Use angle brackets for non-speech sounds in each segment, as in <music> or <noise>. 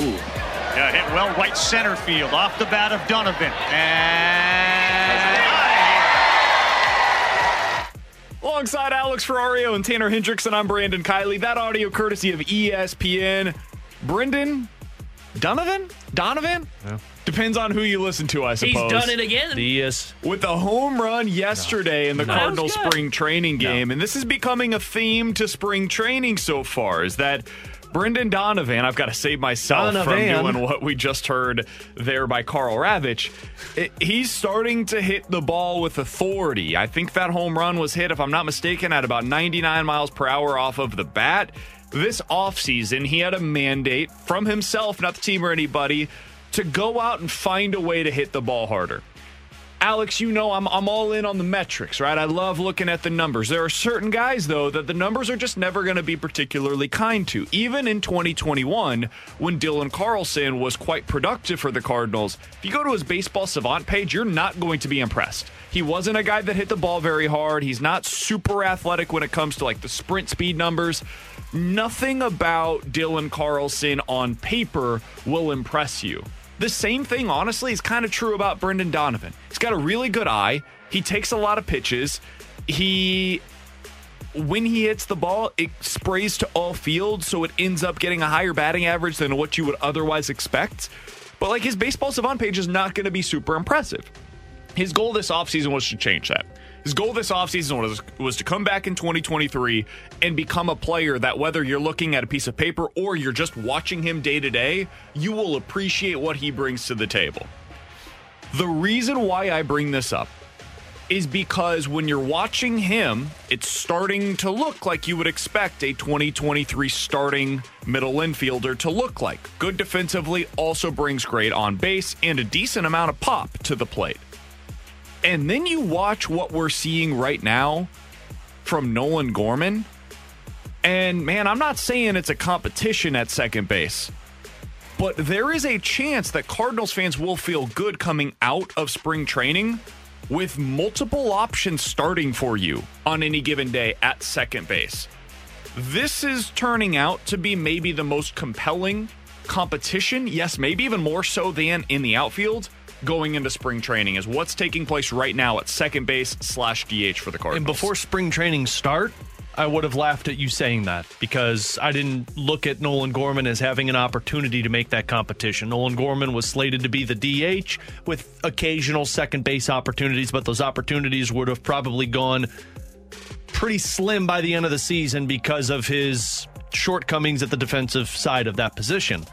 Ooh. Yeah, hit well right center field off the bat of Donovan. And Alongside Alex Ferrario and Tanner Hendrickson, I'm Brandon Kiley. That audio courtesy of ESPN. Brendan Donovan? Donovan? Depends on who you listen to, I suppose. He's done it again. Yes. Uh, With a home run yesterday in the No. Cardinals That was good. spring training game. And this is becoming a theme to spring training so far is that Brendan Donovan, I've got to save myself from doing what we just heard there by Karl Ravech. It- he's starting to hit the ball with authority. I think that home run was hit, if I'm not mistaken, at about 99 miles per hour off of the bat. This offseason, he had a mandate from himself, not the team or anybody, to go out and find a way to hit the ball harder. Alex, you know I'm I'm all in on the metrics, right? I love looking at the numbers. There are certain guys though that the numbers are just never going to be particularly kind to. Even in 2021, when Dylan Carlson was quite productive for the Cardinals, if you go to his baseball savant page, you're not going to be impressed. He wasn't a guy that hit the ball very hard. He's not super athletic when it comes to like the sprint speed numbers. Nothing about Dylan Carlson on paper will impress you. The same thing, honestly, is kind of true about Brendan Donovan. He's got a really good eye. He takes a lot of pitches. He, when he hits the ball, it sprays to all fields, so it ends up getting a higher batting average than what you would otherwise expect. But like his baseball savant page is not going to be super impressive. His goal this offseason was to change that. His goal this offseason was, was to come back in 2023 and become a player that, whether you're looking at a piece of paper or you're just watching him day to day, you will appreciate what he brings to the table. The reason why I bring this up is because when you're watching him, it's starting to look like you would expect a 2023 starting middle infielder to look like. Good defensively, also brings great on base and a decent amount of pop to the plate. And then you watch what we're seeing right now from Nolan Gorman. And man, I'm not saying it's a competition at second base, but there is a chance that Cardinals fans will feel good coming out of spring training with multiple options starting for you on any given day at second base. This is turning out to be maybe the most compelling competition, yes, maybe even more so than in the outfield going into spring training is what's taking place right now at second base slash DH for the Cardinals. And before spring training start, I would have laughed at you saying that because I didn't look at Nolan Gorman as having an opportunity to make that competition. Nolan Gorman was slated to be the DH with occasional second base opportunities, but those opportunities would have probably gone pretty slim by the end of the season because of his shortcomings at the defensive side of that position.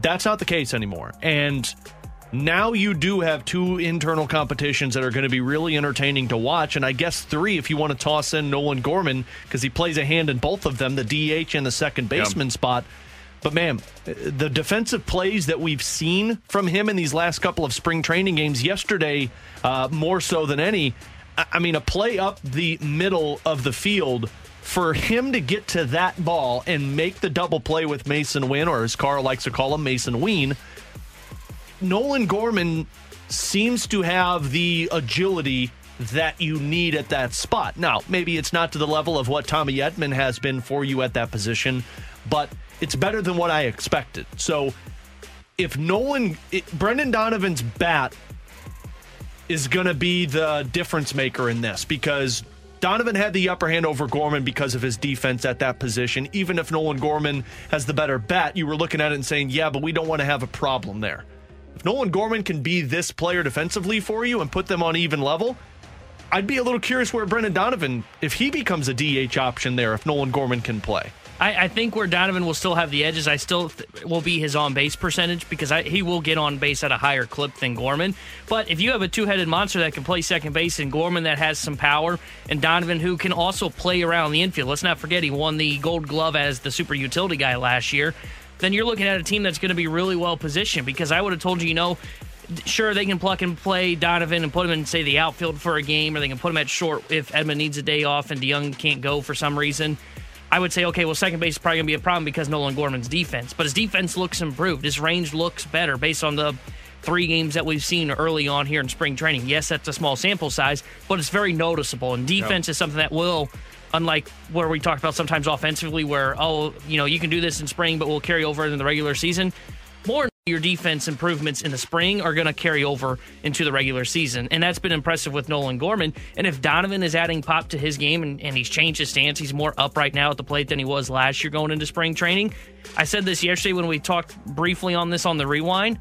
That's not the case anymore. And now you do have two internal competitions that are going to be really entertaining to watch. And I guess three if you want to toss in Nolan Gorman because he plays a hand in both of them, the DH and the second baseman spot. But man, the defensive plays that we've seen from him in these last couple of spring training games, yesterday uh, more so than any, I I mean, a play up the middle of the field for him to get to that ball and make the double play with Masyn Winn, or as Karl likes to call him, Mason Ween. Nolan Gorman seems to have the agility that you need at that spot. Now, maybe it's not to the level of what Tommy Edman has been for you at that position, but it's better than what I expected. So, if Nolan, it, Brendan Donovan's bat is going to be the difference maker in this because Donovan had the upper hand over Gorman because of his defense at that position. Even if Nolan Gorman has the better bat, you were looking at it and saying, yeah, but we don't want to have a problem there. If Nolan Gorman can be this player defensively for you and put them on even level, I'd be a little curious where Brendan Donovan, if he becomes a DH option there, if Nolan Gorman can play. I, I think where Donovan will still have the edges, I still th- will be his on base percentage because I, he will get on base at a higher clip than Gorman. But if you have a two headed monster that can play second base and Gorman that has some power and Donovan who can also play around the infield, let's not forget he won the gold glove as the super utility guy last year, then you're looking at a team that's going to be really well positioned because I would have told you, you know, sure they can pluck and play Donovan and put him in say the outfield for a game, or they can put him at short if Edman needs a day off and DeJong can't go for some reason. I would say, okay, well, second base is probably going to be a problem because Nolan Gorman's defense, but his defense looks improved. His range looks better based on the three games that we've seen early on here in spring training. Yes, that's a small sample size, but it's very noticeable. And defense yep. is something that will, unlike where we talked about sometimes offensively, where, oh, you know, you can do this in spring, but we'll carry over in the regular season. More your defense improvements in the spring are going to carry over into the regular season. And that's been impressive with Nolan Gorman. And if Donovan is adding pop to his game and, and he's changed his stance, he's more upright now at the plate than he was last year going into spring training. I said this yesterday when we talked briefly on this on the rewind.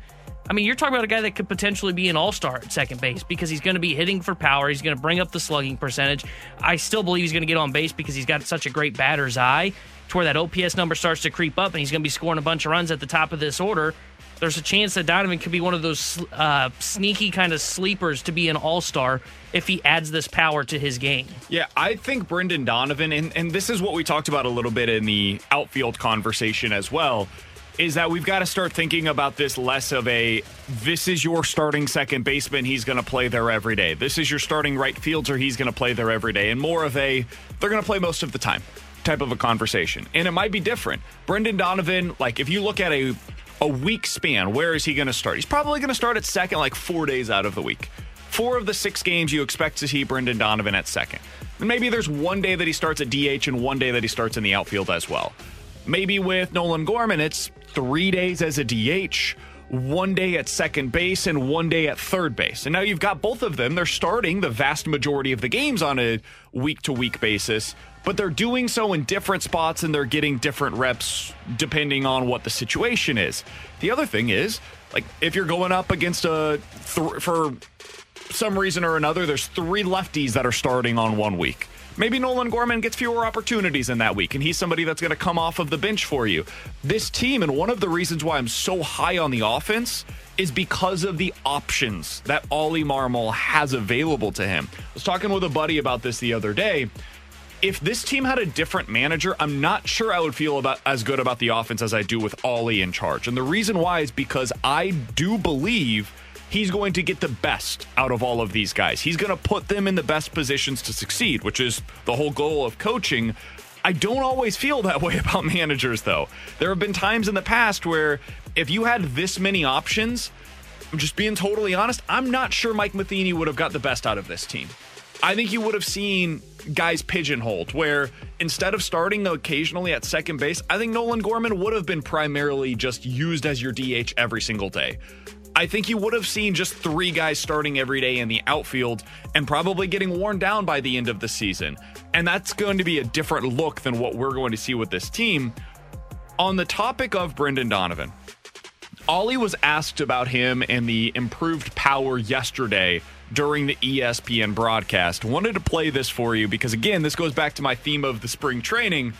I mean, you're talking about a guy that could potentially be an all star at second base because he's going to be hitting for power. He's going to bring up the slugging percentage. I still believe he's going to get on base because he's got such a great batter's eye to where that OPS number starts to creep up and he's going to be scoring a bunch of runs at the top of this order there's a chance that Donovan could be one of those uh, sneaky kind of sleepers to be an all star if he adds this power to his game. Yeah, I think Brendan Donovan, and, and this is what we talked about a little bit in the outfield conversation as well, is that we've got to start thinking about this less of a this is your starting second baseman, he's going to play there every day. This is your starting right fielder, he's going to play there every day. And more of a they're going to play most of the time type of a conversation. And it might be different. Brendan Donovan, like if you look at a a week span, where is he going to start? He's probably going to start at second like four days out of the week. Four of the six games you expect to see Brendan Donovan at second. And maybe there's one day that he starts at DH and one day that he starts in the outfield as well. Maybe with Nolan Gorman, it's three days as a DH, one day at second base, and one day at third base. And now you've got both of them. They're starting the vast majority of the games on a week to week basis but they're doing so in different spots and they're getting different reps depending on what the situation is. The other thing is, like, if you're going up against a, th- for some reason or another, there's three lefties that are starting on one week. Maybe Nolan Gorman gets fewer opportunities in that week, and he's somebody that's going to come off of the bench for you. This team, and one of the reasons why I'm so high on the offense, is because of the options that Ollie Marmol has available to him. I was talking with a buddy about this the other day if this team had a different manager, I'm not sure I would feel about as good about the offense as I do with Ollie in charge. And the reason why is because I do believe he's going to get the best out of all of these guys. He's going to put them in the best positions to succeed, which is the whole goal of coaching. I don't always feel that way <laughs> about managers, though. There have been times in the past where if you had this many options, I'm just being totally honest, I'm not sure Mike Matheny would have got the best out of this team. I think you would have seen guys pigeonholed where instead of starting occasionally at second base, I think Nolan Gorman would have been primarily just used as your DH every single day. I think you would have seen just three guys starting every day in the outfield and probably getting worn down by the end of the season. And that's going to be a different look than what we're going to see with this team. On the topic of Brendan Donovan, Ollie was asked about him and the improved power yesterday during the ESPN broadcast. Wanted to play this for you because, again, this goes back to my theme of the spring training.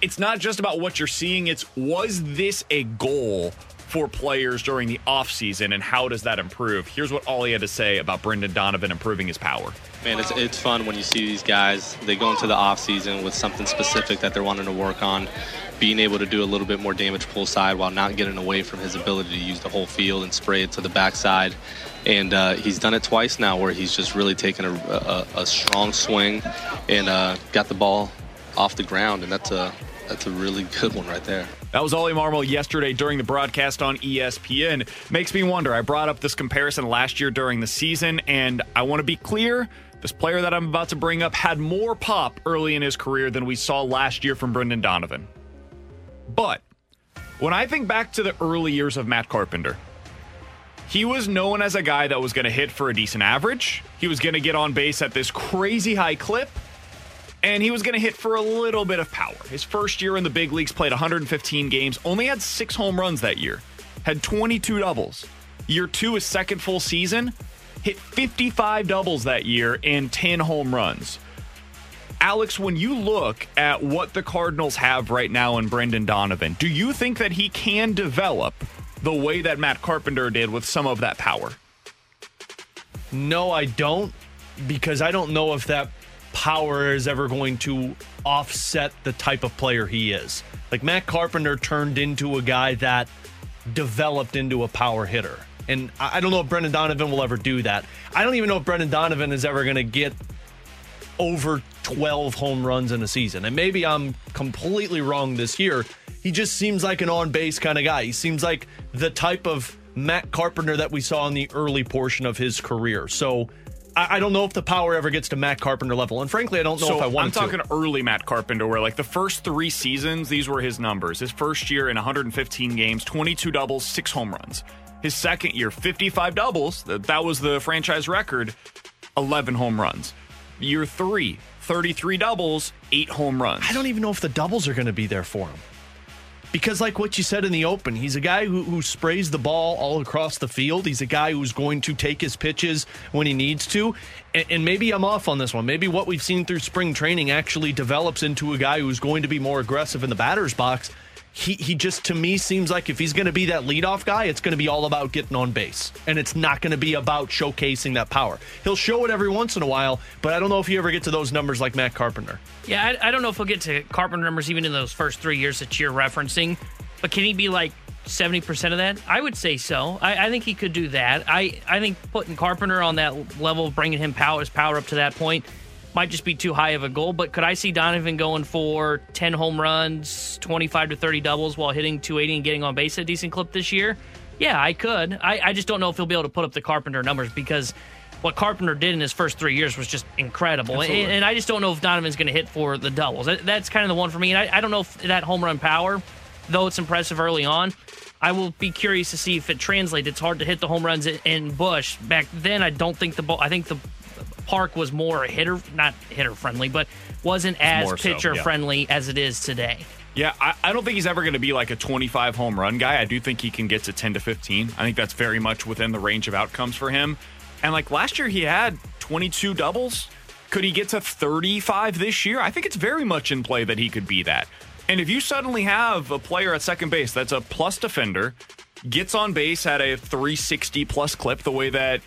It's not just about what you're seeing, it's was this a goal for players during the offseason and how does that improve? Here's what Ollie had to say about Brendan Donovan improving his power. Man, it's, it's fun when you see these guys. They go into the offseason with something specific that they're wanting to work on being able to do a little bit more damage pull side while not getting away from his ability to use the whole field and spray it to the backside. And uh, he's done it twice now where he's just really taken a, a, a strong swing and uh, got the ball off the ground. And that's a, that's a really <laughs> good one right there. That was Ollie Marmol yesterday during the broadcast on ESPN. Makes me wonder. I brought up this comparison last year during the season, and I want to be clear this player that I'm about to bring up had more pop early in his career than we saw last year from Brendan Donovan. But when I think back to the early years of Matt Carpenter, he was known as a guy that was going to hit for a decent average. He was going to get on base at this crazy high clip, and he was going to hit for a little bit of power. His first year in the big leagues, played 115 games, only had six home runs that year, had 22 doubles. Year two, his second full season, hit 55 doubles that year and 10 home runs Alex, when you look at what the Cardinals have right now in Brendan Donovan, do you think that he can develop the way that Matt Carpenter did with some of that power? No, I don't, because I don't know if that power is ever going to offset the type of player he is. Like Matt Carpenter turned into a guy that developed into a power hitter. And I don't know if Brendan Donovan will ever do that. I don't even know if Brendan Donovan is ever going to get over 12 home runs in a season. And maybe I'm completely wrong this year. He just seems like an on base kind of guy. He seems like the type of Matt Carpenter that we saw in the early portion of his career. So I, I don't know if the power ever gets to Matt Carpenter level. And frankly, I don't know so if I want to. I'm to. talking early Matt Carpenter, where like the first three seasons, these were his numbers. His first year in 115 games, 22 doubles, six home runs. His second year, 55 doubles. That, that was the franchise record, 11 home runs. Year three, 33 doubles, eight home runs. I don't even know if the doubles are going to be there for him. Because, like what you said in the open, he's a guy who, who sprays the ball all across the field. He's a guy who's going to take his pitches when he needs to. And, and maybe I'm off on this one. Maybe what we've seen through spring training actually develops into a guy who's going to be more aggressive in the batter's box. He, he just to me seems like if he's going to be that leadoff guy, it's going to be all about getting on base, and it's not going to be about showcasing that power. He'll show it every once in a while, but I don't know if you ever get to those numbers like Matt Carpenter. Yeah, I, I don't know if he'll get to Carpenter numbers even in those first three years that you're referencing, but can he be like 70% of that? I would say so. I, I think he could do that. I, I think putting Carpenter on that level, bringing him power, his power up to that point, might just be too high of a goal. But could I see Donovan going for 10 home runs, 25 to 30 doubles while hitting 280 and getting on base at a decent clip this year? Yeah, I could. I, I just don't know if he'll be able to put up the Carpenter numbers because what Carpenter did in his first three years was just incredible. And, and, I just don't know if Donovan's going to hit for the doubles. That, that's kind of the one for me. And I, I don't know if that home run power, though it's impressive early on, I will be curious to see if it translates. It's hard to hit the home runs in, Busch Back then, I don't think the ball, I think the park was more hitter, not hitter friendly, but wasn't as More so, pitcher yeah. friendly as it is today. Yeah, I, I don't think he's ever going to be like a 25 home run guy. I do think he can get to 10 to 15. I think that's very much within the range of outcomes for him. And like last year, he had 22 doubles. Could he get to 35 this year? I think it's very much in play that he could be that. And if you suddenly have a player at second base that's a plus defender, gets on base at a 360 plus clip, the way that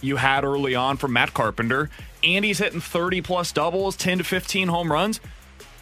you had early on from Matt Carpenter, and he's hitting 30 plus doubles, 10 to 15 home runs.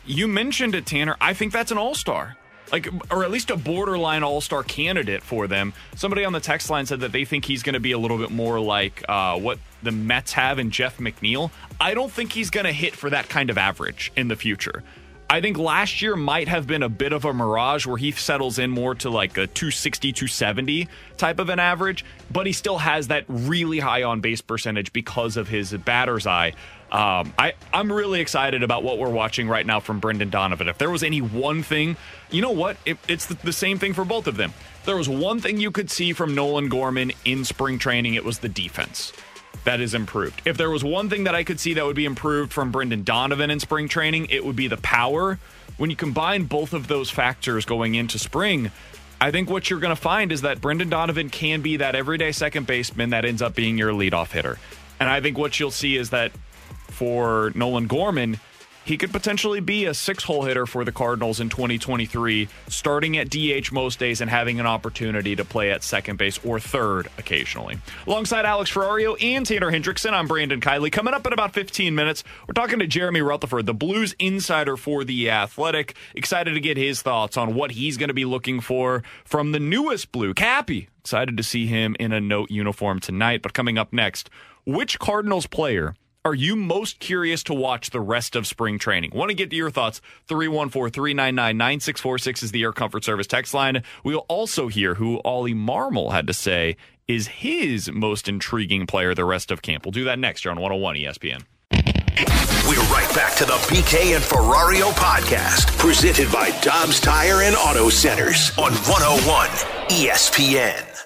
You mentioned it, Tanner. I think that's an all star. Like, or at least a borderline all star candidate for them. Somebody on the text line said that they think he's going to be a little bit more like uh, what the Mets have in Jeff McNeil. I don't think he's going to hit for that kind of average in the future. I think last year might have been a bit of a mirage where he settles in more to like a 260, 270 type of an average, but he still has that really high on base percentage because of his batter's eye. Um, I, I'm really excited about what we're watching right now from Brendan Donovan. If there was any one thing, you know what? It, it's the, the same thing for both of them. If there was one thing you could see from Nolan Gorman in spring training, it was the defense that is improved. If there was one thing that I could see that would be improved from Brendan Donovan in spring training, it would be the power. When you combine both of those factors going into spring, I think what you're going to find is that Brendan Donovan can be that everyday second baseman that ends up being your leadoff hitter. And I think what you'll see is that for Nolan Gorman, he could potentially be a six hole hitter for the Cardinals in 2023, starting at DH most days and having an opportunity to play at second base or third occasionally. Alongside Alex Ferrario and Tanner Hendrickson, I'm Brandon Kiley. Coming up in about 15 minutes, we're talking to Jeremy Rutherford, the Blues insider for The Athletic. Excited to get his thoughts on what he's going to be looking for from the newest Blue, Cappy. Excited to see him in a note uniform tonight. But coming up next, which Cardinals player are you most curious to watch the rest of spring training? Want to get to your thoughts? 314 399 9646 is the Air Comfort Service text line. We'll also hear who Ollie Marmol had to say is his most intriguing player the rest of camp. We'll do that next here on 101 ESPN. We're right back to the BK and Ferrario podcast, presented by Dobbs Tire and Auto Centers on 101 ESPN.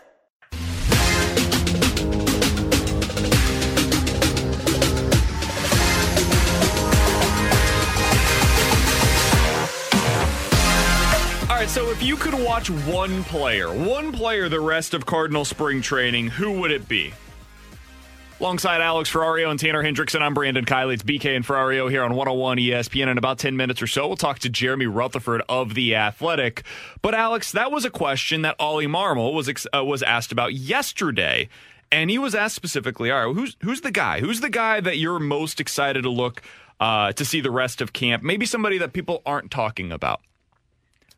Right, so if you could watch one player, one player the rest of Cardinal spring training, who would it be? Alongside Alex Ferrario and Tanner Hendrickson, I'm Brandon Kiley. It's BK and Ferrario here on 101 ESPN. In about 10 minutes or so, we'll talk to Jeremy Rutherford of The Athletic. But, Alex, that was a question that Ollie Marmol was, uh, was asked about yesterday. And he was asked specifically, all right, who's, who's the guy? Who's the guy that you're most excited to look uh, to see the rest of camp? Maybe somebody that people aren't talking about.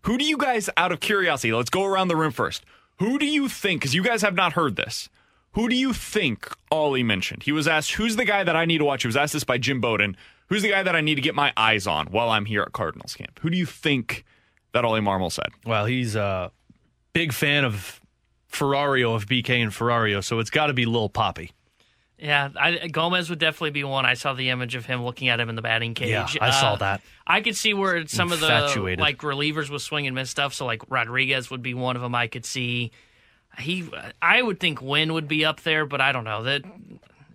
Who do you guys, out of curiosity, let's go around the room first. Who do you think, because you guys have not heard this, who do you think Ollie mentioned? He was asked, Who's the guy that I need to watch? He was asked this by Jim Bowden. Who's the guy that I need to get my eyes on while I'm here at Cardinals camp? Who do you think that Ollie Marmol said? Well, he's a big fan of Ferrario, of BK and Ferrario, so it's got to be Lil Poppy. Yeah, I, Gomez would definitely be one. I saw the image of him looking at him in the batting cage. Yeah, I saw uh, that. I could see where some of the like relievers was swing and miss stuff. So like Rodriguez would be one of them. I could see. He, I would think Winn would be up there, but I don't know. That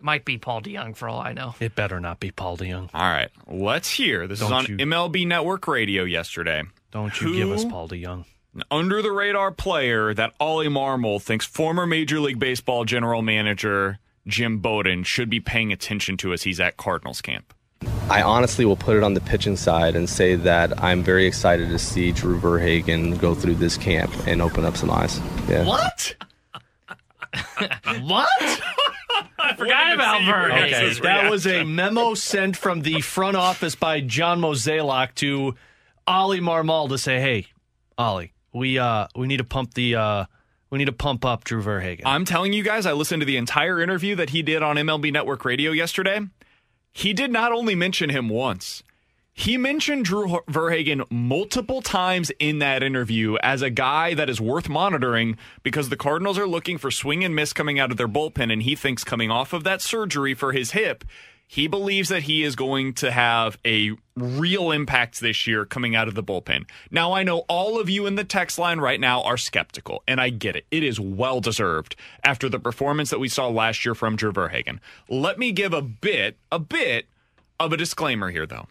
might be Paul DeJong for all I know. It better not be Paul DeJong. All right, let's hear. This is Don't on you- MLB Network Radio yesterday. Don't you Who- give us Paul DeJong. An under the radar player that Ollie Marmol thinks former Major League Baseball general manager Jim Bowden should be paying attention to as he's at Cardinals camp. I honestly will put it on the pitching side and say that I'm very excited to see Drew Verhagen go through this camp and open up some eyes. Yeah. What? <laughs> What? I forgot about Bird. Okay. Okay, that was a memo sent from the front office by John Mozeliak to Ollie Marmol to say, "Hey, Ollie, we uh we need to pump the uh we need to pump up Drew Verhagen." I'm telling you guys, I listened to the entire interview that he did on MLB Network Radio yesterday. He did not only mention him once, he mentioned Drew Verhagen multiple times in that interview as a guy that is worth monitoring because the Cardinals are looking for swing and miss coming out of their bullpen, and he thinks coming off of that surgery for his hip, he believes that he is going to have a real impact this year coming out of the bullpen. Now, I know all of you in the text line right now are skeptical, and I get it. It is well deserved after the performance that we saw last year from Drew Verhagen. Let me give a bit, a bit of a disclaimer here, though.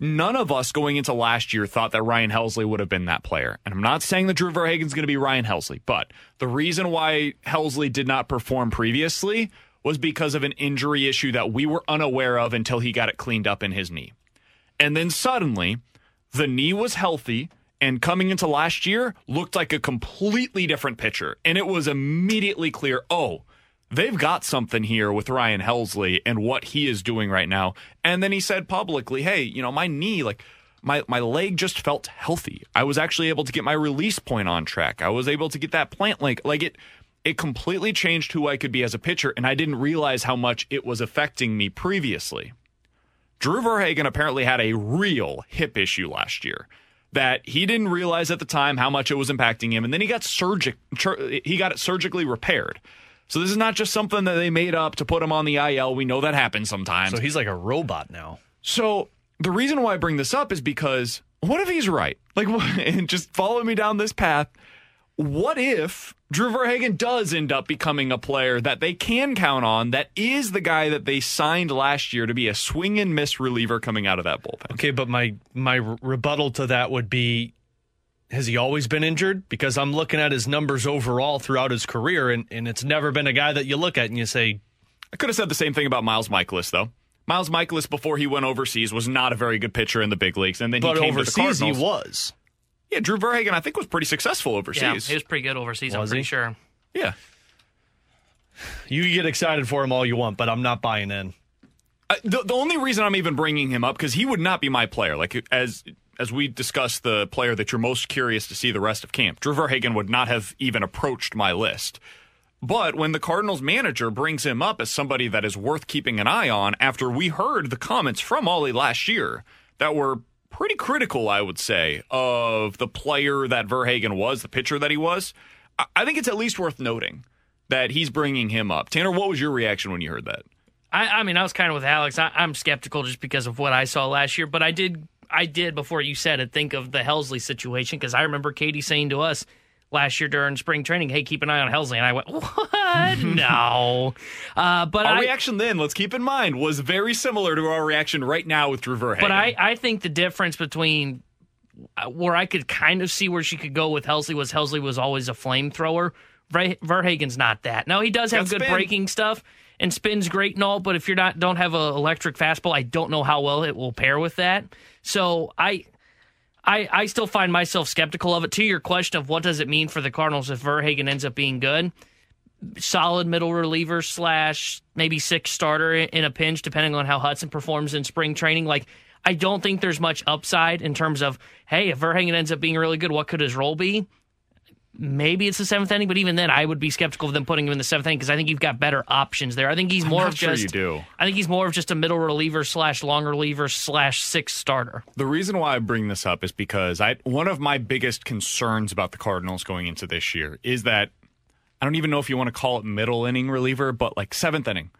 None of us going into last year thought that Ryan Helsley would have been that player. And I'm not saying that Drew Verhagen's going to be Ryan Helsley, but the reason why Helsley did not perform previously was because of an injury issue that we were unaware of until he got it cleaned up in his knee. And then suddenly, the knee was healthy and coming into last year looked like a completely different pitcher. And it was immediately clear oh, they've got something here with Ryan Helsley and what he is doing right now. And then he said publicly, hey, you know, my knee, like, my, my leg just felt healthy. I was actually able to get my release point on track. I was able to get that plant link. Like it, it completely changed who I could be as a pitcher, and I didn't realize how much it was affecting me previously. Drew Verhagen apparently had a real hip issue last year that he didn't realize at the time how much it was impacting him, and then he got surgic he got it surgically repaired. So this is not just something that they made up to put him on the IL. We know that happens sometimes. so he's like a robot now. So the reason why I bring this up is because what if he's right? Like, and <laughs> just follow me down this path. What if Drew Verhagen does end up becoming a player that they can count on? That is the guy that they signed last year to be a swing and miss reliever coming out of that bullpen. Okay, but my my rebuttal to that would be has he always been injured? Because I'm looking at his numbers overall throughout his career, and, and it's never been a guy that you look at and you say, I could have said the same thing about Miles Mikolas, though. Miles Mikolas, before he went overseas, was not a very good pitcher in the big leagues, and then but he came overseas to the he was. Yeah, Drew Verhagen, I think, was pretty successful overseas. Yeah, overseas. he was pretty good overseas. I'm Was pretty he? sure. yeah. You can get excited for him all you want, but I'm not buying in. Uh, the, the only reason I'm even bringing him up because he would not be my player. Like as as we discussed, the player that you're most curious to see the rest of camp, Drew Verhagen would not have even approached my list. But when the Cardinals manager brings him up as somebody that is worth keeping an eye on, after we heard the comments from Ollie last year that were pretty critical, I would say, of the player that Verhagen was, the pitcher that he was, I, think it's at least worth noting that he's bringing him up. Tanner, what was your reaction when you heard that? I, I mean, I was kind of with Alex. I, I'm skeptical just because of what I saw last year, but I did, I did before you said it, think of the Helsley situation because I remember Katie saying to us last year during spring training, "Hey, keep an eye on Helsley," and I went, <laughs> "What? no." Uh, but Our I, reaction then, let's keep in mind, was very similar to our reaction right now with Drew Verhagen. But I, I think the difference between uh, where I could kind of see where she could go with Helsley was Helsley was always a flamethrower. Ver- Verhagen's not that. Now he does have Got good spin. breaking stuff, and spins great and all, but if you're not don't have an electric fastball, I don't know how well it will pair with that. So I. I, I still find myself skeptical of it. To your question of what does it mean for the Cardinals if Verhagen ends up being good, solid middle reliever slash maybe six starter in a pinch, depending on how Hudson performs in spring training. Like I don't think there's much upside in terms of hey, if Verhagen ends up being really good, what could his role be? Maybe it's the seventh inning, but even then, I would be skeptical of them putting him in the seventh inning because I think you've got better options there. I think he's more of sure just. you do. I think he's more of just a middle reliever slash long reliever slash six starter. The reason why I bring this up is because I one of my biggest concerns about the Cardinals going into this year is that I don't even know if you want to call it middle inning reliever, but like seventh inning.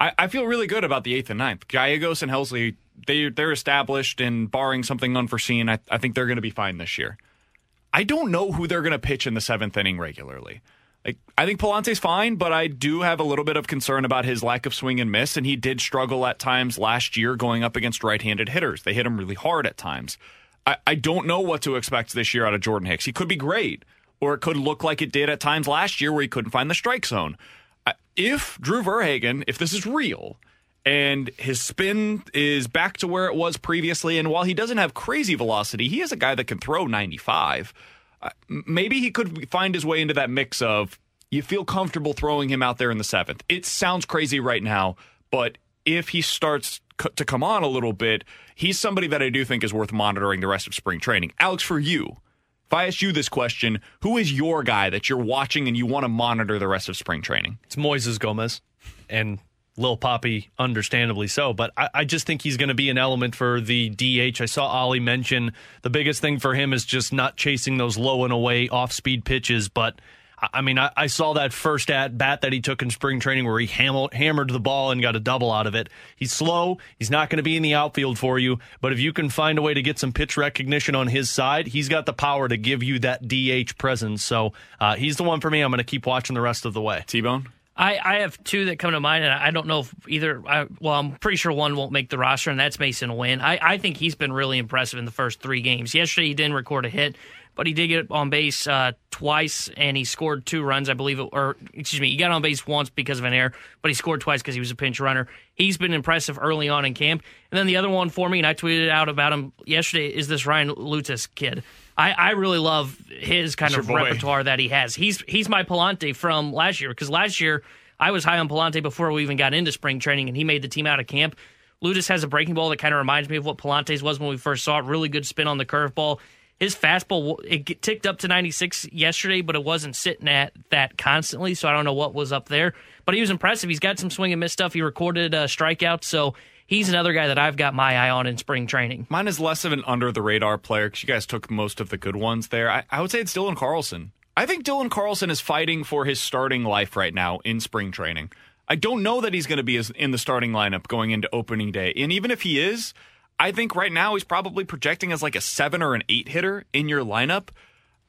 I, I feel really good about the eighth and ninth. Gallegos and Helsley, they they're established, and barring something unforeseen, I, I think they're going to be fine this year. I don't know who they're going to pitch in the seventh inning regularly. Like I think Pallante's fine, but I do have a little bit of concern about his lack of swing and miss, and he did struggle at times last year going up against right-handed hitters. They hit him really hard at times. I, I don't know what to expect this year out of Jordan Hicks. He could be great, or it could look like it did at times last year where he couldn't find the strike zone. If Drew Verhagen, if this is real, and his spin is back to where it was previously. And while he doesn't have crazy velocity, he is a guy that can throw 95. Uh, maybe he could find his way into that mix of you feel comfortable throwing him out there in the seventh. It sounds crazy right now, but if he starts to come on a little bit, he's somebody that I do think is worth monitoring the rest of spring training. Alex, for you, if I ask you this question, who is your guy that you're watching and you want to monitor the rest of spring training? It's Moises Gomez. And Lil Poppy, understandably so. But I, I just think he's going to be an element for the DH. I saw Ollie mention the biggest thing for him is just not chasing those low and away off speed pitches. But I mean, I, I, saw that first at bat that he took in spring training where he hammered, hammered the ball and got a double out of it. He's slow. He's not going to be in the outfield for you. But if you can find a way to get some pitch recognition on his side, he's got the power to give you that DH presence. So uh, he's the one for me. I'm going to keep watching the rest of the way. T Bone? I, I have two that come to mind, and I don't know if either. I, well, I'm pretty sure one won't make the roster, and that's Masyn Winn. I, I think he's been really impressive in the first three games. Yesterday, he didn't record a hit, but he did get on base uh, twice, and he scored two runs, I believe, it, or excuse me, he got on base once because of an error, but he scored twice because he was a pinch runner. He's been impressive early on in camp. And then the other one for me, and I tweeted out about him yesterday, is this Ryan Loutos kid. I, I really love his kind of repertoire that he has. He's he's my Pallante from last year because last year I was high on Pallante before we even got into spring training, and he made the team out of camp. Loutos has a breaking ball that kind of reminds me of what Pallante's was when we first saw it. Really good spin on the curveball. His fastball it ticked up to 96 yesterday, but it wasn't sitting at that constantly. So I don't know what was up there. But he was impressive. He's got some swing and miss stuff. He recorded uh, a strikeout, so he's another guy that I've got my eye on in spring training. Mine is less of an under the radar player because you guys took most of the good ones there. I, I would say it's Dylan Carlson. I think Dylan Carlson is fighting for his starting life right now in spring training. I don't know that he's going to be in the starting lineup going into opening day. And even if he is, I think right now he's probably projecting as like a seven or an eight hitter in your lineup.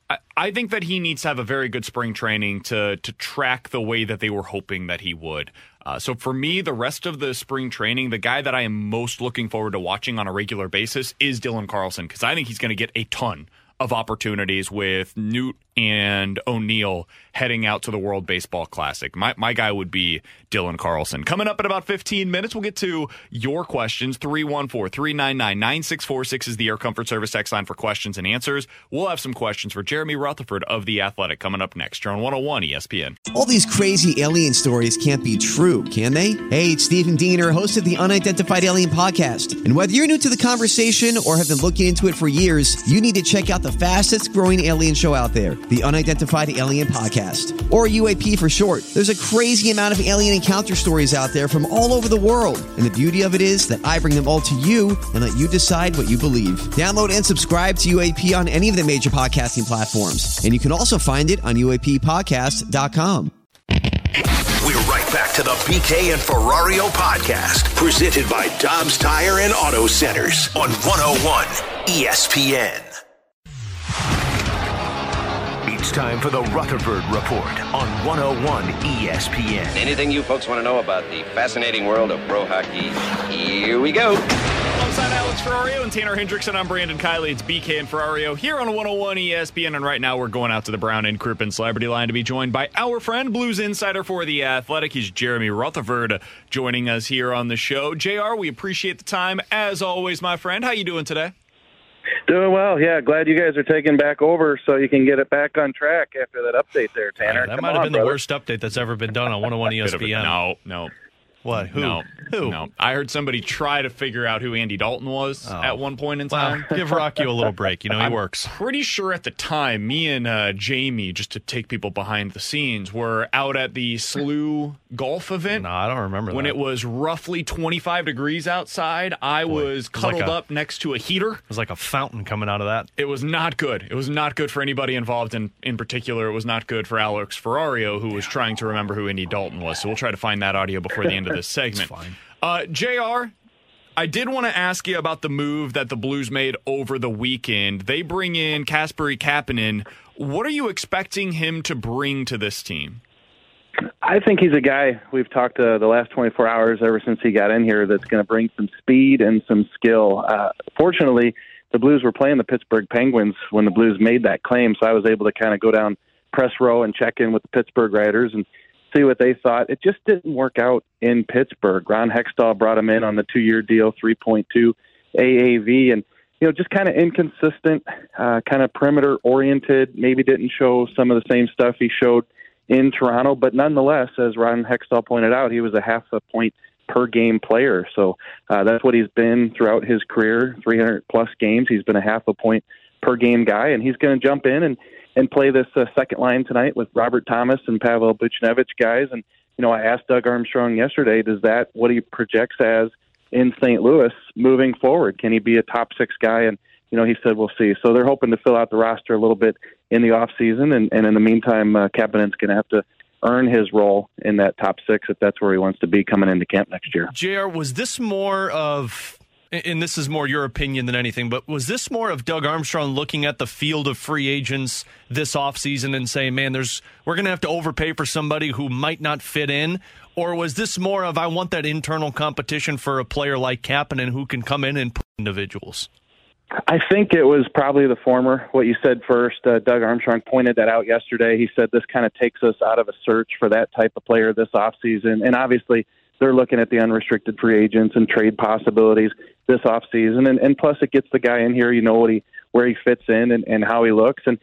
I, I think that he needs to have a very good spring training to to track the way that they were hoping that he would. Uh, so for me, the rest of the spring training, the guy that I am most looking forward to watching on a regular basis is Dylan Carlson because I think he's going to get a ton of opportunities with Newt and O'Neill heading out to the World Baseball Classic. My, my guy would be Dylan Carlson. Coming up in about 15 minutes, we'll get to your questions. 314 399 9646 is the Air Comfort Service X line for questions and answers. We'll have some questions for Jeremy Rutherford of The Athletic coming up next. You're on 101 ESPN. All these crazy alien stories can't be true, can they? Hey, it's Stephen Diener, host of the Unidentified Alien Podcast. And whether you're new to the conversation or have been looking into it for years, you need to check out the fastest growing alien show out there the Unidentified Alien Podcast, or UAP for short. There's a crazy amount of alien encounter stories out there from all over the world, and the beauty of it is that I bring them all to you and let you decide what you believe. Download and subscribe to UAP on any of the major podcasting platforms, and you can also find it on UAPpodcast.com. We're right back to the BK and Ferrario podcast, presented by Dobbs Tire and Auto Centers on 101 ESPN. It's time for the Rutherford Report on 101 ESPN. Anything you folks want to know about the fascinating world of pro hockey? Here we go. Alongside Alex Alex Ferrario and Tanner Hendrickson. I'm Brandon Kiley. It's BK and Ferrario here on 101 ESPN. And right now we're going out to the Brown and Crouppen Celebrity Line to be joined by our friend, Blues Insider for the Athletic. He's Jeremy Rutherford joining us here on the show. JR, we appreciate the time as always, my friend. How you doing today? Doing well, yeah. Glad you guys are taking back over so you can get it back on track after that update there, Tanner. that Come might have been brother. the worst update that's ever been done on 101 Bit ESPN. No, no. What? Who? No. Who? No. I heard somebody try to figure out who Andy Dalton was Oh. at one point in time. <laughs> give Rocky a little break. You know, he I'm works. Pretty sure at the time, me and uh, Jamie, just to take people behind the scenes, were out at the SLU golf event. No, I don't remember when that. it was roughly 25 degrees outside. I Boy, was was like cuddled a- up next to a heater. It was like a fountain coming out of that. It was not good. It was not good for anybody involved. In in particular, it was not good for Alex Ferrario, who was trying to remember who Andy Dalton was. So we'll try to find that audio before the end of this <laughs> segment. fine. Uh, Jr. I did want to ask you about the move that the Blues made over the weekend. They bring in Kasperi Kapanen. What are you expecting him to bring to this team? I think he's a guy we've talked uh, the last 24 hours ever since he got in here that's going to bring some speed and some skill. Uh, fortunately, the Blues were playing the Pittsburgh Penguins when the Blues made that claim, so I was able to kind of go down press row and check in with the Pittsburgh writers and see what they thought. It just didn't work out in Pittsburgh. Ron Hextall brought him in on the two-year deal, 3.2 AAV, and you know, just kind of inconsistent, uh, kind of perimeter oriented. Maybe didn't show some of the same stuff he showed in Toronto, but nonetheless, as Ron Hextall pointed out, he was a half a point per game player. So uh, that's what he's been throughout his career, 300 plus games. He's been a half a point per game guy, and he's going to jump in and and play this uh, second line tonight with Robert Thomas and Pavel Buchnevich guys. And you know, I asked Doug Armstrong yesterday, does that what he projects as in St. Louis moving forward? Can he be a top six guy? And you know, he said we'll see. So they're hoping to fill out the roster a little bit in the off season, and, and in the meantime, uh, Kapanen's going to have to earn his role in that top six if that's where he wants to be coming into camp next year. JR, was this more of, and this is more your opinion than anything, but was this more of Doug Armstrong looking at the field of free agents this offseason and saying, man, there's we're going to have to overpay for somebody who might not fit in? Or was this more of, I want that internal competition for a player like Kapanen who can come in and put individuals? I think it was probably the former. What you said first, uh, Doug Armstrong pointed that out yesterday. He said this kind of takes us out of a search for that type of player this offseason. And obviously, they're looking at the unrestricted free agents and trade possibilities this offseason. And, and plus, it gets the guy in here, you know what he where he fits in and, and how he looks. And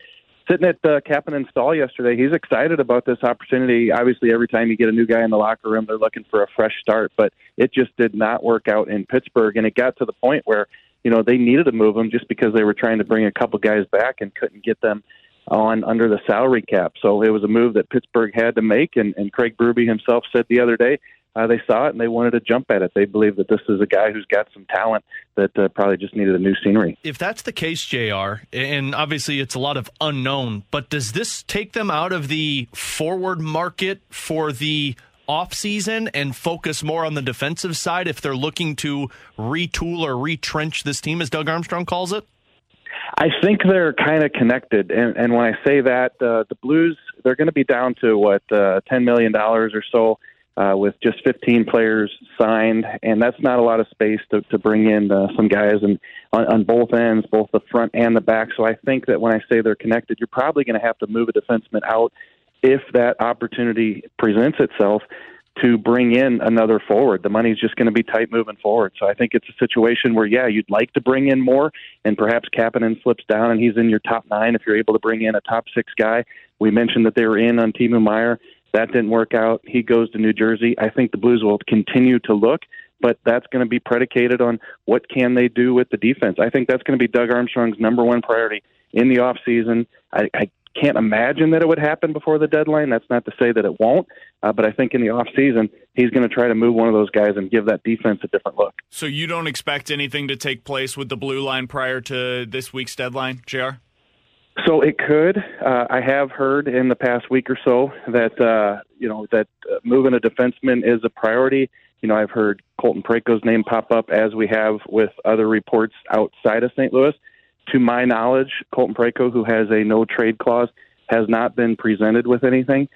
sitting at uh, Kapanen stall yesterday, he's excited about this opportunity. Obviously, every time you get a new guy in the locker room, they're looking for a fresh start. But it just did not work out in Pittsburgh, and it got to the point where you know they needed to move him just because they were trying to bring a couple guys back and couldn't get them on under the salary cap. So it was a move that Pittsburgh had to make, and, and Craig Berube himself said the other day. Uh, they saw it and they wanted to jump at it. They believe that this is a guy who's got some talent that uh, probably just needed a new scenery. If that's the case, JR, and obviously it's a lot of unknown, but does this take them out of the forward market for the offseason and focus more on the defensive side if they're looking to retool or retrench this team, as Doug Armstrong calls it? I think they're kind of connected, and, and when I say that, uh, the Blues they're going to be down to what uh, ten million dollars or so uh, with just 15 players signed, and that's not a lot of space to, to bring in uh, some guys and on, on both ends, both the front and the back. So I think that when I say they're connected, you're probably going to have to move a defenseman out if that opportunity presents itself to bring in another forward. The money's just going to be tight moving forward. So I think it's a situation where, yeah, you'd like to bring in more, and perhaps Kapanen slips down and he's in your top nine if you're able to bring in a top six guy. We mentioned that they were in on Timo Meier. That didn't work out. He goes to New Jersey. I think the Blues will continue to look, but that's going to be predicated on what can they do with the defense. I think that's going to be Doug Armstrong's number one priority in the offseason. I, I can't imagine that it would happen before the deadline. That's not to say that it won't, uh, but I think in the off season he's going to try to move one of those guys and give that defense a different look. So you don't expect anything to take place with the blue line prior to this week's deadline, Jr. So it could. Uh, I have heard in the past week or so that uh, you know that uh, moving a defenseman is a priority. You know, I've heard Colton Parayko's name pop up as we have with other reports outside of St. Louis. To my knowledge, Colton Preko, who has a no trade clause, has not been presented with anything.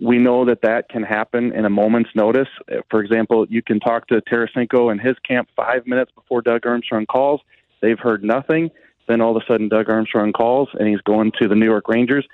we know that that can happen in a moment's notice. For example, you can talk to Tarasenko and his camp five minutes before Doug Armstrong calls. They've heard nothing. Then all of a sudden, Doug Armstrong calls and he's going to the New York Rangers.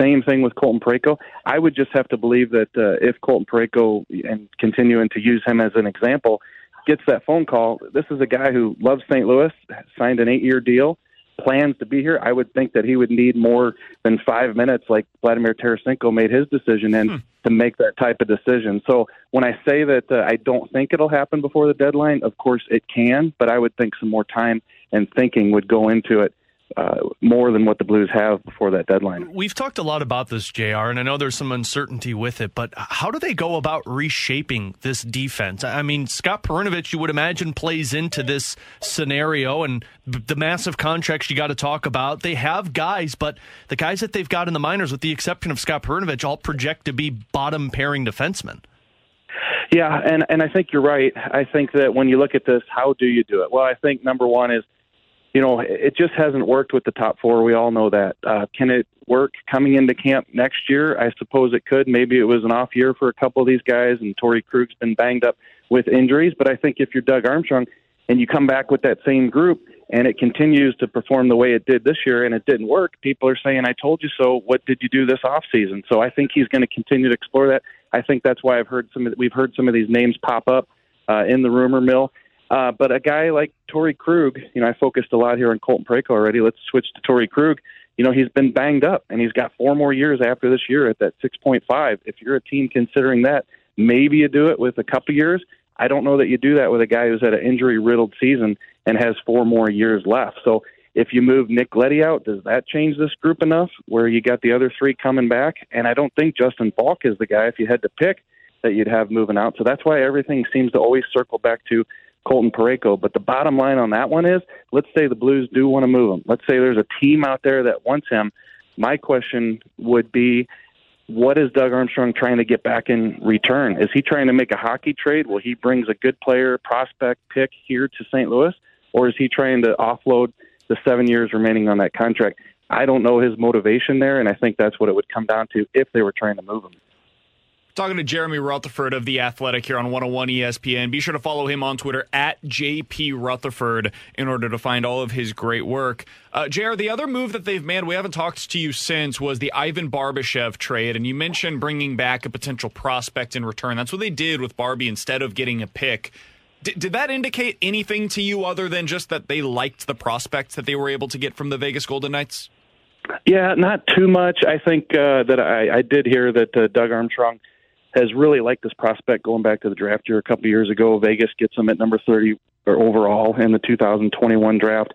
Same thing with Colton Parayko. I would just have to believe that uh, if Colton Parayko, and continuing to use him as an example, gets that phone call, this is a guy who loves St. Louis, signed an eight year deal, plans to be here. I would think that he would need more than five minutes, like Vladimir Tarasenko made his decision in, hmm. to make that type of decision. So when I say that uh, I don't think it'll happen before the deadline, of course it can, but I would think some more time and thinking would go into it uh, more than what the Blues have before that deadline. We've talked a lot about this, JR, and I know there's some uncertainty with it, but how do they go about reshaping this defense? I mean, Scott Perunovich, you would imagine, plays into this scenario and the massive contracts you got to talk about. They have guys, but the guys that they've got in the minors, with the exception of Scott Perunovich, all project to be bottom pairing defensemen. Yeah, and, and I think you're right. I think that when you look at this, how do you do it? Well, I think number one is you know, it just hasn't worked with the top four. We all know that. Uh, can it work coming into camp next year? I suppose it could. Maybe it was an off year for a couple of these guys, and Torey Krug's been banged up with injuries. But I think if you're Doug Armstrong and you come back with that same group and it continues to perform the way it did this year and it didn't work, people are saying, I told you so. What did you do this off season? So I think he's going to continue to explore that. I think that's why I've heard some. Of, we've heard some of these names pop up uh, in the rumor mill. Uh, but a guy like Torey Krug, you know, I focused a lot here on Colton Parayko already. Let's switch to Torey Krug. You know, he's been banged up, and he's got four more years after this year at that 6.5. If you're a team considering that, maybe you do it with a couple years. I don't know that you do that with a guy who's had an injury riddled season and has four more years left. So if you move Nick Leddy out, does that change this group enough where you got the other three coming back? And I don't think Justin Faulk is the guy, if you had to pick, that you'd have moving out. So that's why everything seems to always circle back to Colton Parayko. But the bottom line on that one is, let's say the Blues do want to move him. Let's say there's a team out there that wants him. My question would be, what is Doug Armstrong trying to get back in return? Is he trying to make a hockey trade? Will he brings a good player, prospect pick here to St. Louis, or is he trying to offload the seven years remaining on that contract? I don't know his motivation there, and I think that's what it would come down to if they were trying to move him. Talking to Jeremy Rutherford of The Athletic here on 101 ESPN. Be sure to follow him on Twitter at JP Rutherford in order to find all of his great work. Uh, JR, the other move that they've made, we haven't talked to you since, was the Ivan Barbashev trade. And you mentioned bringing back a potential prospect in return. That's what they did with Barbie instead of getting a pick. D- did that indicate anything to you other than just that they liked the prospects that they were able to get from the Vegas Golden Knights? Yeah, not too much. I think uh, that I, I did hear that uh, Doug Armstrong – has really liked this prospect going back to the draft year a couple years ago. Vegas gets him at number 30 or overall in the 2021 draft.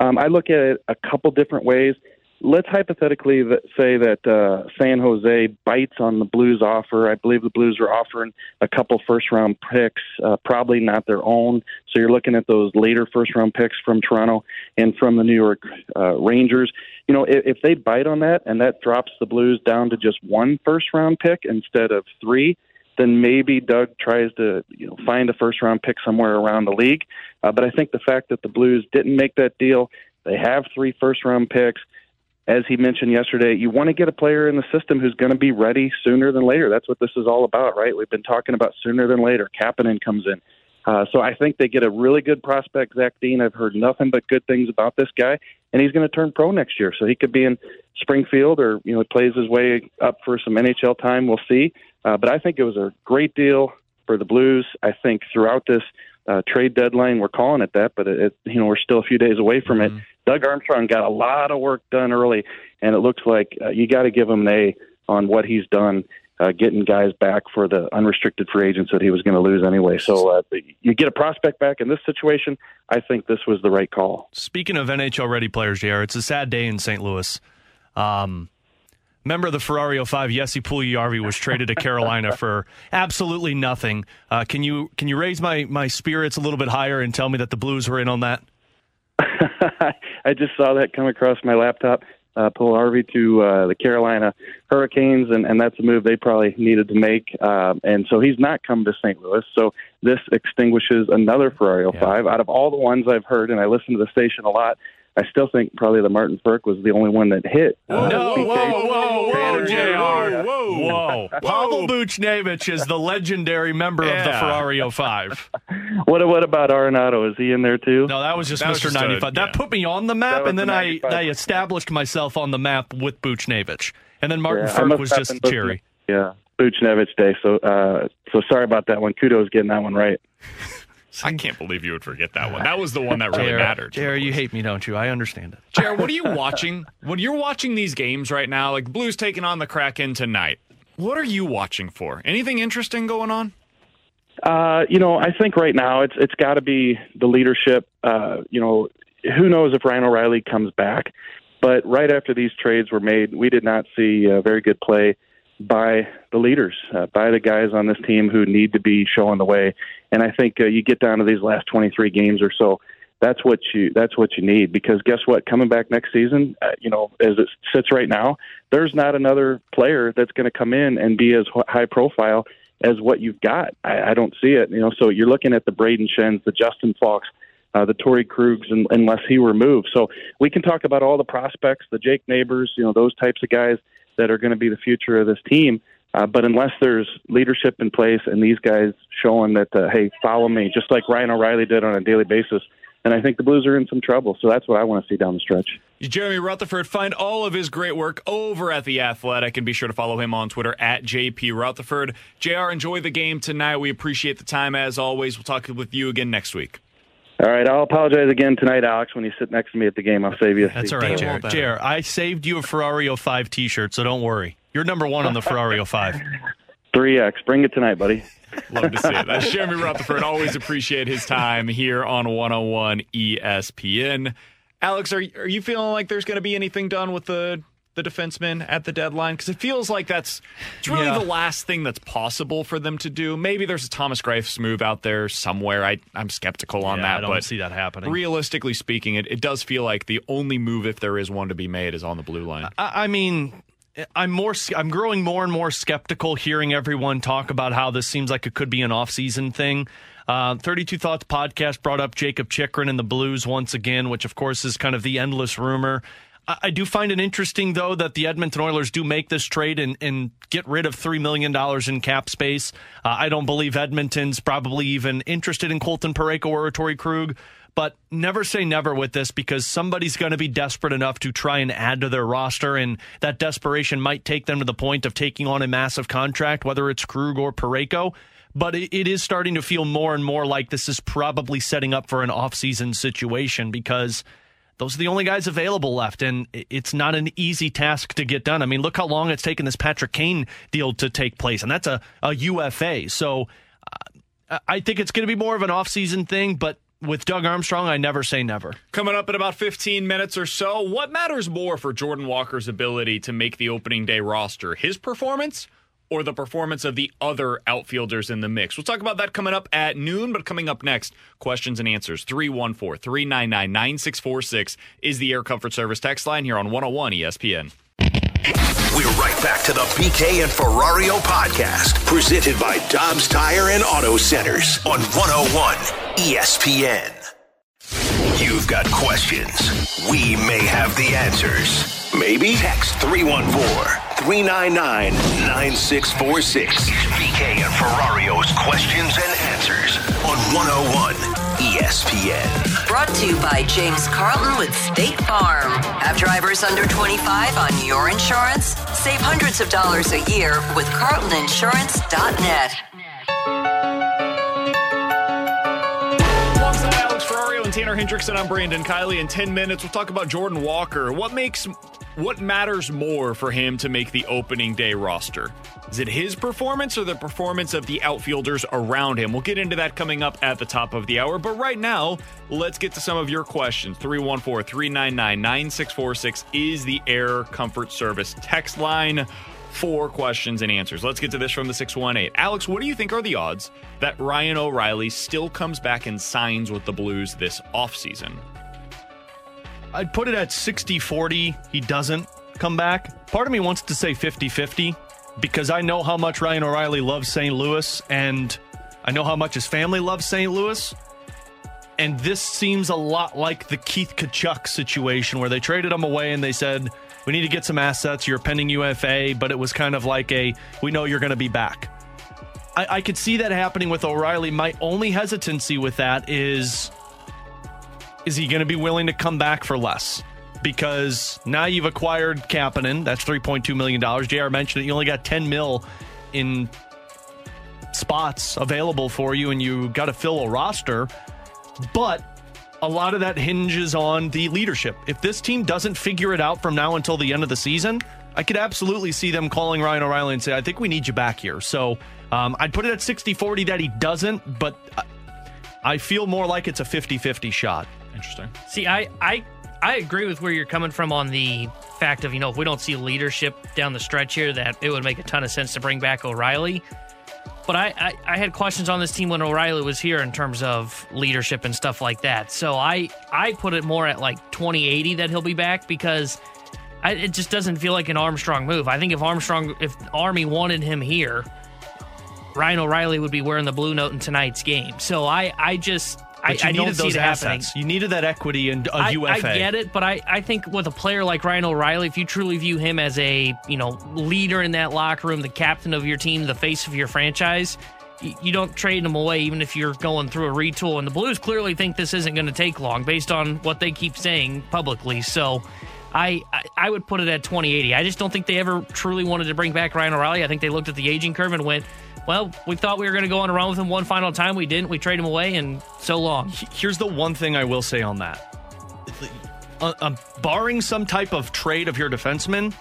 Um, I look at it a couple different ways. Let's hypothetically say that uh, San Jose bites on the Blues offer. I believe the Blues are offering a couple first round picks, uh, probably not their own. So you're looking at those later first round picks from Toronto and from the New York uh, Rangers you know, if, if they bite on that and that drops the Blues down to just one first round pick instead of three, then maybe Doug tries to you know find a first round pick somewhere around the league. Uh, but I think the fact that the Blues didn't make that deal, they have three first round picks. As he mentioned yesterday, you want to get a player in the system who's going to be ready sooner than later. That's what this is all about, right? We've been talking about sooner than later. Kapanen comes in. Uh, so I think they get a really good prospect, Zach Dean. I've heard nothing but good things about this guy, and he's going to turn pro next year. So he could be in Springfield, or you know, plays his way up for some NHL time. We'll see. Uh, but I think it was a great deal for the Blues. I think throughout this uh, trade deadline, we're calling it that, but it, it, you know, we're still a few days away from mm-hmm. it. Doug Armstrong got a lot of work done early, and it looks like uh, you got to give him an A on what he's done uh, getting guys back for the unrestricted free agents that he was going to lose anyway. So uh, you get a prospect back in this situation. I think this was the right call. Speaking of NHL ready players, JR, it's a sad day in St. Louis. Um, member of the Ferrario 5, Jesse Puljujarvi, was traded to Carolina for absolutely nothing. Uh, can you can you raise my my spirits a little bit higher and tell me that the Blues were in on that? <laughs> I just saw that come across my laptop uh, Puljujarvi to uh, the Carolina Hurricanes, and, and that's a move they probably needed to make. Uh, and so he's not come to St. Louis. So this extinguishes another Ferrario 5. Yeah. Out of all the ones I've heard, and I listen to the station a lot, I still think probably the Martin Frk was the only one that hit. Uh, No, BK. whoa, whoa, whoa, Tanner, JR. Whoa. <laughs> Whoa. Pavel Buchnevich is the legendary member of the Ferrari Ferrario 5. <laughs> What what about Arenado? Is he in there too? No, that was just That was Mr. just a- 95. yeah. That put me on the map, and then the I, I established myself on the map with Buchnevich. And then Martin Yeah, I was just been listening- cheery. Yeah, Buchnevich Day. So uh, so sorry about that one. Kudos getting that one right. <laughs> I can't believe you would forget that one. That was the one that really Jared, mattered. Jared, you hate me, don't you? I understand it. Jared, what are you watching? When you're watching these games right now, like Blues taking on the Kraken tonight, what are you watching for? Anything interesting going on? Uh, you know, I think right now it's it's got to be the leadership. Uh, you know, who knows if Ryan O'Reilly comes back? But right after these trades were made, we did not see uh, very good play by the leaders, uh, by the guys on this team who need to be showing the way. And I think uh, you get down to these last 23 games or so. That's what you that's what you need because guess what? Coming back next season, uh, you know, as it sits right now, there's not another player that's going to come in and be as high profile as what you've got. I, I don't see it. You know, so you're looking at the Brayden Schenns, the Justin Faulks, uh, the Torey Krugs, and, unless he were moved. So we can talk about all the prospects, the Jake Neighbors, you know, those types of guys that are going to be the future of this team. Uh, but unless there's leadership in place and these guys showing that, uh, hey, follow me, just like Ryan O'Reilly did on a daily basis, and I think the Blues are in some trouble. So that's what I want to see down the stretch. Jeremy Rutherford, find all of his great work over at The Athletic and be sure to follow him on Twitter at JP Rutherford. JR, enjoy the game tonight. We appreciate the time as always. We'll talk with you again next week. All right, I'll apologize again tonight, Alex, when you sit next to me at the game. I'll save you. a That's seat. all right, Well, Jared. Jared, I saved you a Ferrario 5 t shirt, so don't worry. You're number one on the Ferrario 5. 3X. Bring it tonight, buddy. Love to see it. That's Jeremy Rutherford. Always appreciate his time here on 101 ESPN. Alex, are, are you feeling like there's going to be anything done with the the defenseman at the deadline? Because it feels like that's it's really Yeah. the last thing that's possible for them to do. Maybe there's a Thomas Greiss move out there somewhere. I, I'm skeptical on Yeah, that. I don't but see that happening. Realistically speaking, it, it does feel like the only move, if there is one to be made, is on the blue line. I I mean, I'm more. I'm growing more and more skeptical hearing everyone talk about how this seems like it could be an off-season thing. Uh, 32 Thoughts podcast brought up Jakob Chychrun and the Blues once again, which of course is kind of the endless rumor. I, I do find it interesting though that the Edmonton Oilers do make this trade and, and get rid of three million dollars in cap space. Uh, I don't believe Edmonton's probably even interested in Colton Parayko or Torey Krug. But never say never with this because somebody's going to be desperate enough to try and add to their roster, and that desperation might take them to the point of taking on a massive contract, whether it's Krug or Parayko. But it is starting to feel more and more like this is probably setting up for an offseason situation because those are the only guys available left, and it's not an easy task to get done. I mean, look how long it's taken this Patrick Kane deal to take place, and that's a, a UFA. So uh, I think it's going to be more of an offseason thing, but with Doug Armstrong, I never say never. Coming up in about 15 minutes or so, what matters more for Jordan Walker's ability to make the opening day roster? His performance or the performance of the other outfielders in the mix? We'll talk about that coming up at noon, but coming up next, questions and answers. 314 399 9646 is the Air Comfort Service text line here on 101 ESPN. We're right back to the BK and Ferrario podcast, presented by Dobbs Tire and Auto Centers on 101 ESPN. You've got questions. We may have the answers. Maybe? Text 314 399 9646. BK and Ferrario's questions and answers on 101 ESPN. Brought to you by James Carlton with State Farm. Have drivers under 25 on your insurance? Save hundreds of dollars a year with CarltonInsurance.net. Tanner Hendrickson, I'm Brandon Kiley. In 10 minutes, we'll talk about Jordan Walker. What makes what matters more for him to make the opening day roster? Is it his performance or the performance of the outfielders around him? We'll get into that coming up at the top of the hour. But right now, let's get to some of your questions. 314 399 9646 is the Air Comfort Service text line for questions and answers. Let's get to this from the 618. Alex, what do you think are the odds that Ryan O'Reilly still comes back and signs with the Blues this offseason? I'd put it at 60 40. He doesn't come back. Part of me wants to say 50 50 because I know how much Ryan O'Reilly loves St. Louis and I know how much his family loves St. Louis. And this seems a lot like the Keith Tkachuk situation where they traded him away and they said, we need to get some assets. You're pending UFA, but it was kind of like a, we know you're going to be back. I, I could see that happening with O'Reilly. My only hesitancy with that is, is he going to be willing to come back for less? Because now you've acquired Kapanen. That's $3.2 million. JR mentioned it. You only got 10 mil in spots available for you, and you got to fill a roster. But a lot of that hinges on the leadership. If this team doesn't figure it out from now until the end of the season, I could absolutely see them calling Ryan O'Reilly and say, I think we need you back here. So um, I'd put it at 60 40 that he doesn't, but I feel more like it's a 50 50 shot. Interesting. See, I, I I agree with where you're coming from on the fact of, you know, if we don't see leadership down the stretch here, that it would make a ton of sense to bring back O'Reilly. But I, I, I, had questions on this team when O'Reilly was here in terms of leadership and stuff like that. So I, I put it more at like 2080 that he'll be back because I, it just doesn't feel like an Armstrong move. I think if Armstrong, if Army wanted him here, Ryan O'Reilly would be wearing the blue note in tonight's game. So I, I just, I, I needed those assets. You needed that equity in a I, UFA. I get it, but I, I think with a player like Ryan O'Reilly, if you truly view him as a you know leader in that locker room, the captain of your team, the face of your franchise, you, you don't trade him away, even if you're going through a retool. And the Blues clearly think this isn't going to take long, based on what they keep saying publicly. So. I, I would put it at 2080. I just don't think they ever truly wanted to bring back Ryan O'Reilly. I think they looked at the aging curve and went, well, we thought we were going to go on a run with him one final time. We didn't. We trade him away, and so long. Here's the one thing I will say on that. Uh, uh, barring some type of trade of your defenseman,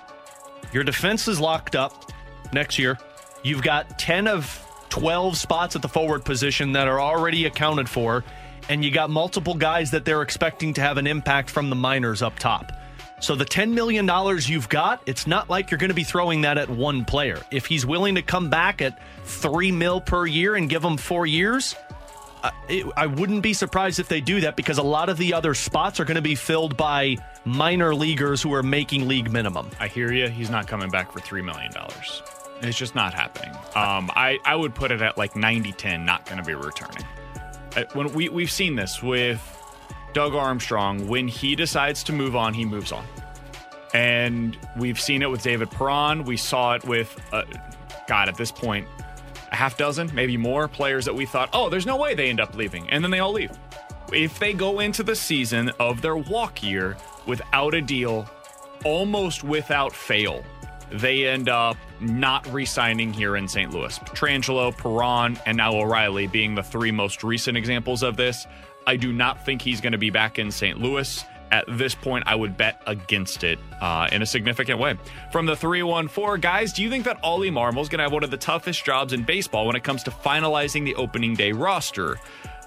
your defense is locked up next year. You've got 10 of 12 spots at the forward position that are already accounted for, and you got multiple guys that they're expecting to have an impact from the minors up top. So the $10 million you've got, it's not like you're going to be throwing that at one player. If he's willing to come back at 3 mil per year and give him 4 years, uh, it, I wouldn't be surprised if they do that because a lot of the other spots are going to be filled by minor leaguers who are making league minimum. I hear you. He's not coming back for $3 million. It's just not happening. Um, I, I would put it at like 90 10, not going to be returning. When we, we've seen this with Doug Armstrong, when he decides to move on, he moves on. And we've seen it with David Perron. We saw it with, uh, God, at this point, a half dozen, maybe more players that we thought, oh, there's no way they end up leaving. And then they all leave. If they go into the season of their walk year without a deal, almost without fail, they end up not re signing here in St. Louis. Pietrangelo, Perron, and now O'Reilly being the three most recent examples of this. I do not think he's going to be back in St. Louis. At this point, I would bet against it uh, in a significant way. From the 314, guys, do you think that Ollie Marmol is going to have one of the toughest jobs in baseball when it comes to finalizing the opening day roster?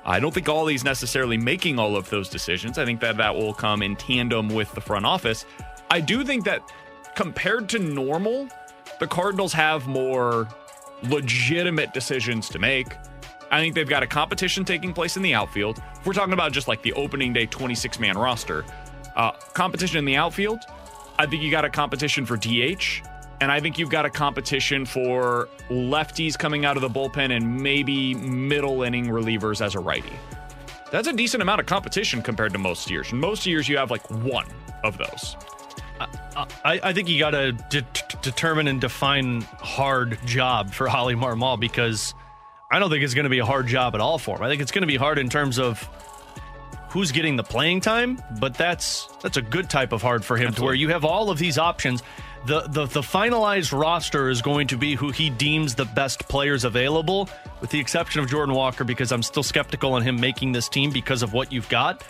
I don't think Ollie's necessarily making all of those decisions. I think that that will come in tandem with the front office. I do think that compared to normal, the Cardinals have more legitimate decisions to make. I think they've got a competition taking place in the outfield. If we're talking about just like the opening day 26 man roster, uh, competition in the outfield, I think you got a competition for DH. And I think you've got a competition for lefties coming out of the bullpen and maybe middle inning relievers as a righty. That's a decent amount of competition compared to most years. Most years, you have like one of those. I, I think you got to de- determine and define hard job for Ollie Marmol because I don't think it's going to be a hard job at all for him. I think it's going to be hard in terms of who's getting the playing time, but that's that's a good type of hard for him Absolutely. to where you have all of these options. The, the the finalized roster is going to be who he deems the best players available, with the exception of Jordan Walker, because I'm still skeptical on him making this team because of what you've got.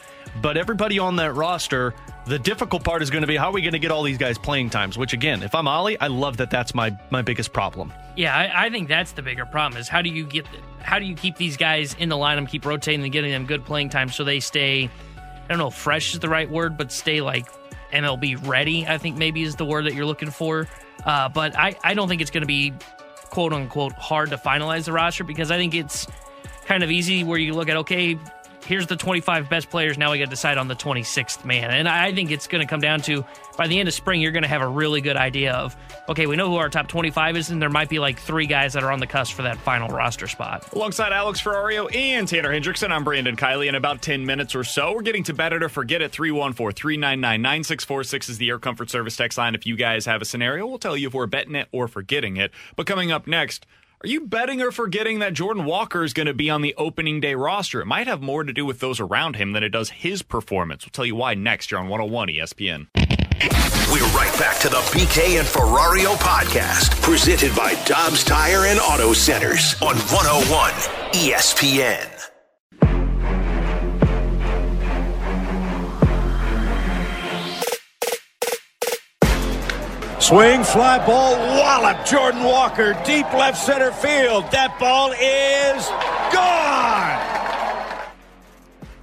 But everybody on that roster, the difficult part is going to be how are we going to get all these guys playing times? Which again, if I'm Ollie, I love that. That's my my biggest problem. Yeah, I, I think that's the bigger problem is how do you get how do you keep these guys in the lineup, keep rotating and getting them good playing time so they stay. I don't know, fresh is the right word, but stay like MLB ready. I think maybe is the word that you're looking for. Uh, but I I don't think it's going to be quote unquote hard to finalize the roster because I think it's kind of easy where you look at okay here's the 25 best players. Now we got to decide on the 26th man. And I think it's going to come down to by the end of spring, you're going to have a really good idea of, okay, we know who our top 25 is, and there might be like three guys that are on the cusp for that final roster spot. Alongside Alex Ferrario and Tanner Hendrickson, I'm Brandon Kiley. In about 10 minutes or so, we're getting to Bet It or Forget It 314 399 9646 is the Air Comfort Service text line. If you guys have a scenario, we'll tell you if we're betting it or forgetting it. But coming up next, are you betting or forgetting that Jordan Walker is going to be on the opening day roster? It might have more to do with those around him than it does his performance. We'll tell you why next You're on 101 ESPN. We're right back to the BK and Ferrario podcast, presented by Dobbs Tire and Auto Centers on 101 ESPN. Swing, fly ball, wallop. Jordan Walker, deep left center field. That ball is gone.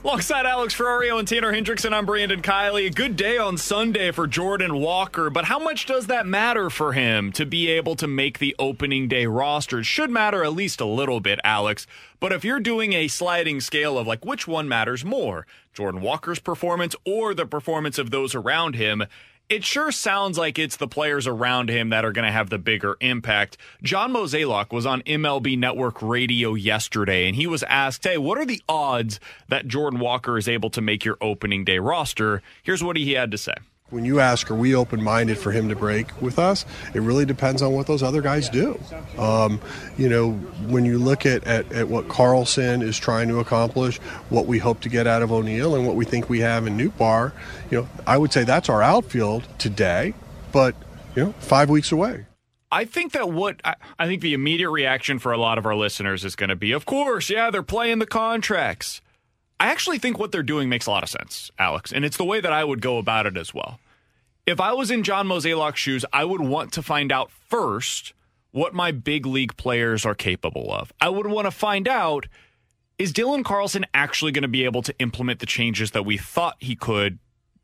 Alongside Alex Ferrario and Tanner Hendrickson, I'm Brandon Kiley. A good day on Sunday for Jordan Walker, but how much does that matter for him to be able to make the opening day roster? It should matter at least a little bit, Alex. But if you're doing a sliding scale of like which one matters more, Jordan Walker's performance or the performance of those around him, it sure sounds like it's the players around him that are going to have the bigger impact. John Mozeliak was on MLB Network Radio yesterday, and he was asked, Hey, what are the odds that Jordan Walker is able to make your opening day roster? Here's what he had to say. When you ask, are we open minded for him to break with us? It really depends on what those other guys do. Um, you know, when you look at, at, at, what Carlson is trying to accomplish, what we hope to get out of O'Neill, and what we think we have in Nootbaar, you know, I would say that's our outfield today, but, you know, five weeks away. I think that what I, I think the immediate reaction for a lot of our listeners is going to be, of course, yeah, they're playing the contracts. I actually think what they're doing makes a lot of sense, Alex, and it's the way that I would go about it as well. If I was in John Mozeliak's shoes, I would want to find out first what my big league players are capable of. I would want to find out is Dylan Carlson actually going to be able to implement the changes that we thought he could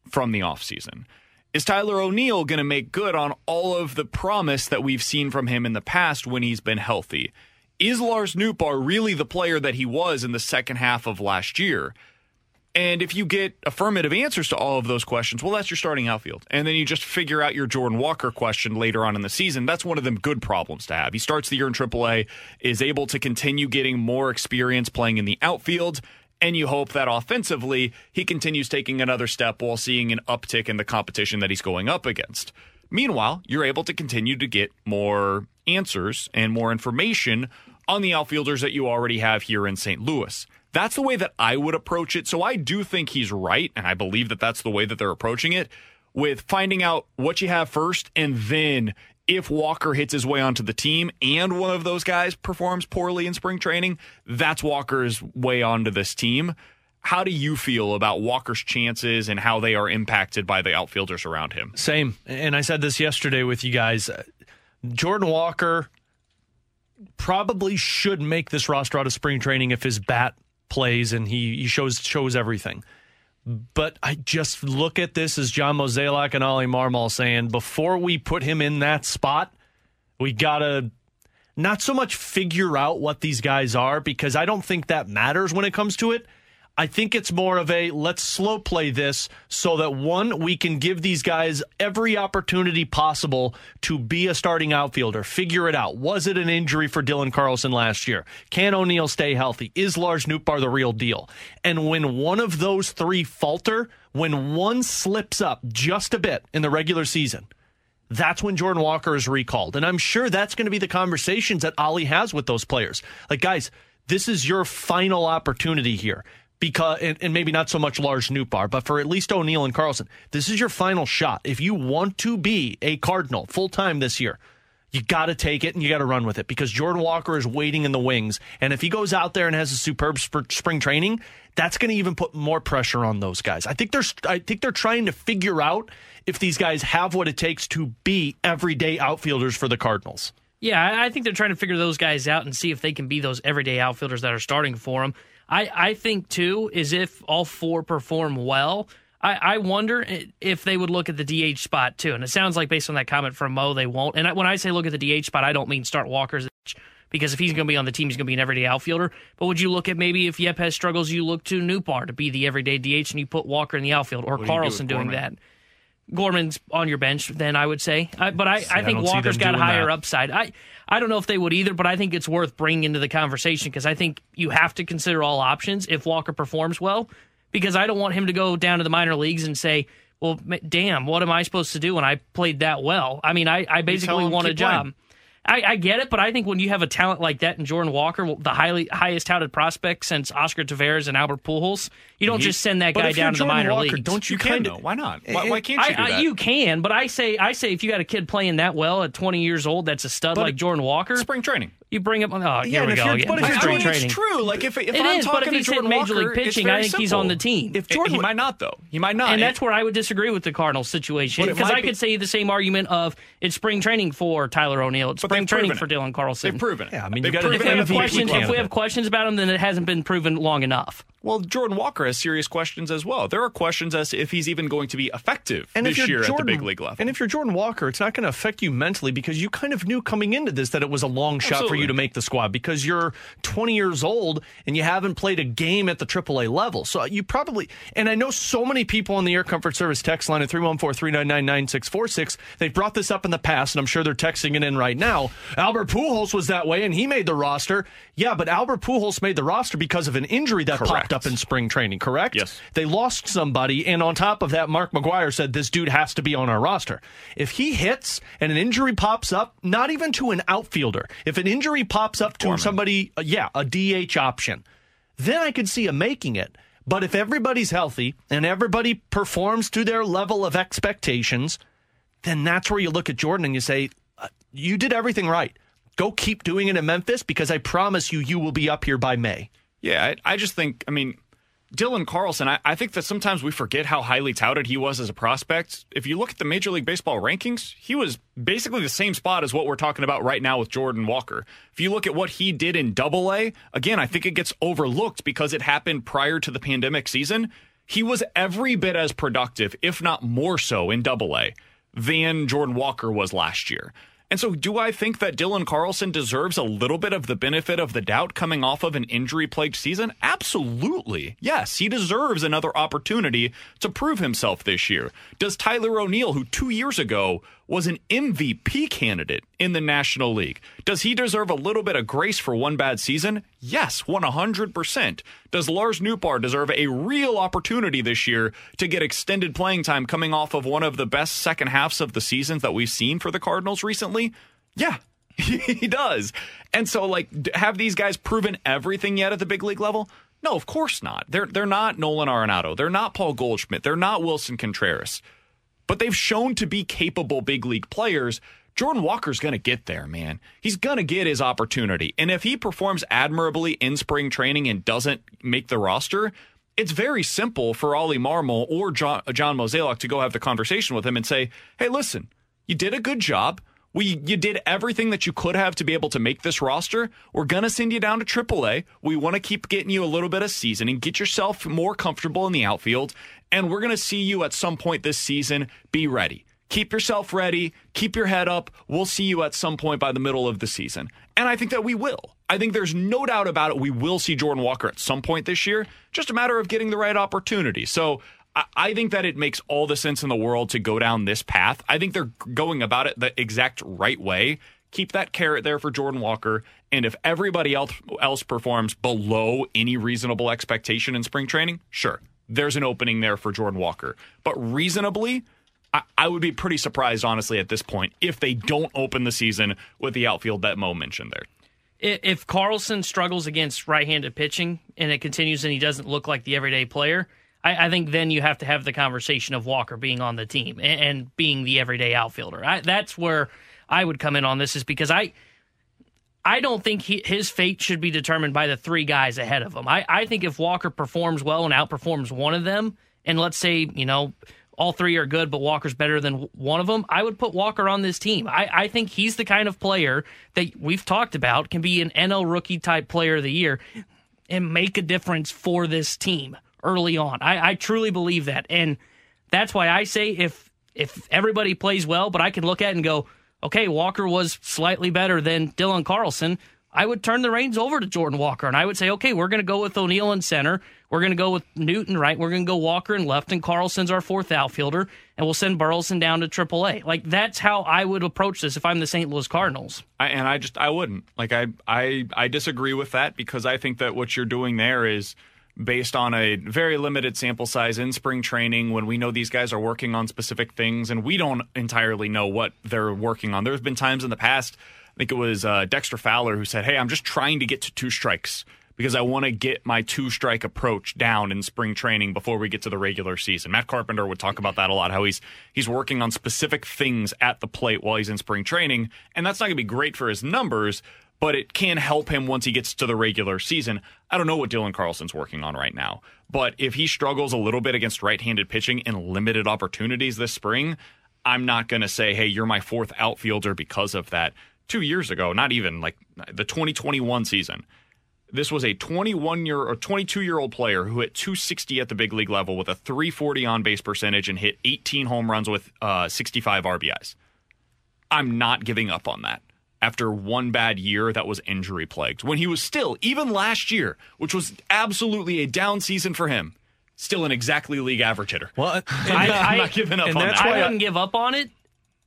from the offseason? Is Tyler O'Neill going to make good on all of the promise that we've seen from him in the past when he's been healthy? Is Lars Nootbaar really the player that he was in the second half of last year? And if you get affirmative answers to all of those questions, well, that's your starting outfield. And then you just figure out your Jordan Walker question later on in the season. That's one of them good problems to have. He starts the year in AAA, is able to continue getting more experience playing in the outfield. And you hope that offensively, he continues taking another step while seeing an uptick in the competition that he's going up against. Meanwhile, you're able to continue to get more answers and more information on the outfielders that you already have here in St. Louis. That's the way that I would approach it. So I do think he's right, and I believe that that's the way that they're approaching it with finding out what you have first, and then if Walker hits his way onto the team and one of those guys performs poorly in spring training, that's Walker's way onto this team. How do you feel about Walker's chances and how they are impacted by the outfielders around him? Same. And I said this yesterday with you guys. Jordan Walker probably should make this roster out of spring training if his bat plays and he, he shows shows everything. But I just look at this as John Mozeliak and Ollie Marmol saying before we put him in that spot, we gotta not so much figure out what these guys are because I don't think that matters when it comes to it. I think it's more of a let's slow play this so that one, we can give these guys every opportunity possible to be a starting outfielder. Figure it out. Was it an injury for Dylan Carlson last year? Can O'Neill stay healthy? Is Lars Nootbaar the real deal? And when one of those three falter, when one slips up just a bit in the regular season, that's when Jordan Walker is recalled. And I'm sure that's going to be the conversations that Ollie has with those players. Like, guys, this is your final opportunity here because and, and, maybe not so much Lars Nootbaar, but for at least O'Neill and Carlson, this is your final shot. If you want to be a Cardinal full time this year, you got to take it and you got to run with it because Jordan Walker is waiting in the wings, and if he goes out there and has a superb sp- spring training, that's going to even put more pressure on those guys. I think they're I think they're trying to figure out if these guys have what it takes to be everyday outfielders for the Cardinals. Yeah, I think they're trying to figure those guys out and see if they can be those everyday outfielders that are starting for them. I, I think too is if all four perform well. I, I wonder if they would look at the DH spot too. And it sounds like based on that comment from Mo, they won't. And when I say look at the DH spot, I don't mean start Walker's because if he's going to be on the team, he's going to be an everyday outfielder. But would you look at maybe if Yepez struggles, you look to Nootbaar to be the everyday DH and you put Walker in the outfield or What do do Carlson doing that? Gorman's on your bench, then I would say. I, but I, See, I I think see Walker's got higher that. upside. I, I don't know if they would either, but I think it's worth bringing into the conversation because I think you have to consider all options if Walker performs well. Because I don't want him to go down to the minor leagues and say, "Well, damn, what am I supposed to do when I played that well?" I mean, I, I basically want a job. playing. I, I get it, but I think when you have a talent like that in Jordan Walker, the highly highest touted prospect since Oscar Taveras and Albert Pujols, you don't He- just send that guy if you're down to the Jordan minor Walker, leagues. Don't you, You can kinda- though? Why not? Why, why can't I, you do I- you can, but I say I say if you got a kid playing that well at 20 years old, that's a stud But like Jordan Walker. Spring training. You bring up. Oh, Yeah, here we if go. you're- again. but if you're- Spring I mean, it's true. Like, if- if It I'm is, but talking if to he's hitting Jordan major league Walker, it's pitching, I very think he's on the team. If Jordan, he might not though. He might not. and that's where I would disagree with the Cardinals situation because I be- could say the same argument of it's spring training for Tyler O'Neill, it's But spring training proven for. Dylan Carlson. They've proven it. Yeah, I mean, They've you got to if we proven have it. questions, if we have questions about him, then it hasn't been proven long enough. Well, Jordan Walker has serious questions as well. There are questions as to if he's even going to be effective And this year Jordan, at the big league level. And if you're Jordan Walker, it's not going to affect you mentally because you kind of knew coming into this that it was a long shot for you to make the squad because you're 20 years old and you haven't played a game at the AAA level. So you probably, and I know so many people on the Air Comfort Service text line at 314 399 9646. They've brought this up in the past, and I'm sure they're texting it in right now. Albert Pujols was that way and he made the roster. Yeah, but Albert Pujols made the roster because of an injury that popped Up in spring training, correct? Yes. They lost somebody, and on top of that, Mark McGwire said this dude has to be on our roster. If he hits and an injury pops up, not even to an outfielder, if an injury pops up to Gorman. somebody, uh, yeah, a DH option, then I could see him making it. But if everybody's healthy and everybody performs to their level of expectations, then that's where you look at Jordan and you say, uh, you did everything right. Go keep doing it in Memphis because I promise you, you will be up here by May. Yeah, I, I just think, I mean, Dylan Carlson, I, I think that sometimes we forget how highly touted he was as a prospect. If you look at the Major League Baseball rankings, he was basically the same spot as what we're talking about right now with Jordan Walker. If you look at what he did in Double A, again, I think it gets overlooked because it happened prior to the pandemic season. He was every bit as productive, if not more so, in Double A than Jordan Walker was last year. And so, do I think that Dylan Carlson deserves a little bit of the benefit of the doubt coming off of an injury plagued season? Absolutely. Yes, he deserves another opportunity to prove himself this year. Does Tyler O'Neill, who two years ago was an MVP candidate in the National League, does he deserve a little bit of grace for one bad season? Yes, 100%. Does Lars Nootbaar deserve a real opportunity this year to get extended playing time coming off of one of the best second halves of the seasons that we've seen for the Cardinals recently? Yeah, <laughs> he does. And so, like, have these guys proven everything yet at the big league level? No, of course not. They're they're not Nolan Arenado. They're not Paul Goldschmidt. They're not Willson Contreras. But they've shown to be capable big league players. Jordan Walker's going to get there, man. He's going to get his opportunity. And if he performs admirably in spring training and doesn't make the roster, it's very simple for Ollie Marmol or John, uh, John Mozeliak to go have the conversation with him and say, hey, listen, you did a good job. We you did everything that you could have to be able to make this roster. We're gonna send you down to AAA. We want to keep getting you a little bit of seasoning, get yourself more comfortable in the outfield, and we're gonna see you at some point this season. Be ready. Keep yourself ready. Keep your head up. We'll see you at some point by the middle of the season. And I think that we will. I think there's no doubt about it. We will see Jordan Walker at some point this year. Just a matter of getting the right opportunity. So I- I think that it makes all the sense in the world to go down this path. I think they're going about it the exact right way. Keep that carrot there for Jordan Walker. And if everybody else, else performs below any reasonable expectation in spring training, sure, there's an opening there for Jordan Walker. But reasonably, I, I would be pretty surprised, honestly, at this point, if they don't open the season with the outfield that Mo mentioned there. If Carlson struggles against right-handed pitching and it continues and he doesn't look like the everyday player, I, I think then you have to have the conversation of Walker being on the team and, and being the everyday outfielder. I, that's where I would come in on this, is because I. I don't think he, his fate should be determined by the three guys ahead of him. I, I think if Walker performs well and outperforms one of them, and let's say, you know, all three are good, but Walker's better than one of them, I would put Walker on this team. I, I think he's the kind of player that we've talked about can be an NL rookie type player of the year and make a difference for this team early on. I, I truly believe that. And that's why I say if if everybody plays well, but I can look at and go, okay, Walker was slightly better than Dylan Carlson. I would turn the reins over to Jordan Walker and I would say, okay, we're going to go with O'Neill in center. We're going to go with Newton right. We're going to go Walker in left, and Carlson's our fourth outfielder, and we'll send Burleson down to AAA. Like that's how I would approach this if I'm the St. Louis Cardinals. I, and I just I wouldn't like I I I disagree with that because I think that what you're doing there is based on a very limited sample size in spring training when we know these guys are working on specific things and we don't entirely know what they're working on. There's been times in the past, I think it was uh, Dexter Fowler who said, "Hey, I'm just trying to get to two strikes." Because I want to get my two strike approach down in spring training before we get to the regular season. Matt Carpenter would talk about that a lot. How he's he's working on specific things at the plate while he's in spring training, and that's not going to be great for his numbers but it can help him once he gets to the regular season. I don't know what Dylan Carlson's working on right now, but if he struggles a little bit against right handed pitching in limited opportunities this spring, I'm not going to say, hey, you're my fourth outfielder because of that. Two years ago, not even like the 2021 season, this was a 21 year or 22 year old player who hit 260 at the big league level with a 340 on base percentage and hit 18 home runs with uh, 65 RBIs. I'm not giving up on that after one bad year that was injury plagued. When he was still, even last year, which was absolutely a down season for him, still an exactly league average hitter. Well, <laughs> I, I'm not giving up on that. I wouldn't give up on it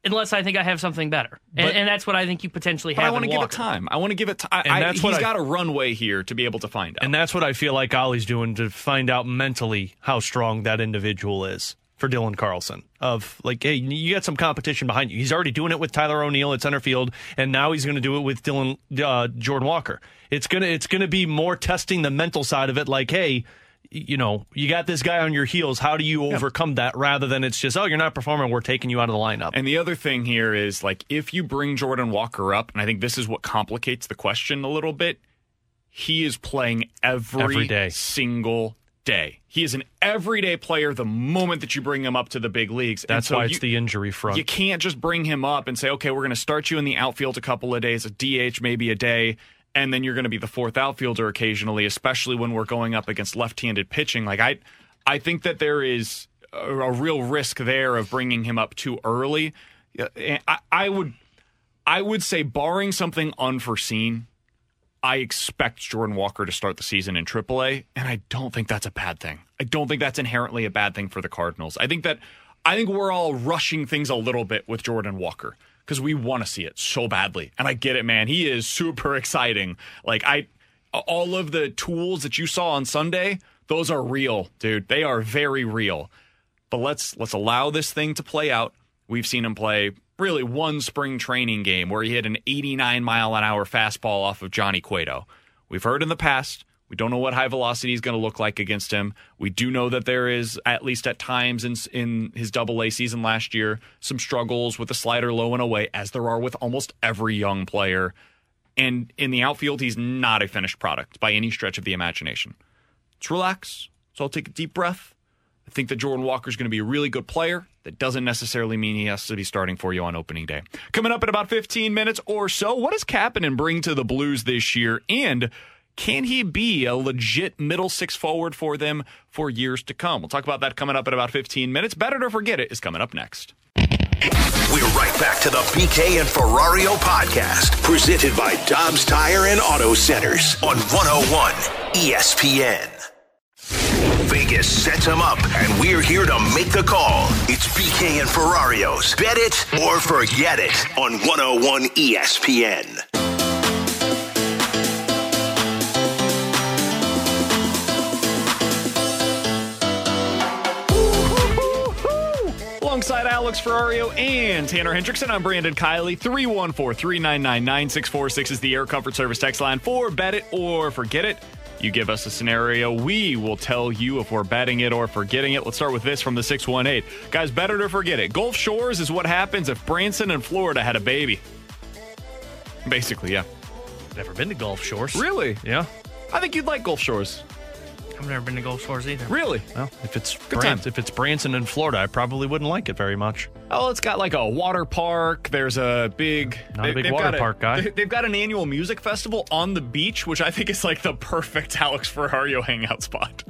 unless I think I have something better, and, But- and that's what I think you potentially But have. I want to give it time. I want to give it time. And that's he's what I- got a runway here to be able to find out. And that's what I feel like Ollie's doing to find out mentally how strong that individual is for Dylan Carlson. Of like, hey, you got some competition behind you. He's already doing it with Tyler O'Neill at center field, and now he's going to do it with Dylan uh, Jordan Walker. It's gonna it's gonna be more testing the mental side of it. Like, hey. You know, you got this guy on your heels. How do you overcome that rather than it's just, oh, you're not performing. We're taking you out of the lineup. And the other thing here is like if you bring Jordan Walker up, and I think this is what complicates the question a little bit, he is playing every, Every day. single day. He is an everyday player the moment that you bring him up to the big leagues. That's so why it's you- the injury front. You can't just bring him up and say, okay, we're going to start you in the outfield a couple of days, a DH maybe a day, and then you're going to be the fourth outfielder occasionally, especially when we're going up against left-handed pitching. Like I, I think that there is a, a real risk there of bringing him up too early. Eh, I, I would, I would say, barring something unforeseen, I expect Jordan Walker to start the season in AAA, and I don't think that's a bad thing. I don't think that's inherently a bad thing for the Cardinals. I think that I think we're all rushing things a little bit with Jordan Walker because we want to see it so badly. And I get it, man. He is super <laughs> exciting. Like I all of the tools that you saw on Sunday, those are real, dude. They are very real. But let's let's allow this thing to play out. We've seen him play really one spring training game where he hit an 89 mile an hour fastball off of Johnny Cueto. We've heard in the past. We don't know what high velocity is going to look like against him. We do know that there is, at least at times in in his Double A season last year, some struggles with the slider low and away, as there are with almost every young player. And in the outfield, he's not a finished product by any stretch of the imagination. Let's relax. So I'll take a deep breath. I think that Jordan Walker is going to be a really good player. That doesn't necessarily mean he has to be starting for you on opening day. Coming up in about 15 minutes or so, what does Kapanen bring to the Blues this year? And can he be a legit middle six forward for them for years to come? We'll talk about that coming up in about 15 minutes. Better to forget it is coming up next. We're right back to the BK and Ferrario podcast, presented by Dobbs Tire and Auto Centers on 101 ESPN. Vegas sets them up, and we're here to make the call. It's BK and Ferrario's Bet It or Forget It on 101 ESPN. Alongside Alex Ferrario and Tanner Hendrickson, I'm Brandon Kiley. 314 399 9646 is the Air Comfort Service text line for Bet It or Forget It. You give us a scenario, we will tell you if we're betting it or forgetting it. Let's start with this from the 618. Guys, better to forget it. Gulf Shores is what happens if Branson and Florida had a baby. Basically, yeah. Never been to Gulf Shores. Really? Yeah. I think you'd like Gulf Shores. I've never been to Gulf Shores either. Really? Well, if it's Good Bran- time. if it's Branson in Florida, I probably wouldn't like it very much. Oh, it's got like a water park. There's a big, Not a big they've water got park guy. they- They've got an annual music festival on the beach, which I think is like the perfect Alex Ferrario hangout spot.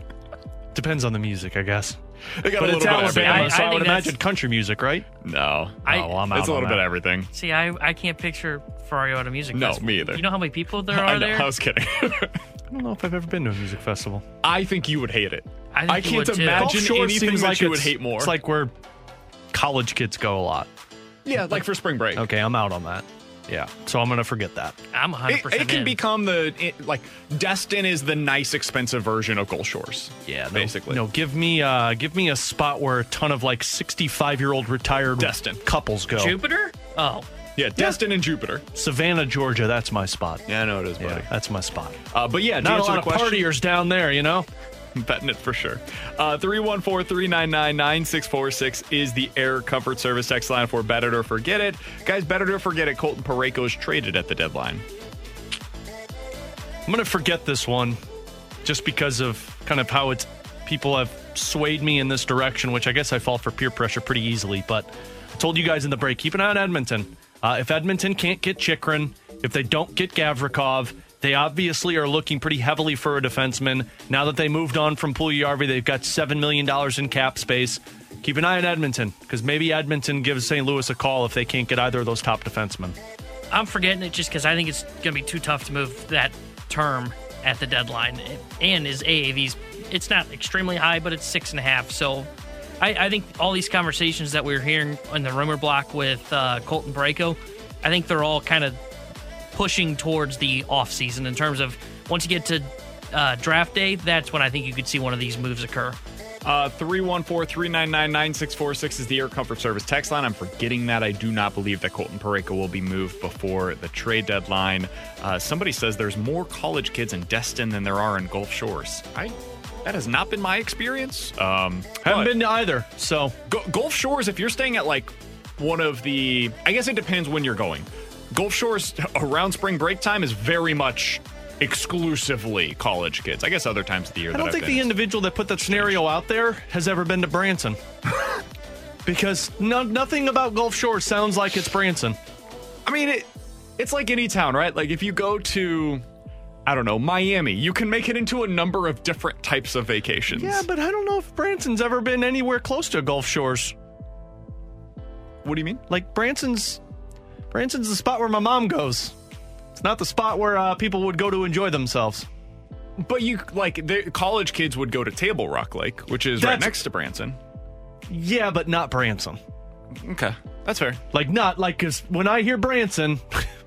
Depends on the music, I guess. They got but a it's little bit of Alabama, everything. so I- I I, would imagine country music, right? No. I- oh, well, I'm out it's a little bit that. of everything. See, I, I can't picture Ferrario at a music No, festival. me either. You know how many people there <laughs> I are know. there? I was kidding. <laughs> I don't know if I've ever been to a music festival. I think you would hate it. I think I you can't would, too. imagine Gulf anything seems that like you would it's- hate more. It's like where college kids go a lot. yeah, like for spring break. Okay, I'm out on that. Yeah, so I'm gonna forget that. I'm 100% It, it can in. become the it, like Destin is the nice, expensive version of Gulf Shores. Yeah, no, basically. No, give me uh give me a spot where a ton of like 65 year old retired Destin. couples go. Jupiter? Oh. Yeah, Destin and Jupiter. Savannah, Georgia. That's my spot. Yeah, I know it is, buddy. Yeah, that's my spot. Uh, but yeah, to Not a answer lot the of question, partiers down there, you know. I'm <laughs> betting it for sure. Uh, 314 399 9646 is the Air Comfort Service text line for Bet It or Forget It. Guys, Bet It or Forget It, Colton Parayko's traded at the deadline. I'm gonna forget this one, just because of kind of how it's people have swayed me in this direction, which I guess I fall for peer pressure pretty easily. But I told you guys in the break, keep an eye on Edmonton. Uh, if Edmonton can't get Chychrun, if they don't get Gavrikov, they obviously are looking pretty heavily for a defenseman. Now that they moved on from Puljujärvi, they've got $7 million in cap space. Keep an eye on Edmonton, because maybe Edmonton gives St. Louis a call if they can't get either of those top defensemen. I'm forgetting it just because I think it's going to be too tough to move that term at the deadline. And his AAV's, it's not extremely high, but it's six and a half. So I, I think all these conversations that we are hearing in the rumor block with uh, Colton Parayko, I think they're all kind of pushing towards the offseason in terms of once you get to uh, draft day, that's when I think you could see one of these moves occur. Uh, 314 399 9646 is the Air Comfort Service text line. I'm forgetting that. I do not believe that Colton Parayko will be moved before the trade deadline. Uh, somebody says there's more college kids in Destin than there are in Gulf Shores. I That has not been my experience. Um, Haven't been to either. So Gu- Gulf Shores, if you're staying at like one of the, I guess it depends when you're going. Gulf Shores around spring break time is very much exclusively college kids. I guess other times of the year. I that don't I've think been the is- individual that put that scenario out there has ever been to Branson. <laughs> because no, nothing about Gulf Shores sounds like it's Branson. I mean, it, it's like any town, right? Like if you go to, I don't know, Miami, you can make it into a number of different types of vacations. Yeah, but I don't know if Branson's ever been anywhere close to Gulf Shores. What do you mean? Like Branson's Branson's the spot where my mom goes. It's not the spot where uh, people would go to enjoy themselves. But you like the college kids would go to Table Rock Lake, which is right next to Branson. Yeah, but not Branson. Okay, that's fair. Like not like because when I hear Branson, <laughs>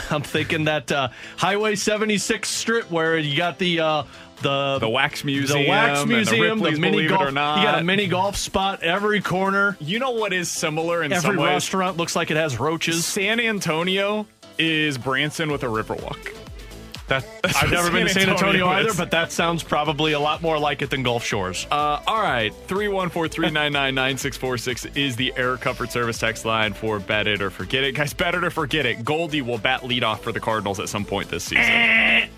<laughs> I'm thinking that uh, Highway 76 strip where you got the uh, the The Wax Museum, the wax and the museum, the, mini golf. You got a mini golf spot every corner. You know what is similar in Every some ways? Every restaurant looks like it has roaches. San Antonio is Branson with a Riverwalk. That <laughs> That's I've what never been to San San Antonio, Antonio either, is. but that sounds probably a lot more like it than Gulf Shores. Uh, all right, 314-399-9646 is the Air Comfort Service text line for Bet It or Forget It. Guys, bet it or forget it. Goldie will bat leadoff for the Cardinals at some point this season.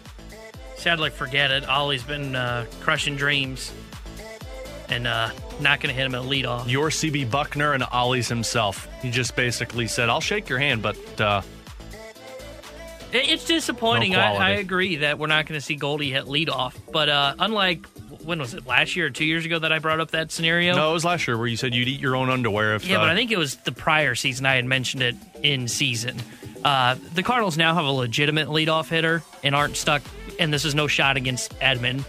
Sad like forget it. Ollie's been uh, crushing dreams and uh, not going to hit him at leadoff. Your CB Buckner and Ollie's himself. He just basically said, "I'll shake your hand, but uh, It- It's disappointing. No I, I agree that we're not going to see Goldie hit leadoff. But uh, unlike, when was it, last year or two years ago that I brought up that scenario? no, it was last year where you said you'd eat your own underwear if." Yeah, uh, but I think it was the prior season I had mentioned it in season. Uh, the Cardinals now have a legitimate leadoff hitter and aren't stuck, and this is no shot against Edman,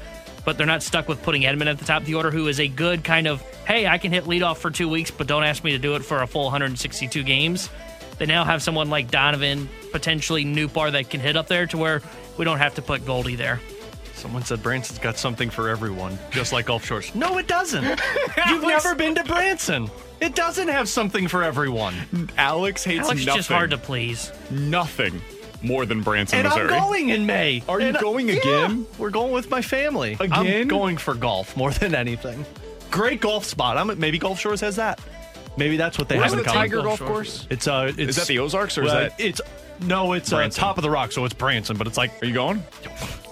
but they're not stuck with putting Edman at the top of the order, who is a good kind of, hey, I can hit leadoff for two weeks, but don't ask me to do it for a full 162 games. They now have someone like Donovan, potentially Nootbaar, that can hit up there to where we don't have to put Goldie there. Someone said Branson's got something for everyone, just like Gulf Shores. No, it doesn't. <laughs> You've never been to Branson. It doesn't have something for everyone. Alex hates Alex is nothing. just hard to please. Nothing more than Branson, And Missouri. I'm going in May. Are you And, going yeah, again? we're going with my family. I'm Again? going for golf more than anything. Great golf spot. I'm maybe Gulf Shores has that. Maybe that's what they Where's have the in common. Tiger Golf Course? It's uh, it's, Is that the Ozarks or is well, that it's no, it's uh, Branson? top of the rock, so it's Branson. But it's like, Are you going?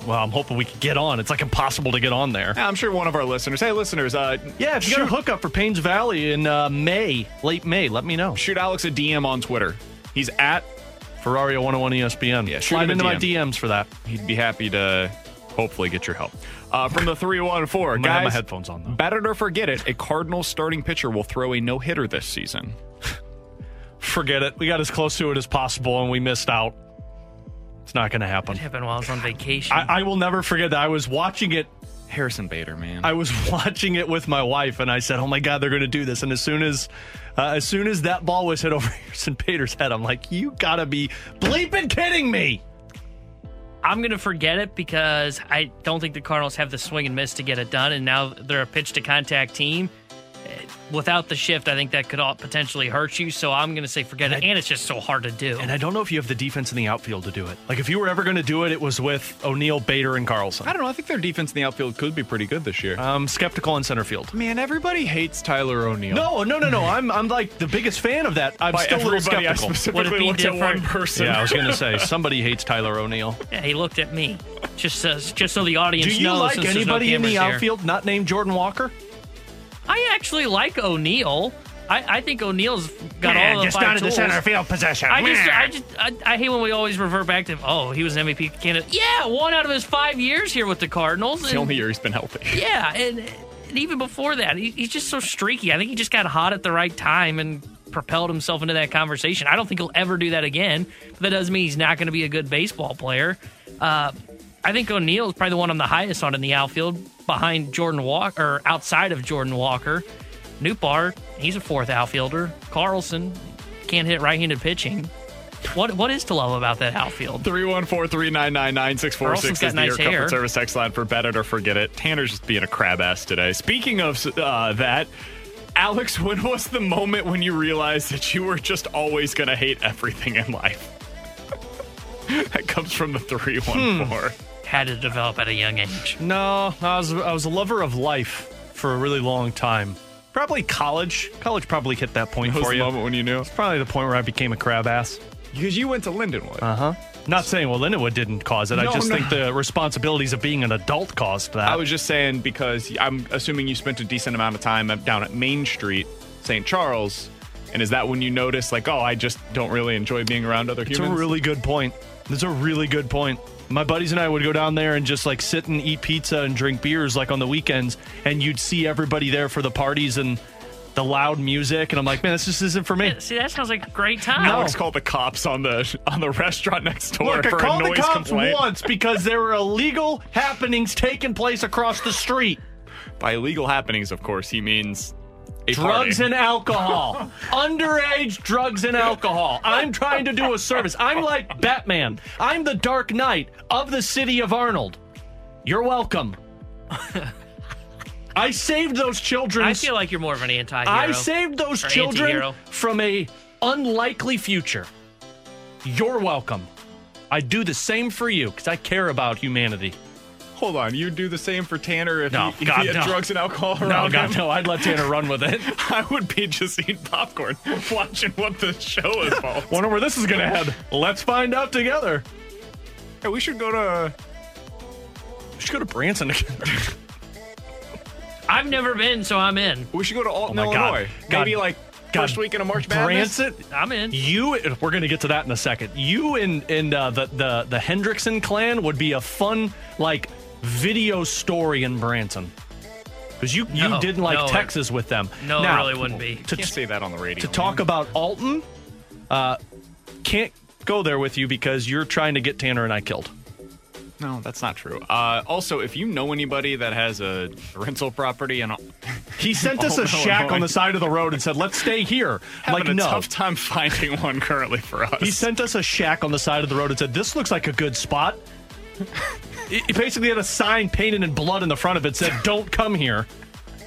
well, I'm hoping we can get on. It's like impossible to get on there. Yeah, I'm sure one of our listeners. Hey, listeners, uh, Yeah, if you shoot, got a hookup for Paynes Valley in uh, May, late May, let me know. shoot Alex a DM on Twitter. He's at. Ferrari 101 ESPN. Yeah, shoot slide him a into my DM. DMs for that. He'd be happy to hopefully get your help. Uh, from the 314, I'm have my headphones on, though. Bet it or forget it, a Cardinals starting pitcher will throw a no hitter this season. Forget it. We got as close to it as possible and we missed out. It's not going to happen. It happened while I was on vacation. I, I will never forget that. I was watching it. Harrison Bader, man. I was <laughs> watching it with my wife, and I said, "Oh my God, they're going to do this!" And as soon as, uh, as soon as that ball was hit over <laughs> Harrison Bader's head, I'm like, "You gotta be bleeping kidding me!" I'm going to forget it because I don't think the Cardinals have the swing and miss to get it done, and now they're a pitch to contact team. Without the shift, I think that could all potentially hurt you. So I'm going to say forget it, and it's just so hard to do. And I don't know if you have the defense in the outfield to do it. Like if you were ever going to do it, it was with O'Neill, Bader, and Carlson. I don't know. I think their defense in the outfield could be pretty good this year. I'm skeptical in center field. Man, everybody hates Tyler O'Neill. No, no, no, no. I'm I'm like the biggest fan of that. I'm By still a little everybody, I skeptical. specifically Would it be looked at one different? person. Yeah, I was going <laughs> to say somebody hates Tyler O'Neill. Yeah, he looked at me just uh, just so the audience Do you knows. like since there's no anybody in the cameras here. outfield not named Jordan Walker? I actually like O'Neill. I, I think O'Neill's got Man, all the just five not in the tools. center field position. I just, I just, I, I hate when we always revert back to, oh, he was an MVP candidate. Yeah, one out of his five years here with the Cardinals. It's the and- only year he's been healthy. Yeah, and, and even before that, he, he's just so streaky. I think he just got hot at the right time and propelled himself into that conversation. I don't think he'll ever do that again. But that doesn't mean he's not going to be a good baseball player. Uh, I think O'Neill is probably the one I'm the highest on in the outfield, behind Jordan Walker, or outside of Jordan Walker. Nootbaar, he's a fourth outfielder. Carlson can't hit right-handed pitching. What what is to love about that outfield? 314-399-9646 is got the nice Air Comfort. Service text line for Bet It or Forget It. Tanner's just being a crab ass today. Speaking of uh, that, Alex, <laughs> when was the moment when you realized that you were just always going to hate everything in life? <laughs> that comes from the 314. Had to develop at a young age. No, I was I was a lover of life for a really long time. Probably college. College probably hit that point What was for the you. moment when you knew? It's probably the point where I became a crab ass. Because you went to Lindenwood. Uh huh. Not saying well Lindenwood didn't cause it. I No, just no. think the responsibilities of being an adult caused that. I was just saying because I'm assuming you spent a decent amount of time down at Main Street, St. Charles. And is that when you notice, like, oh, I just don't really enjoy being around other It's humans? a really good point. That's a really good point. My buddies and I would go down there and just like sit and eat pizza and drink beers like on the weekends, and you'd see everybody there for the parties and the loud music, and I'm like, man, this just isn't for me. See, that sounds like a great time. Alex called the cops on the on the restaurant next door Look, I for a called the noise cops complaint. once because there were illegal happenings taking place across the street. By illegal happenings, of course, he means a drugs party. and alcohol. <laughs> Underage drugs and alcohol. I'm trying to do a service. I'm like Batman. I'm the Dark Knight of the city of Arnold. You're welcome. <laughs> I saved those children. I feel like you're more of an anti-hero. I saved those children anti-hero. from a unlikely future. You're welcome. I do the same for you because I care about humanity. Hold on, you do the same for Tanner if, No, he, if God, he had no. drugs and alcohol No, around God, him? no. I'd let Tanner run with it. <laughs> I would be just eating popcorn, <laughs> watching what the show involves. <laughs> Wonder where this is going to head. Let's find out together. Hey, we should go to. We should go to Branson again. I've never been, so I'm in. We should go to Alton, Oh my God. Illinois. God. Maybe like God. first weekend of March Madness. Branson, I'm in. You, we're going to get to that in a second. You and and uh, the the the Hendrickson clan would be a fun like video story in Branson because you you No, didn't like no, it- Texas with them. No, Now, it really wouldn't be. To, Can't say that on the radio. to talk about Alton, uh, can't go there with you because you're trying to get Tanner and I killed. No, that's not true. Uh, also, if you know anybody that has a rental property and <laughs> He sent us Oh, a shack Illinois. on the side of the road and said, "Let's stay here." having like a no. tough time finding one currently for us. He sent us a shack on the side of the road and said, "This looks like a good spot." It it basically had a sign painted in blood in the front of it said, "Don't come here."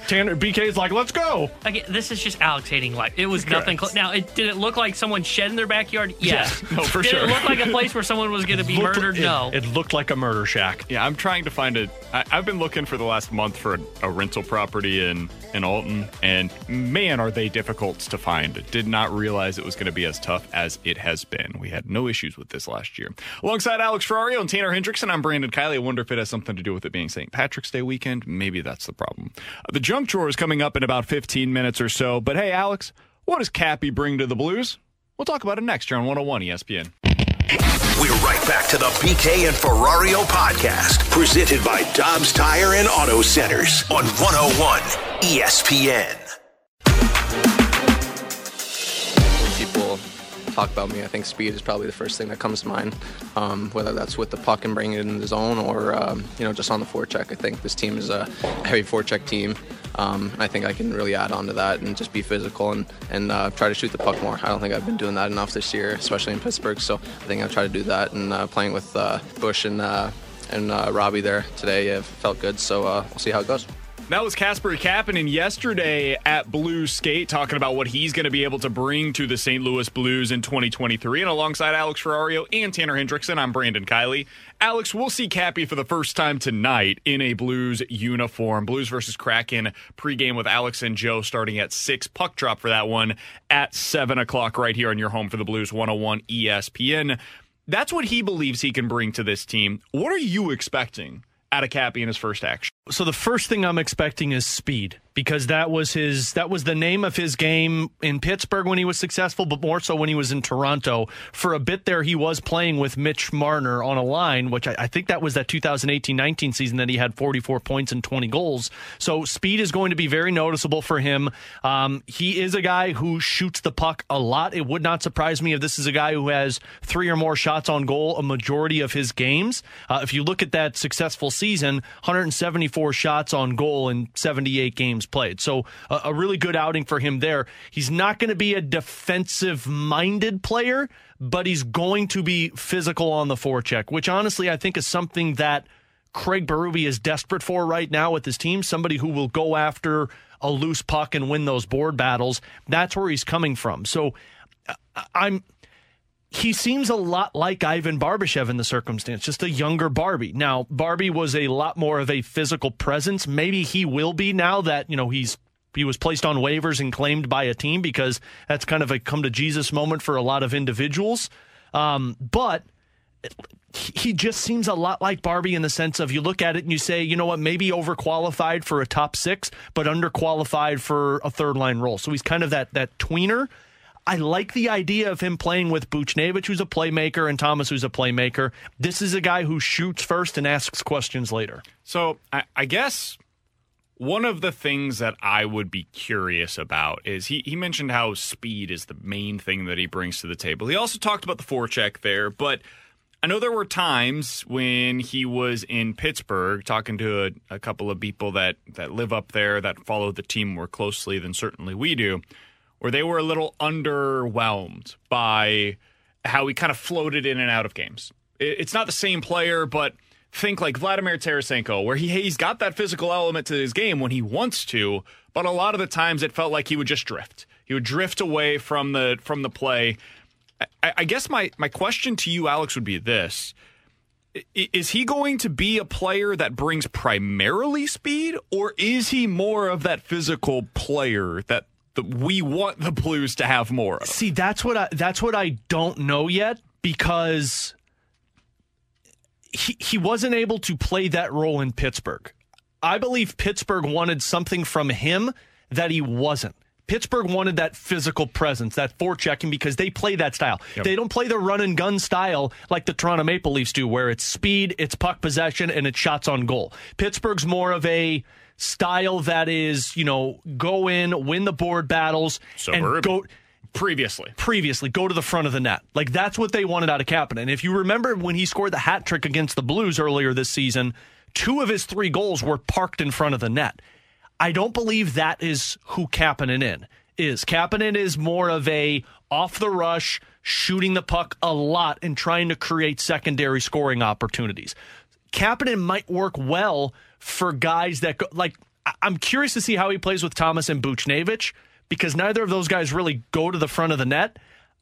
Tanner BK's like, "Let's go." Again, this is just Alex hating life. It was nothing. Cl- now, it, did it look like someone shed in their backyard? Yes. <laughs> no, for did sure. it look like a place where someone was going to be Looked- murdered? it- no. It looked like a murder shack. Yeah, I'm trying to find a. I, I've been looking for the last month for a, a rental property in in Alton, and man, are they difficult to find. Did not realize it was going to be as tough as it has been. We had no issues with this last year. Alongside Alex Ferrario and Tanner Hendrickson, I'm Brandon Kiley. I wonder if it has something to do with it being St. Patrick's Day weekend. Maybe that's the problem. Uh, the junk drawer is coming up in about 15 minutes or so. But hey, Alex, what does Cappy bring to the Blues? We'll talk about it next here on 101 ESPN. We're right back to the BK and Ferrario podcast, presented by Dobbs Tire and Auto Centers on 101 ESPN. when people talk about me, I think speed is probably the first thing that comes to mind. Um, whether that's with the puck and bringing it in the zone, or um, you know just on the forecheck. I think this team is a heavy forecheck team. Um, I think I can really add on to that and just be physical and and uh, try to shoot the puck more. I don't think I've been doing that enough this year, especially in Pittsburgh. So I think I'll try to do that. And uh, playing with uh, Bush and uh, and uh, Robbie there today felt good. So uh, we'll see how it goes. That was Kasperi Kapanen yesterday at Blue Skate talking about what he's going to be able to bring to the St. Louis Blues in 2023. And alongside Alex Ferrario and Tanner Hendrickson, I'm Brandon Kiley. Alex, we'll see Cappy for the first time tonight in a Blues uniform. Blues versus Kraken pregame with Alex and Joe starting at 6. Puck drop for that one at 7 o'clock right here on your home for the Blues 101 ESPN. That's what he believes he can bring to this team. What are you expecting out of Cappy in his first action? So the first thing I'm expecting is speed because that was his that was the name of his game in Pittsburgh when he was successful, but more so when he was in Toronto. For a bit there, he was playing with Mitch Marner on a line, which I, I think that was that 2018-19 season that he had 44 points and 20 goals. So speed is going to be very noticeable for him. Um, he is a guy who shoots the puck a lot. It would not surprise me if this is a guy who has three or more shots on goal a majority of his games. Uh, if you look at that successful season, 174 shots on goal in 78 games played. So a, a really good outing for him there. He's not going to be a defensive minded player, but he's going to be physical on the forecheck, which honestly I think is something that Craig Berube is desperate for right now with his team. Somebody who will go after a loose puck and win those board battles. That's where he's coming from. So I'm he seems a lot like Ivan Barbashev in the circumstance, just a younger Barbie. Now, Barbie was a lot more of a physical presence. Maybe he will be now that, you know, he's he was placed on waivers and claimed by a team because that's kind of a come to Jesus moment for a lot of individuals. Um, but he just seems a lot like Barbie in the sense of you look at it and you say, you know what, maybe overqualified for a top six, but underqualified for a third line role. So he's kind of that that tweener. I like the idea of him playing with Buchnevich, who's a playmaker, and Thomas, who's a playmaker. This is a guy who shoots first and asks questions later. So I, I guess one of the things that I would be curious about is he, he mentioned how speed is the main thing that he brings to the table. He also talked about the forecheck there, but I know there were times when he was in Pittsburgh talking to a, a couple of people that, that live up there that follow the team more closely than certainly we do, where they were a little underwhelmed by how he kind of floated in and out of games. It's not the same player, but think like Vladimir Tarasenko, where he he's got that physical element to his game when he wants to, but a lot of the times it felt like he would just drift. He would drift away from the from the play. I, I guess my my question to you, Alex, would be this: Is he going to be a player that brings primarily speed, or is he more of that physical player that the, we want the Blues to have more of? See, that's what I that's what I don't know yet because he he wasn't able to play that role in Pittsburgh. I believe Pittsburgh wanted something from him that he wasn't. Pittsburgh wanted that physical presence, that forechecking, because they play that style. Yep. They don't play the run and gun style like the Toronto Maple Leafs do, where it's speed, it's puck possession, and it's shots on goal. Pittsburgh's more of a style that is, you know, go in, win the board battles, Suburban. and go previously. Previously, go to the front of the net. Like that's what they wanted out of Kapanen. And if you remember when he scored the hat trick against the Blues earlier this season, two of his three goals were parked in front of the net. I don't believe that is who Kapanen in is. Kapanen is more of a off the rush, shooting the puck a lot and trying to create secondary scoring opportunities. Kapanen might work well for guys that go like I'm curious to see how he plays with Thomas and Buchnevich because neither of those guys really go to the front of the net.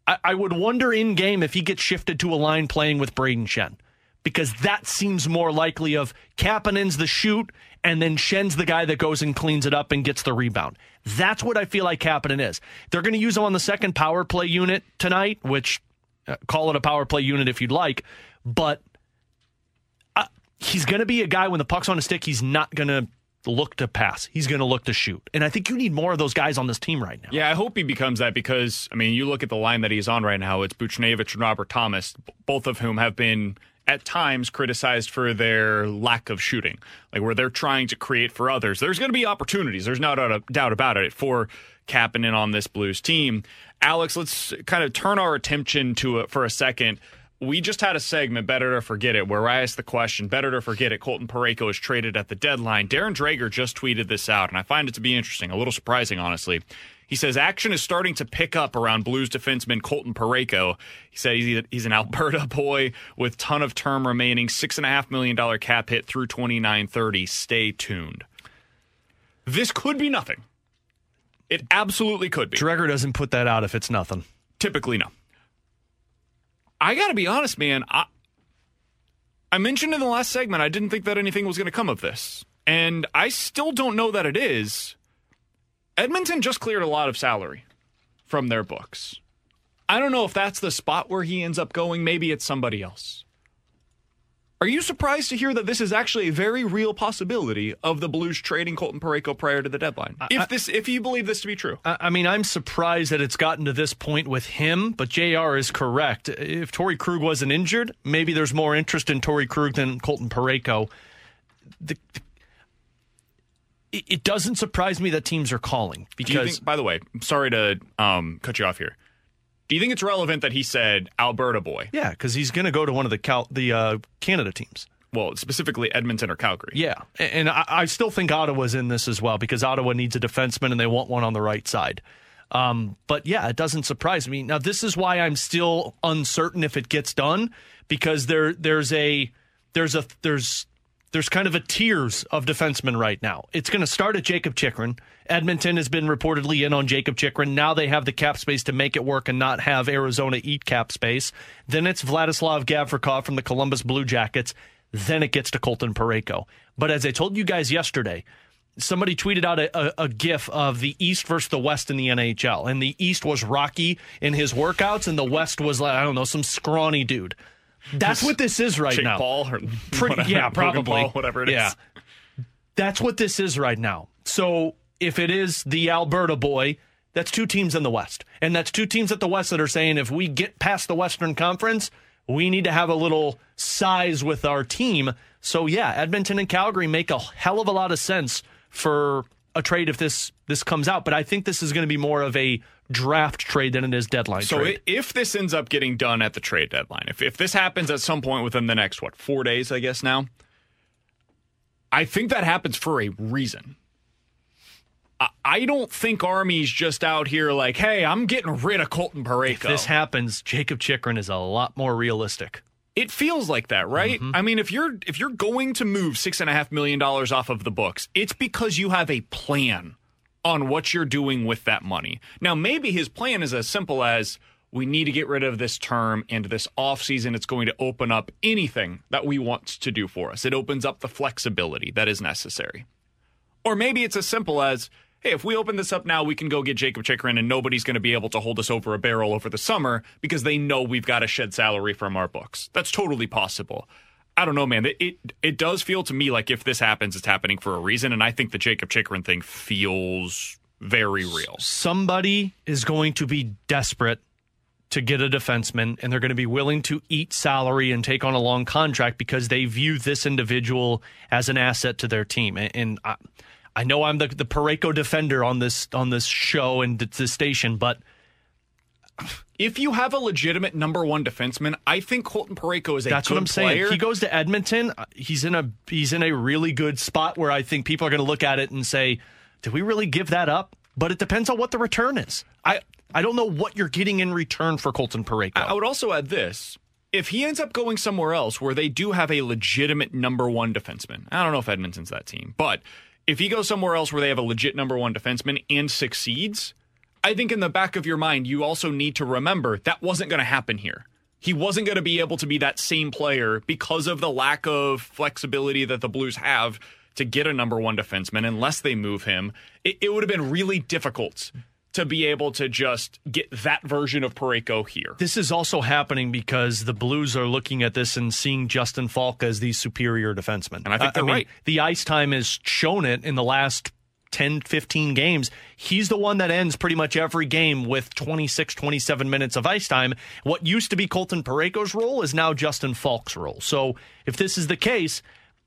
I, I would wonder in game if he gets shifted to a line playing with Brayden Schenn because that seems more likely of Kapanen's the shoot and then Schenn's the guy that goes and cleans it up and gets the rebound. That's what I feel like Kapanen is. They're going to use him on the second power play unit tonight, which uh, call it a power play unit if you'd like, but he's going to be a guy when the puck's on a stick, he's not going to look to pass. He's going to look to shoot. And I think you need more of those guys on this team right now. Yeah, I hope he becomes that because, I mean, you look at the line that he's on right now, it's Buchnevich and Robert Thomas, both of whom have been at times criticized for their lack of shooting, like where they're trying to create for others. There's going to be opportunities. There's no doubt, about it for Kapanen on this Blues team. Alex, let's kind of turn our attention to it for a second. We just had a segment, Bet It or Forget It, where I asked the question, Bet It or Forget It, Colton Parayko is traded at the deadline. Darren Dreger just tweeted this out, and I find it to be interesting, a little surprising, honestly. He says action is starting to pick up around Blues defenseman Colton Parayko. He said he's, he's an Alberta <laughs> boy with ton of term remaining, six and a half million dollar cap hit through twenty nine thirty. Stay tuned. This could be nothing. It absolutely could be. Dreger doesn't put that out if it's nothing. Typically, no. I got to be honest, man. I, I mentioned in the last segment I didn't think that anything was going to come of this, and I still don't know that it is. Edmonton just cleared a lot of salary from their books. I don't know if that's the spot where he ends up going. Maybe it's somebody else. Are you surprised to hear that this is actually a very real possibility of the Blues trading Colton Parayko prior to the deadline? If this, if you believe this to be true, I, I mean, I'm surprised that it's gotten to this point with him. But Jr. is correct. If Torey Krug wasn't injured, maybe there's more interest in Torey Krug than Colton Parayko. The, it doesn't surprise me that teams are calling because think, by the way, sorry to um, cut you off here. Do you think it's relevant that he said Alberta boy? yeah, because he's going to go to one of the Cal, the uh, Canada teams. Well, specifically Edmonton or Calgary. Yeah, and I, I still think Ottawa's in this as well because Ottawa needs a defenseman and they want one on the right side. Um, but yeah, it doesn't surprise me. Now, this is why I'm still uncertain if it gets done because there there's a there's a there's there's kind of a tiers of defensemen right now. It's going to start at Jakob Chychrun. Edmonton has been reportedly in on Jakob Chychrun. Now they have the cap space to make it work and not have Arizona eat cap space. Then it's Vladislav Gavrikov from the Columbus Blue Jackets. Then it gets to Colton Parayko. But as I told you guys yesterday, somebody tweeted out a, a, a gif of the East versus the West in the NHL, and the East was Rocky in his workouts, and the West was like I don't know some scrawny dude. That's what this is right Jake now. Paul or Pretty, whatever, yeah, probably Paul, whatever it is. yeah. That's what this is right now. So if it is the Alberta boy, that's two teams in the West. And that's two teams at the West that are saying if we get past the Western Conference, we need to have a little size with our team. So yeah, Edmonton and Calgary make a hell of a lot of sense for a trade if this this comes out. But I think this is going to be more of a draft trade than it is deadline So trade. if this ends up getting done at the trade deadline, if if this happens at some point within the next what four days, I guess now, I think that happens for a reason. I- don't think Army's just out here like, hey, I'm getting rid of Colton Parayko. if this happens, Jakob Chychrun is a lot more realistic. It feels like that, right? Mm-hmm. I mean, if you're if you're going to move six and a half million dollars off of the books, it's because you have a plan on what you're doing with that money. Now, maybe his plan is as simple as we need to get rid of this term and this offseason it's going to open up anything that we want to do for us. It opens up the flexibility that is necessary. Or maybe it's as simple as, hey, if we open this up now, we can go get Jakob Chychrun and nobody's going to be able to hold us over a barrel over the summer because they know we've got to shed salary from our books. That's totally possible. I don't know, man. It, it does feel to me like if this happens, it's happening for a reason, and I think the Jakob Chychrun thing feels very real. Somebody is going to be desperate to get a defenseman, and they're going to be willing to eat salary and take on a long contract because they view this individual as an asset to their team. And, and I, I know I'm the the Parayko defender on this on this show and this station, but If you have a legitimate number one defenseman, I think Colton Parayko is a That's good what I'm saying. player. He goes to Edmonton. uh, He's in a he's in a really good spot where I think people are going to look at it and say, "Did we really give that up?" But it depends on what the return is. I I don't know what you're getting in return for Colton Parayko. I I would also add this. If he ends up going somewhere else where they do have a legitimate number one defenseman, I don't know if Edmonton's that team, but if he goes somewhere else where they have a legit number one defenseman and succeeds, I think in the back of your mind, you also need to remember that wasn't going to happen here. He wasn't going to be able to be that same player because of the lack of flexibility that the Blues have to get a number one defenseman unless they move him. It, it would have been really difficult to be able to just get that version of Parayko here. This is also happening because the Blues are looking at this and seeing Justin Faulk as the superior defenseman. And I think they're mean, right. The ice time has shown it in the last 10, 15 games. He's the one that ends pretty much every game with 26, 27 minutes of ice time. What used to be Colton Parayko's role is now Justin Faulk's role. So if this is the case,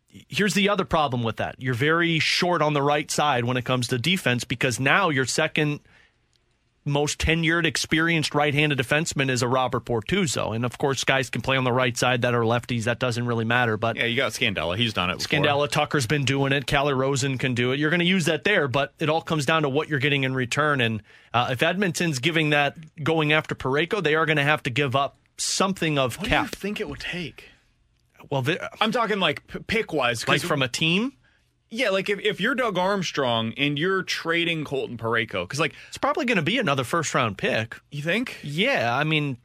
here's the other problem with that. You're very short on the right side when it comes to defense because now your second most tenured, experienced right-handed defenseman is a Robert Bortuzzo, and of course, guys can play on the right side that are lefties. That doesn't really matter. But Yeah, you got Scandella. He's done it. before. Scandella Tucker's been doing it. Calle Rosen can do it. You're going to use that there, but it all comes down to what you're getting in return. And uh, if Edmonton's giving that going after Parayko, they are going to have to give up something of What do cap. you think it would take? Well, I'm talking like p- pick wise, like from a team. Yeah, like if, if you're Doug Armstrong and you're trading Colton Parayko, because like it's probably going to be another first round pick. You think? Yeah, I mean,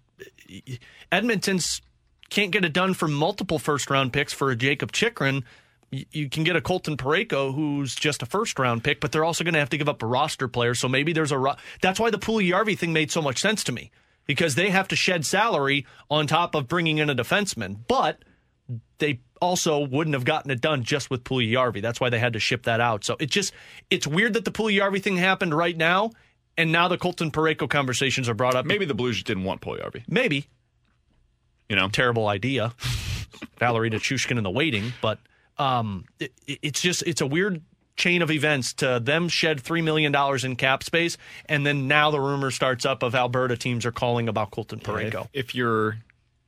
Edmonton's can't get it done for multiple first round picks for a Jakob Chychrun. You can get a Colton Parayko who's just a first round pick, but they're also going to have to give up a roster player. So maybe there's a. Ro- That's why the Puljujarvi thing made so much sense to me because they have to shed salary on top of bringing in a defenseman, but they also wouldn't have gotten it done just with Puljujarvi. That's why they had to ship that out. So it just it's weird that the Puljujarvi thing happened right now, and now the Colton Parayko conversations are brought up. maybe the Blues just didn't want Pugliarvi. Maybe You know, terrible idea. <laughs> Valeri Nichushkin in the waiting, but um, it, it's just it's a weird chain of events to them shed three million dollars in cap space, and then now the rumor starts up of Alberta teams are calling about Colton Parayko. If, if you're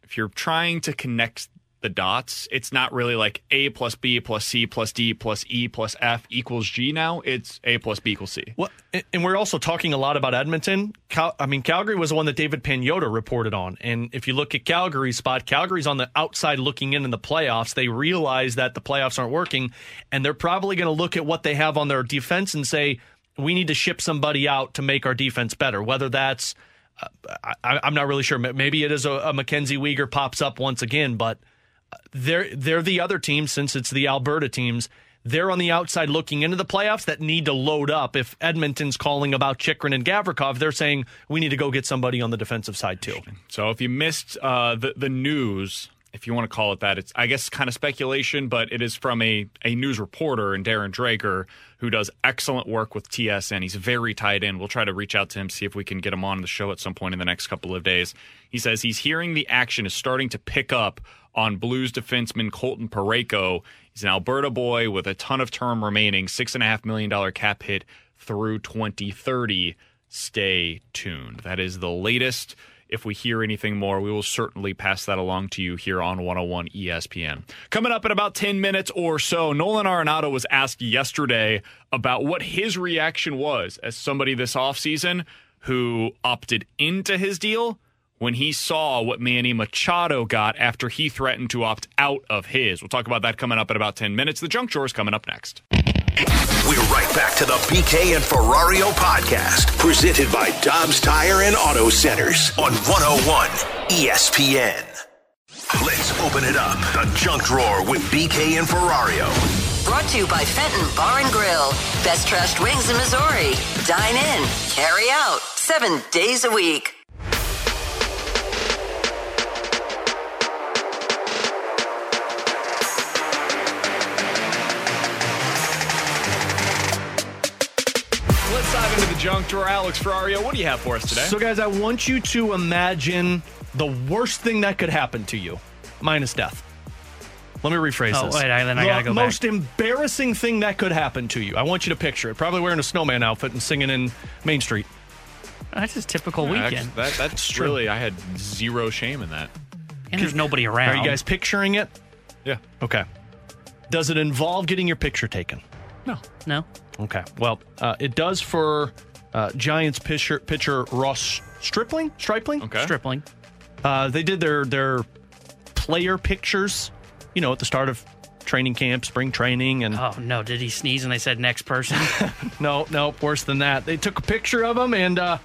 if you're trying to connect the dots, it's not really like A plus B plus C plus D plus E plus F equals G now. It's A plus B equals C. Well, and- we're also talking a lot about Edmonton. Cal- I mean, Calgary was the one that David Pagnotta reported on. And if you look at Calgary's spot, Calgary's on the outside looking in in the playoffs. They realize that the playoffs aren't working, and they're probably going to look at what they have on their defense and say, we need to ship somebody out to make our defense better. Whether that's, uh, I, I'm not really sure. Maybe it is a, a Mackenzie Weegar pops up once again, but they're they're the other team since it's the Alberta teams. They're on the outside looking into the playoffs that need to load up. If Edmonton's calling about Chychrun and Gavrikov, they're saying we need to go get somebody on the defensive side too. So if you missed uh, the the news, if you want to call it that, it's I guess kind of speculation, but it is from a a news reporter and Darren Dreger who does excellent work with TSN. He's very tied in. We'll try to reach out to him see if we can get him on the show at some point in the next couple of days. He says he's hearing the action is starting to pick up on Blues defenseman Colton Parayko. He's an Alberta boy with a ton of term remaining, six and a half million dollar cap hit through 2030. Stay tuned. That is the latest. If we hear anything more, we will certainly pass that along to you here on 101 ESPN. Coming up in about 10 minutes or so, Nolan Arenado was asked yesterday about what his reaction was as somebody this offseason who opted into his deal when he saw what Manny Machado got after he threatened to opt out of his. We'll talk about that coming up in about 10 minutes. The Junk Drawer is coming up next. We're right back to the BK and Ferrario podcast, presented by Dobbs Tire and Auto Centers on 101 ESPN. Let's open it up. The junk drawer with BK and Ferrario. Brought to you by Fenton Bar and Grill. Best trashed wings in Missouri. Dine in, carry out, seven days a week. Into the junk drawer. Alex Ferrario, what do you have for us today? So, guys, I want you to imagine the worst thing that could happen to you, minus death. Let me rephrase Oh, this. wait, I- then I gotta go back. most embarrassing thing that could happen to you. I want you to picture it. Probably wearing a snowman outfit and singing in Main Street. That's his typical Yeah, weekend. actually, that, that's true. really, I had zero shame in that. and there's nobody around. Are you guys picturing it? Yeah. Okay. Does it involve getting your picture taken? No. No. Okay. Well, uh, it does for uh, Giants pitcher, pitcher Ross Stripling. Stripling. Okay. Stripling. Uh, they did their their player pictures, you know, at the start of training camp, spring training, and Oh no! Did he sneeze and they said next person? <laughs> no, no, worse than that. They took a picture of him, and uh,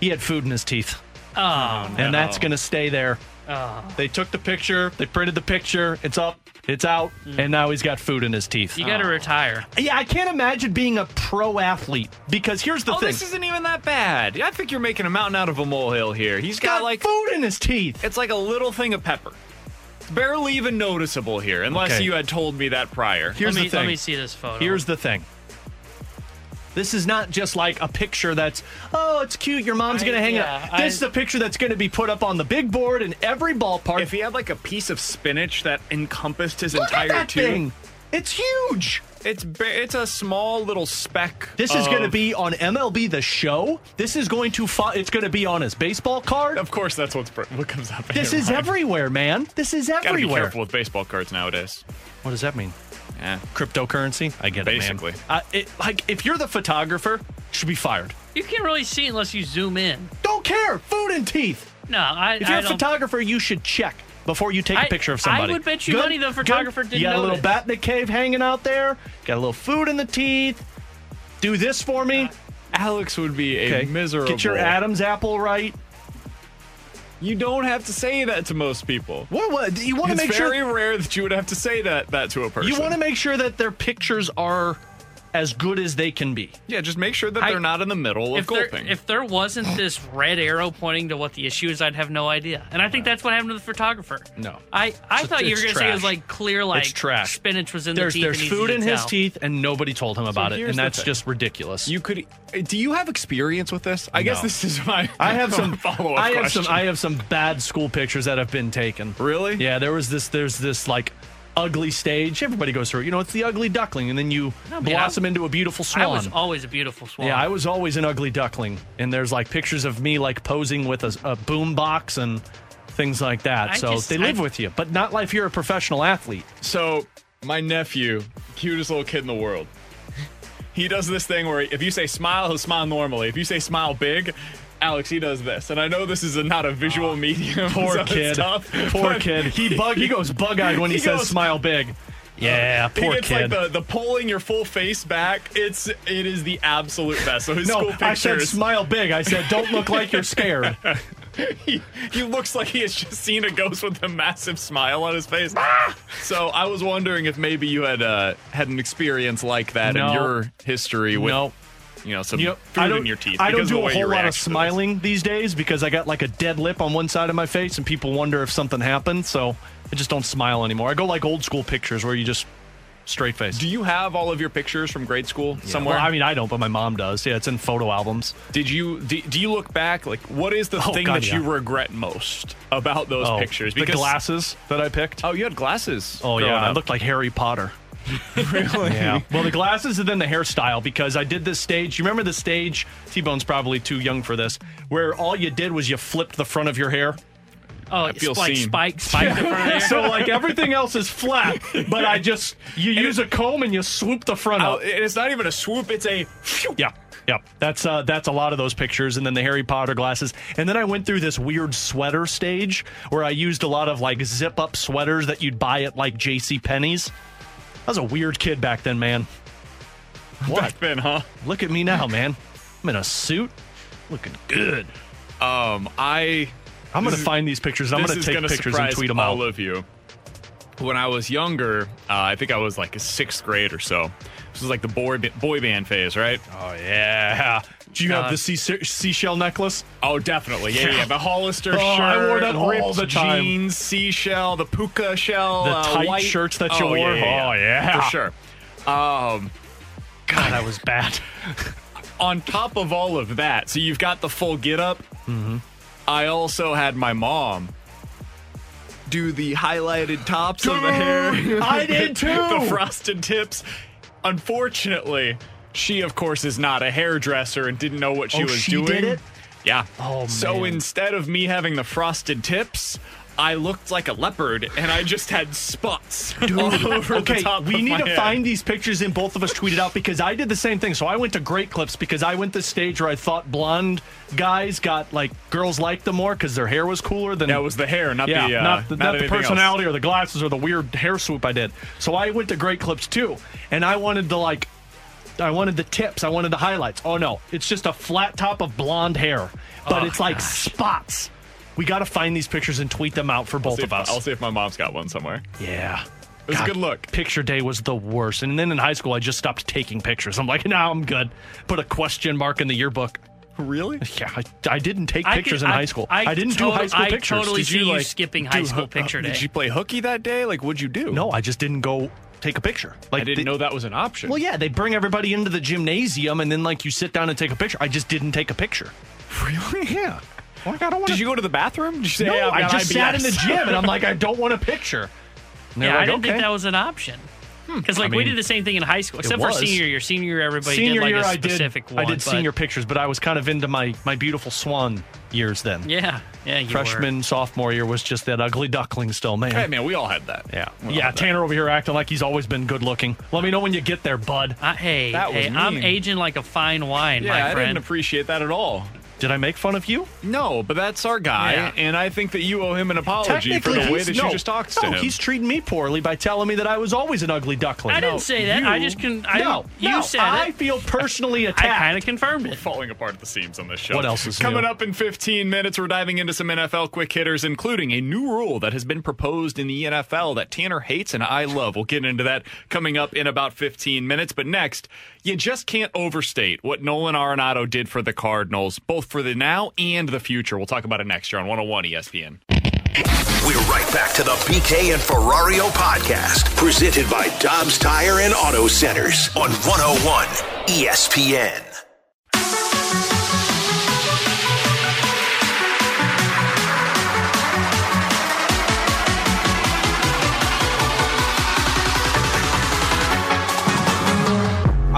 he had food in his teeth. Oh, and that's going to stay there. Oh. They took the picture, they printed the picture, it's up, it's out, and now he's got food in his teeth. Mm. You got to retire. Yeah, I can't imagine being a pro athlete because here's the thing. oh, thing. this isn't even that bad. I think you're making a mountain out of a molehill here. He's got, got like food in his teeth. It's like a little thing of pepper. It's barely even noticeable here, unless Okay. you had told me that prior. Here's let me, the thing. Let me see this photo. Here's the thing. This is not just like a picture that's, oh, it's cute. Your mom's going to hang yeah, it. This is a picture that's going to be put up on the big board in every ballpark. If he had like a piece of spinach that encompassed his Look entire at tube, thing. It's huge. It's it's a small little speck. This is going to be on MLB The Show. This is going to. Fo- it's going to be on his baseball card. Of course, that's what's what comes up. This is mind. everywhere, man. This is everywhere. Gotta be careful with baseball cards nowadays. What does that mean? Yeah, Cryptocurrency? I get Basically. it, man. Uh, it, like, if you're the photographer, should be fired. You can't really see unless you zoom in. Don't care. Food and teeth. No, I. If you're I a don't- photographer, you should check before you take a I- picture of somebody. I would bet you money the photographer Good. didn't You got a little notice. bat in the cave hanging out there. Got a little food in the teeth. Do this for me. Alex would be a Okay. miserable. Get your Adam's apple right. You don't have to say that to most people. What? What? Do you want to make sure? It's very rare that you would have to say that that to a person. you want to make sure that their pictures are as good as they can be. yeah, just make sure that I- they're not in the middle of if there, gulping. if there wasn't this red arrow pointing to what the issue is, I'd have no idea. And I think that's what happened to the photographer. No. I, I It's- thought you were going to say it was like clear, like trash. spinach was in there's, the teeth. There's and food in his tell. teeth, and nobody told him about it, and that's just ridiculous. you could. Eh, do you have experience with this? I guess this is my. <laughs> <laughs> I have some follow up I have question. some. I have some bad school pictures that have been taken. Really? Yeah, there was this. There's this like ugly stage. Everybody goes through. it. You know, it's the ugly duckling, and then you No, but blossom into a beautiful swan. I was always a beautiful swan. yeah, I was always an ugly duckling, and there's like pictures of me like posing with a, a boom box and things like that. I so just- they live I- with you, but not like you're a professional athlete. So, my nephew, cutest little kid in the world, he does this thing where if you say smile, he'll smile normally. If you say smile big, Alex, he does this. And I know this is a, not a visual medium. <laughs> Poor so it's kid. tough, Poor kid. He bug. He goes bug eyed when he, He says goes- smile big. <laughs> Yeah, poor gets kid. like the, the pulling your full face back. It's it is the absolute best. So his no, school I said smile big. I said don't look like you're scared. <laughs> he, he looks like he has just seen a ghost with a massive smile on his face. so I was wondering if maybe you had uh, had an experience like that No. in your history with No. You know some Yep. food I in your teeth. I don't do a whole lot of smiling these days because I got like a dead lip on one side of my face and people wonder if something happened. So I just don't smile anymore. I go like old school pictures where you just straight face. Do you have all of your pictures from grade school somewhere? Well, I mean, I don't, but my mom does. Yeah, it's in photo albums. Did you do, do you look back like what is the Oh, thing God, that yeah. you regret most about those Oh, pictures? the glasses that I picked. Oh, you had glasses. Oh yeah, I looked like Harry Potter. <laughs> really. Yeah. Well, the glasses and then the hairstyle because I did this stage. You remember the stage? T Bone's probably too young for this, where all you did was you flipped the front of your hair. Oh, I it's feel like seen. spike, spike the front of <laughs> so like everything else is flat, but I just you use a comb and you swoop the front Oh, up. it's not even a swoop; it's a. Yeah. Yeah, that's uh, that's a lot of those pictures, and then the Harry Potter glasses, and then I went through this weird sweater stage where I used a lot of like zip up sweaters that you'd buy at like J.C. Penney's. I was a weird kid back then, man. What? Back then, huh? Look at me now, man. I'm in a suit, looking good. Um, I. I'm gonna is- find these pictures. I'm gonna take gonna pictures and tweet them all out. of you. When I was younger, uh, I think I was like a sixth grade or so. This was like the boy boy band phase, right? Oh yeah. Do you Uh, have the sea- seashell necklace? Oh, definitely. Yeah, yeah. The <laughs> Hollister Oh, shirt, I wore that all the time. jeans, seashell, the puka shell, The uh, tight white- shirts that you oh, wore? Yeah, yeah, Oh, yeah. for sure. Um, God, that was bad. <laughs> on top of all of that, so you've got the full get up. Mm-hmm. I also had my mom do the highlighted tops of the hair. I did <laughs> too. the frosted tips. Unfortunately, she of course is not a hairdresser and didn't know what she Oh, was she doing. did it? Yeah. Oh, So man. instead of me having the frosted tips, I looked like a leopard and I just had spots <laughs> over okay, we need to head. find these pictures and both of us tweeted out because I did the same thing. So I went to Great Clips because I went the stage where I thought blonde guys got like girls liked them more because their hair was cooler than That was the hair, not yeah, the uh, not the, not the anything else. personality or the glasses or the weird hair swoop I did. So I went to Great Clips too, and I wanted to like I wanted the tips. I wanted the highlights. Oh no, it's just a flat top of blonde hair, but Oh, it's like gosh. spots. We got to find these pictures and tweet them out for I'll both of if- us. I'll see if my mom's got one somewhere. Yeah. It was a good look. Picture day was the worst. And then in high school, I just stopped taking pictures. I'm like, <laughs> now I'm good. Put a question mark in the yearbook. Really? Yeah, I, I didn't take I pictures could- in I- high school. I I, didn't do high school I pictures. totally Did see you like, skipping high school hoo- picture day. Did you play hooky that day? Like, what'd you do? No, I just didn't go take a picture. Like I didn't they- know that was an option. Well, yeah, they bring everybody into the gymnasium, and then like you sit down and take a picture. I just didn't take a picture. Really? Yeah. Like, I don't wanna- Did you go to the bathroom? Did you say, no, "Hey, I've I got just sat in the gym, and I'm like, I <laughs> don't want a picture. And they're Yeah, I like, didn't okay. think that was an option. Because like I we did the same thing in high school, except for senior year. Senior year, everybody senior did like year, a I did. one. I did but- senior pictures, but I was kind of into my my beautiful swan years then. Yeah, yeah. You Freshman, sophomore year was just that ugly duckling still, man. Hey, man, we all had that. Yeah, We yeah. had that. Tanner over here acting like he's always been good looking. Let me know when you get there, bud. Uh, hey, That was hey, I'm aging like a fine wine, Yeah, my I friend. didn't appreciate that at all. Did I make fun of you? No, but that's our guy, Yeah. and I think that you owe him an apology for the way that no, you just talked no, to him. he's treating me poorly by telling me that I was always an ugly duckling. I didn't say that. you- I just can. I, no, you no, said I it. feel personally <laughs> attacked. I kind of confirmed it. We're falling apart at the seams on this show. What else is coming new? up in 15 minutes? We're diving into some NFL quick hitters, including a new rule that has been proposed in the NFL that Tanner hates and I love. We'll get into that coming up in about 15 minutes. But next, you just can't overstate what Nolan Arenado did for the Cardinals, both for the now and the future. We'll talk about it next year on 101 ESPN. We're right back to the BK and Ferrario podcast, presented by Dobbs Tire and Auto Centers on 101 ESPN.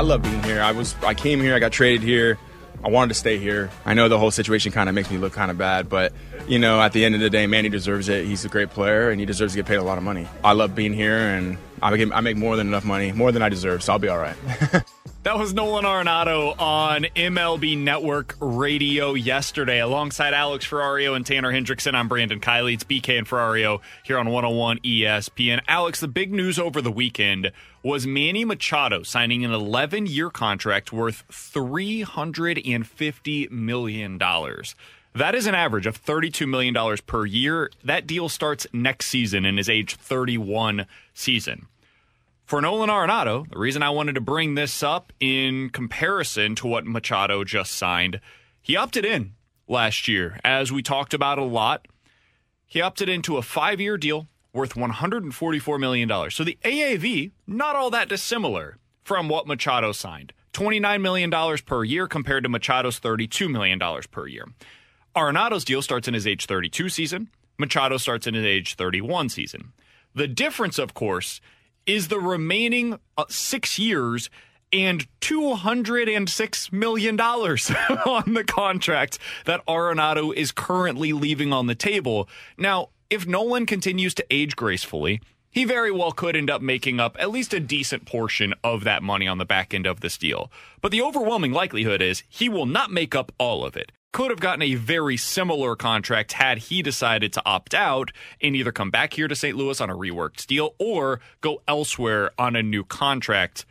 I love being here. I was I came here, I got traded here. I wanted to stay here. I know the whole situation kind of makes me look kind of bad, but you know, at the end of the day, Manny deserves it. He's a great player and he deserves to get paid a lot of money. I love being here and I make, I make more than enough money, more than I deserve, so I'll be all right. <laughs> That was Nolan Arenado on MLB Network Radio yesterday, alongside Alex Ferrario and Tanner Hendrickson. I'm Brandon Kiley. It's BK and Ferrario here on 101 ESPN. Alex, the big news over the weekend was Manny Machado signing an 11 year contract worth $350 million. That is an average of $32 million per year. That deal starts next season in his age 31 season. For Nolan Arenado, the reason I wanted to bring this up in comparison to what Machado just signed, he opted in last year, as we talked about a lot. He opted into a five year deal worth $144 million. So the AAV, not all that dissimilar from what Machado signed. $29 million per year compared to Machado's $32 million per year. Arenado's deal starts in his age 32 season. Machado starts in his age 31 season. The difference, of course, is the remaining uh, six years and $206 million <laughs> on the contract that Arenado is currently leaving on the table. Now, if Nolan continues to age gracefully, he very well could end up making up at least a decent portion of that money on the back end of this deal. But the overwhelming likelihood is he will not make up all of it. Could have gotten a very similar contract had he decided to opt out and either come back here to St. Louis on a reworked deal or go elsewhere on a new contract.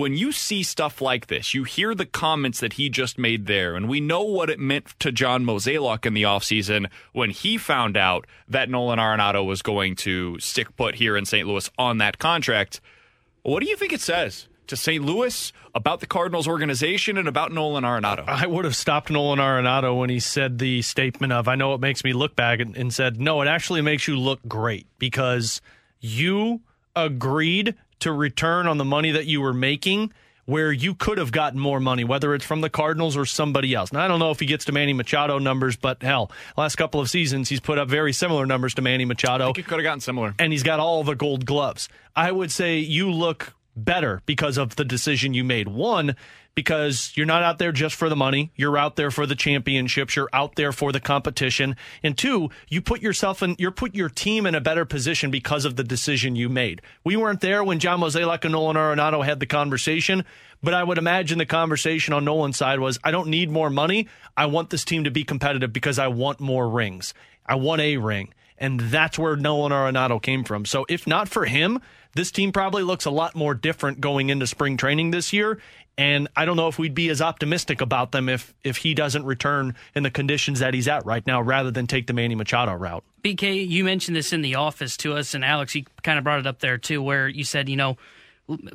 When you see stuff like this, you hear the comments that he just made there, and we know what it meant to John Mozeliak in the offseason when he found out that Nolan Arenado was going to stick put here in St. Louis on that contract. What do you think it says to St. Louis about the Cardinals organization and about Nolan Arenado? I would have stopped Nolan Arenado when he said the statement of, I know it makes me look bad, and, and said, no, it actually makes you look great because you agreed to return on the money that you were making where you could have gotten more money, whether it's from the Cardinals or somebody else. Now, I don't know if he gets to Manny Machado numbers, but hell, last couple of seasons, he's put up very similar numbers to Manny Machado. I think he could have gotten similar. And he's got all the gold gloves. I would say you look better because of the decision you made. One, because you're not out there just for the money. You're out there for the championships. You're out there for the competition. And two, you put yourself in, you put your team in a better position because of the decision you made. We weren't there when John Mozeliak and Nolan Arenado had the conversation, But I would imagine the conversation on Nolan's side was I don't need more money. I want this team to be competitive because I want more rings. I want a ring. And that's where Nolan Arenado came from. So if not for him, this team probably looks a lot more different going into spring training this year. And I don't know if we'd be as optimistic about them if if he doesn't return in the conditions that he's at right now, rather than take the Manny Machado route. BK, you mentioned this in the office to us, and Alex, you kind of brought it up there too, where you said, you know,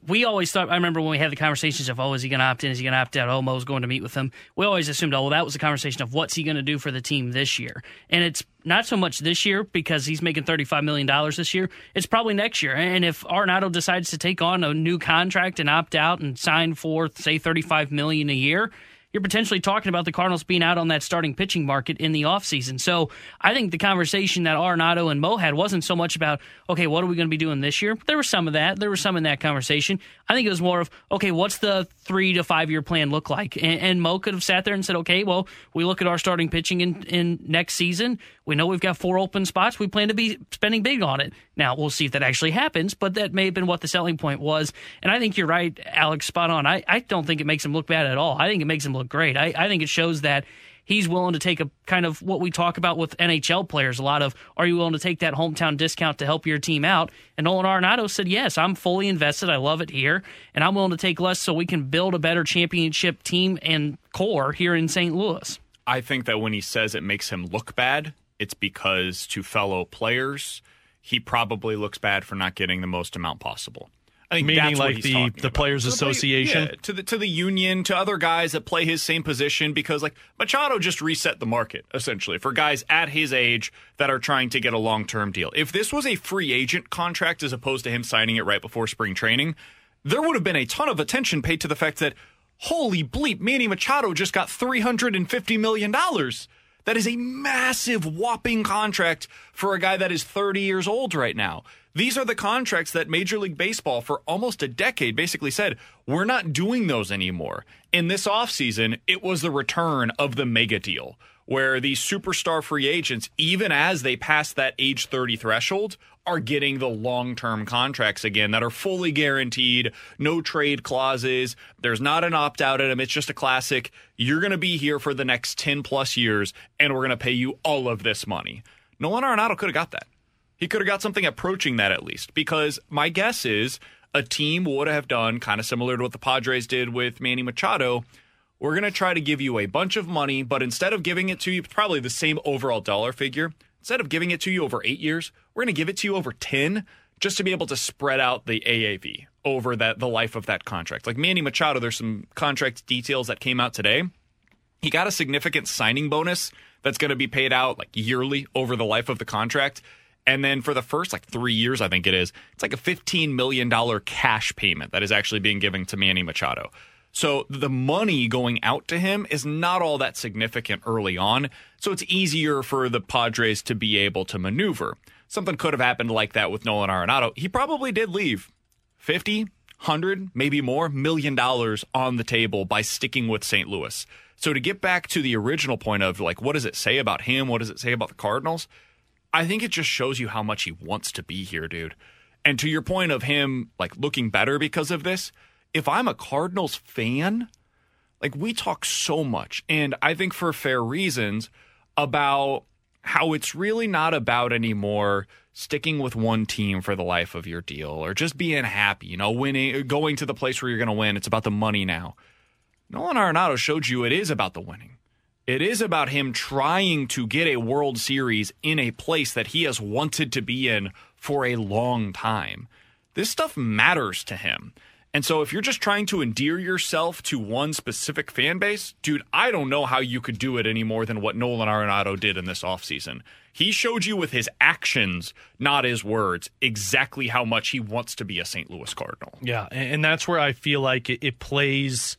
we always thought. I remember when we had the conversations of, oh, is he going to opt in? Is he going to opt out? Oh, Mo's going to meet with him. We always assumed, oh, well, that was a conversation of what's he going to do for the team this year, and it's not so much this year because he's making $35 million this year. It's probably next year. And if Arenado decides to take on a new contract and opt out and sign for, say, 35 million a year, you're potentially talking about the Cardinals being out on that starting pitching market in the offseason. So I think the conversation that Arenado and Mo had wasn't so much about, okay, what are we going to be doing this year? There was some of that. There was some in that conversation. I think it was more of, okay, what's the three to five year plan look like? And, and Mo could have sat there and said, okay, well, we look at our starting pitching in, in next season. We know we've got four open spots. We plan to be spending big on it. Now, we'll see if that actually happens, but that may have been what the selling point was. And I think you're right, Alex, spot on. I, I don't think it makes him look bad at all. I think it makes him look great. I, I think it shows that he's willing to take a kind of what we talk about with NHL players a lot of are you willing to take that hometown discount to help your team out? And Nolan Arenado said, Yes, I'm fully invested. I love it here. And I'm willing to take less so we can build a better championship team and core here in St. Louis. I think that when he says it makes him look bad, it's because to fellow players, he probably looks bad for not getting the most amount possible. I think Meaning that's what like he's the- the about. Players To the play- Association? yeah, to the to the union, to other guys that play his same position, because like Machado just reset the market essentially for guys at his age that are trying to get a long term deal. If this was a free agent contract as opposed to him signing it right before spring training, there would have been a ton of attention paid to the fact that holy bleep, Manny Machado just got three hundred and fifty million dollars. That is a massive, whopping contract for a guy that is 30 years old right now. These are the contracts that Major League Baseball, for almost a decade, basically said, we're not doing those anymore. In this offseason, it was the return of the mega deal, where these superstar free agents, even as they pass that age 30 threshold, are getting the long term contracts again that are fully guaranteed, no trade clauses. There's not an opt out in them. It's just a classic. You're going to be here for the next 10 plus years, and we're going to pay you all of this money. Nolan Arenado could have got that. He could have got something approaching that at least, because my guess is a team would have done kind of similar to what the Padres did with Manny Machado. We're going to try to give you a bunch of money, but instead of giving it to you, probably the same overall dollar figure, instead of giving it to you over eight years, we're going to give it to you over 10 just to be able to spread out the AAV over that the life of that contract. Like Manny Machado, there's some contract details that came out today. He got a significant signing bonus that's going to be paid out like yearly over the life of the contract. And then for the first like three years, I think it is, it's like a $15 million cash payment that is actually being given to Manny Machado. So the money going out to him is not all that significant early on. So it's easier for the Padres to be able to maneuver. Something could have happened like that with Nolan Arenado. He probably did leave 50, 100, maybe more million dollars on the table by sticking with St. Louis. So to get back to the original point of like, what does it say about him? What does it say about the Cardinals? I think it just shows you how much he wants to be here, dude. And to your point of him like looking better because of this, if I'm a Cardinals fan, like we talk so much, and I think for fair reasons, about how it's really not about anymore sticking with one team for the life of your deal or just being happy, you know, winning, going to the place where you're going to win. It's about the money now. Nolan Arenado showed you it is about the winning. It is about him trying to get a World Series in a place that he has wanted to be in for a long time. This stuff matters to him. And so if you're just trying to endear yourself to one specific fan base, dude, I don't know how you could do it any more than what Nolan Arenado did in this offseason. He showed you with his actions, not his words, exactly how much he wants to be a St. Louis Cardinal. Yeah, and that's where I feel like it, it plays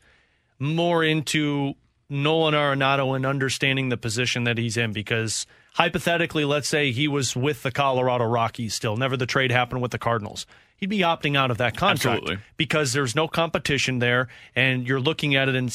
more into Nolan Arenado and understanding the position that he's in because hypothetically, let's say he was with the Colorado Rockies still, never the trade happened with the Cardinals. He'd be opting out of that contract Absolutely. because there's no competition there, and you're looking at it and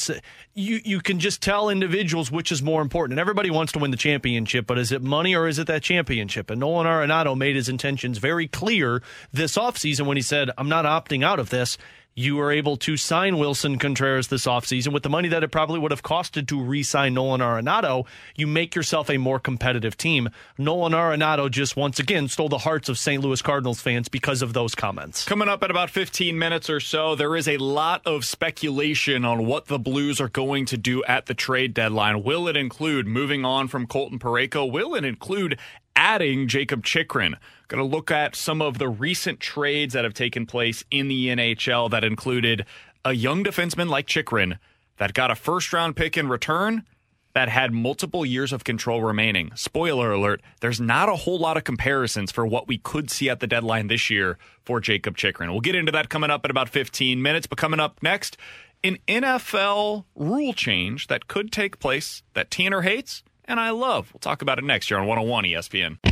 you you can just tell individuals which is more important. And everybody wants to win the championship, but is it money or is it that championship? And Nolan Arenado made his intentions very clear this offseason when he said, "I'm not opting out of this." You were able to sign Willson Contreras this offseason with the money that it probably would have costed to re sign Nolan Arenado. You make yourself a more competitive team. Nolan Arenado just once again stole the hearts of St. Louis Cardinals fans because of those comments. Coming up in about 15 minutes or so, there is a lot of speculation on what the Blues are going to do at the trade deadline. Will it include moving on from Colton Parayko? Will it include adding Jakob Chychrun? Going to look at some of the recent trades that have taken place in the NHL that included a young defenseman like Chychrun that got a first round pick in return that had multiple years of control remaining. Spoiler alert, there's not a whole lot of comparisons for what we could see at the deadline this year for Jakob Chychrun. We'll get into that coming up in about 15 minutes, but coming up next, an NFL rule change that could take place that Tanner hates and I love. We'll talk about it next year on 101 ESPN.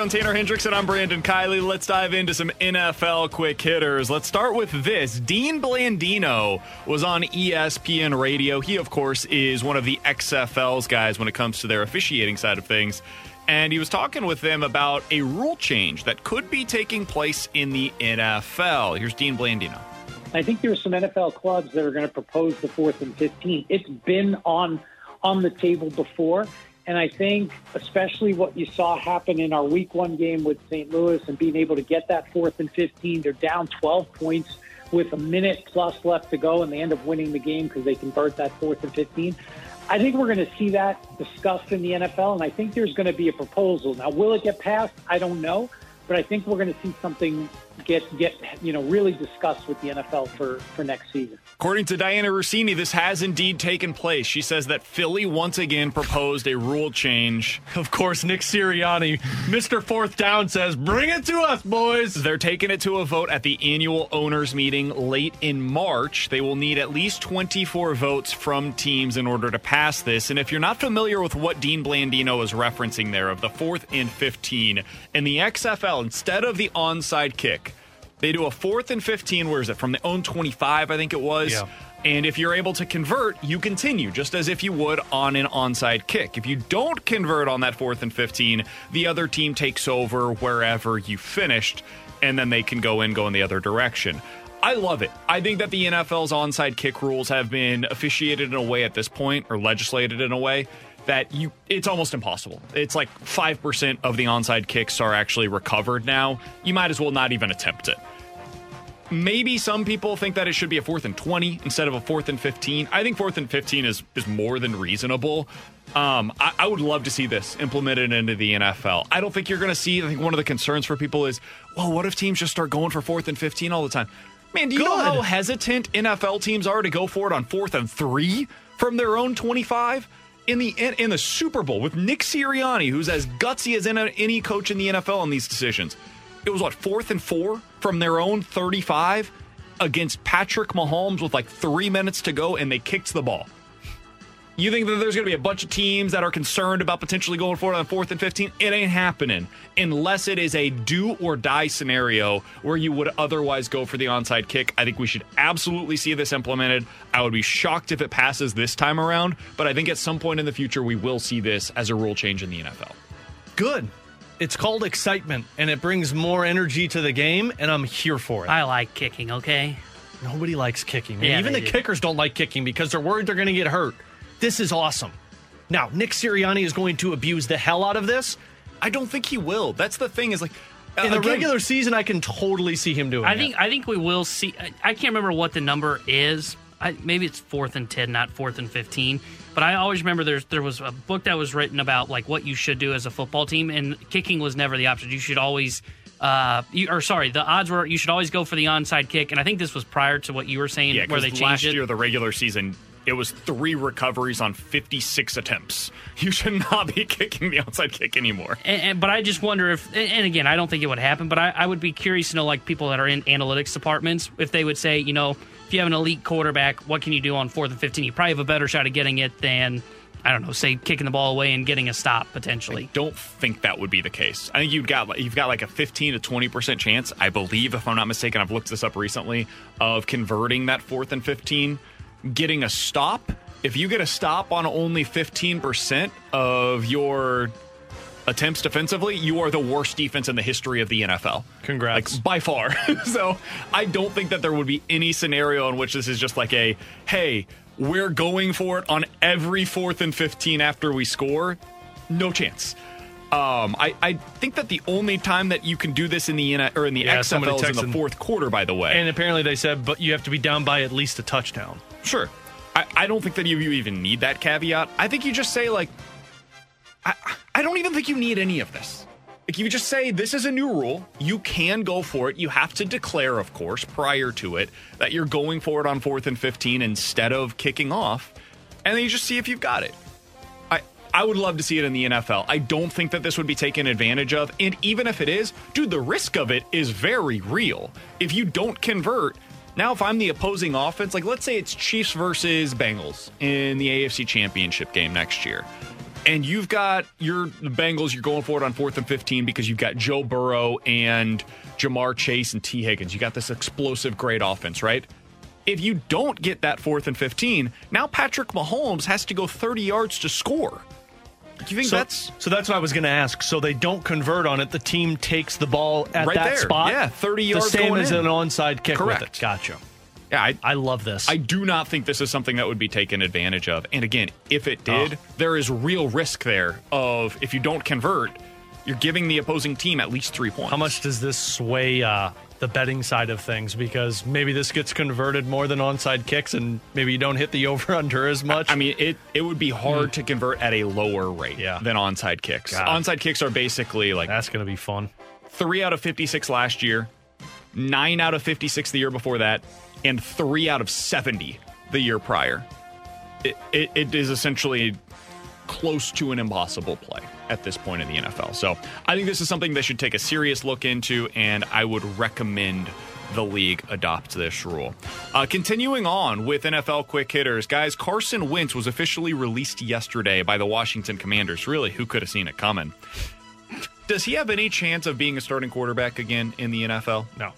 And Tanner Hendrickson. I'm Brandon Kiley. Let's dive into some NFL quick hitters. Let's start with this. Dean Blandino was on ESPN Radio. He, of course, is one of the XFL's guys when it comes to their officiating side of things. And he was talking with them about a rule change that could be taking place in the NFL. Here's Dean Blandino. I think there are some NFL clubs that are going to propose the fourth and 15. It's been on on the table before. And I think, especially what you saw happen in our week one game with St. Louis and being able to get that fourth and 15, they're down 12 points with a minute plus left to go, and they end up winning the game because they convert that fourth and 15. I think we're going to see that discussed in the NFL, and I think there's going to be a proposal. Now, will it get passed? I don't know, but I think we're going to see something get get you know really discussed with the NFL for for next season. According to Dianna Russini, this has indeed taken place. She says that Philly once again proposed a rule change. Of course, Nick Sirianni, Mr. Fourth Down, says, "Bring it to us, boys." They're taking it to a vote at the annual owners meeting late in March. They will need at least 24 votes from teams in order to pass this. And if you're not familiar with what Dean Blandino is referencing there of the fourth and 15 in the XFL, instead of the onside kick, they do a fourth and 15. Where is it? From the own 25, I think it was. Yeah. And if you're able to convert, you continue just as if you would on an onside kick. If you don't convert on that fourth and 15, the other team takes over wherever you finished, and then they can go in, go in the other direction. I love it. I think that the NFL's onside kick rules have been officiated in a way at this point, or legislated in a way that you it's almost impossible. It's like 5% of the onside kicks are actually recovered now. You might as well not even attempt it. Maybe some people think that it should be a fourth and 20 instead of a fourth and 15. I think fourth and 15 is is more than reasonable. Um, I, I, would love to see this implemented into the NFL. I don't think you're going to see. I think one of the concerns for people is, well, what if teams just start going for fourth and 15 all the time? Man, do you Good. know how hesitant NFL teams are to go for it on fourth and three from their own 25? In the in, the Super Bowl with Nick Sirianni, who's as gutsy as any coach in the NFL on these decisions, it was what fourth and four from their own 35 against Patrick Mahomes with like three minutes to go, and they kicked the ball. You think that there's going to be a bunch of teams that are concerned about potentially going for it on fourth and 15? It ain't happening unless it is a do or die scenario where you would otherwise go for the onside kick. I think we should absolutely see this implemented. I would be shocked if it passes this time around, but I think at some point in the future we will see this as a rule change in the NFL. Good. It's called excitement, and it brings more energy to the game, and I'm here for it. I like kicking, okay? Nobody likes kicking. Yeah, Even the do. kickers don't like kicking because they're worried they're going to get hurt. This is awesome. Now, Nick Sirianni is going to abuse the hell out of this. I don't think he will. That's the thing is like uh, In the again- regular season, I can totally see him doing I think I think we will see. I, I can't remember what the number is. I, maybe it's fourth and ten, not fourth and fifteen. But I always remember there's there was a book that was written about like what you should do as a football team, and kicking was never the option. You should always. Uh, you, or sorry, the odds were you should always go for the onside kick, and I think this was prior to what you were saying, Yeah, where they changed last it. year, the regular season, it was three recoveries on 56 attempts. <laughs> You should not be kicking the onside kick anymore. And, and- but I just wonder if, and and again, I don't think it would happen, but I, I would be curious to know, like people that are in analytics departments, if they would say, you know, if you have an elite quarterback, what can you do on fourth and fifteen? You probably have a better shot of getting it than I don't know, say kicking the ball away and getting a stop potentially. don't think that would be the case. I think you've got you've got like a 15 to 20 percent chance, I believe, if I'm not mistaken. I've looked this up recently of converting that fourth and 15, getting a stop. If you get a stop on only 15 percent of your attempts defensively, you are the worst defense in the history of the NFL. Congrats. Like, by far. <laughs> so I don't think that there would be any scenario in which this is just like a, hey, we're going for it on every fourth and 15 after we score. No chance. Um, I, I think that the only time that you can do this in the or in the Yeah, XFL is in the fourth quarter. By the way, And apparently they said, but you have to be down by at least a touchdown. Sure. I, I don't think that you, you even need that caveat. I think you just say, like, I, I don't even think you need any of this. Like, you just say, this is a new rule. You can go for it. You have to declare, of course, prior to it, that you're going for it on fourth and 15 instead of kicking off. And then you just see if you've got it. I, I would love to see it in the NFL. I don't think that this would be taken advantage of. And even if it is, dude, the risk of it is very real. If you don't convert, now if I'm the opposing offense, like let's say it's Chiefs versus Bengals in the AFC Championship game next year. And you've got your the Bengals, you're going for it on fourth and 15 because you've got Joe Burrow and Ja'Marr Chase and Tee Higgins. You got this explosive, great offense, right? If you don't get that fourth and 15, now Patrick Mahomes has to go 30 yards to score. Do you think so, that's so? That's what I was going to ask. So they don't convert on it. The team takes the ball at Right that there. spot. Yeah, 30 yards The same as in. an onside kick Correct. with it. Gotcha. Yeah, I, I love this. I do not think this is something that would be taken advantage of. And again, if it did, Oh. there is real risk there of if you don't convert, you're giving the opposing team at least three points. How much does this sway uh, the betting side of things? Because maybe this gets converted more than onside kicks, and maybe you don't hit the <laughs> over under as much. I mean, it it would be hard to convert at a lower rate than onside kicks. God. Onside kicks are basically like that's going to be fun. Three out of fifty-six last year, nine out of fifty-six the year before that, and three out of seventy the year prior. It, it, it is essentially close to an impossible play at this point in the NFL. So I think this is something they should take a serious look into, and I would recommend the league adopt this rule. Uh, continuing on with NFL quick hitters, guys, Carson Wentz was officially released yesterday by the Washington Commanders. Really, who could have seen it coming? Does he have any chance of being a starting quarterback again in the NFL? No.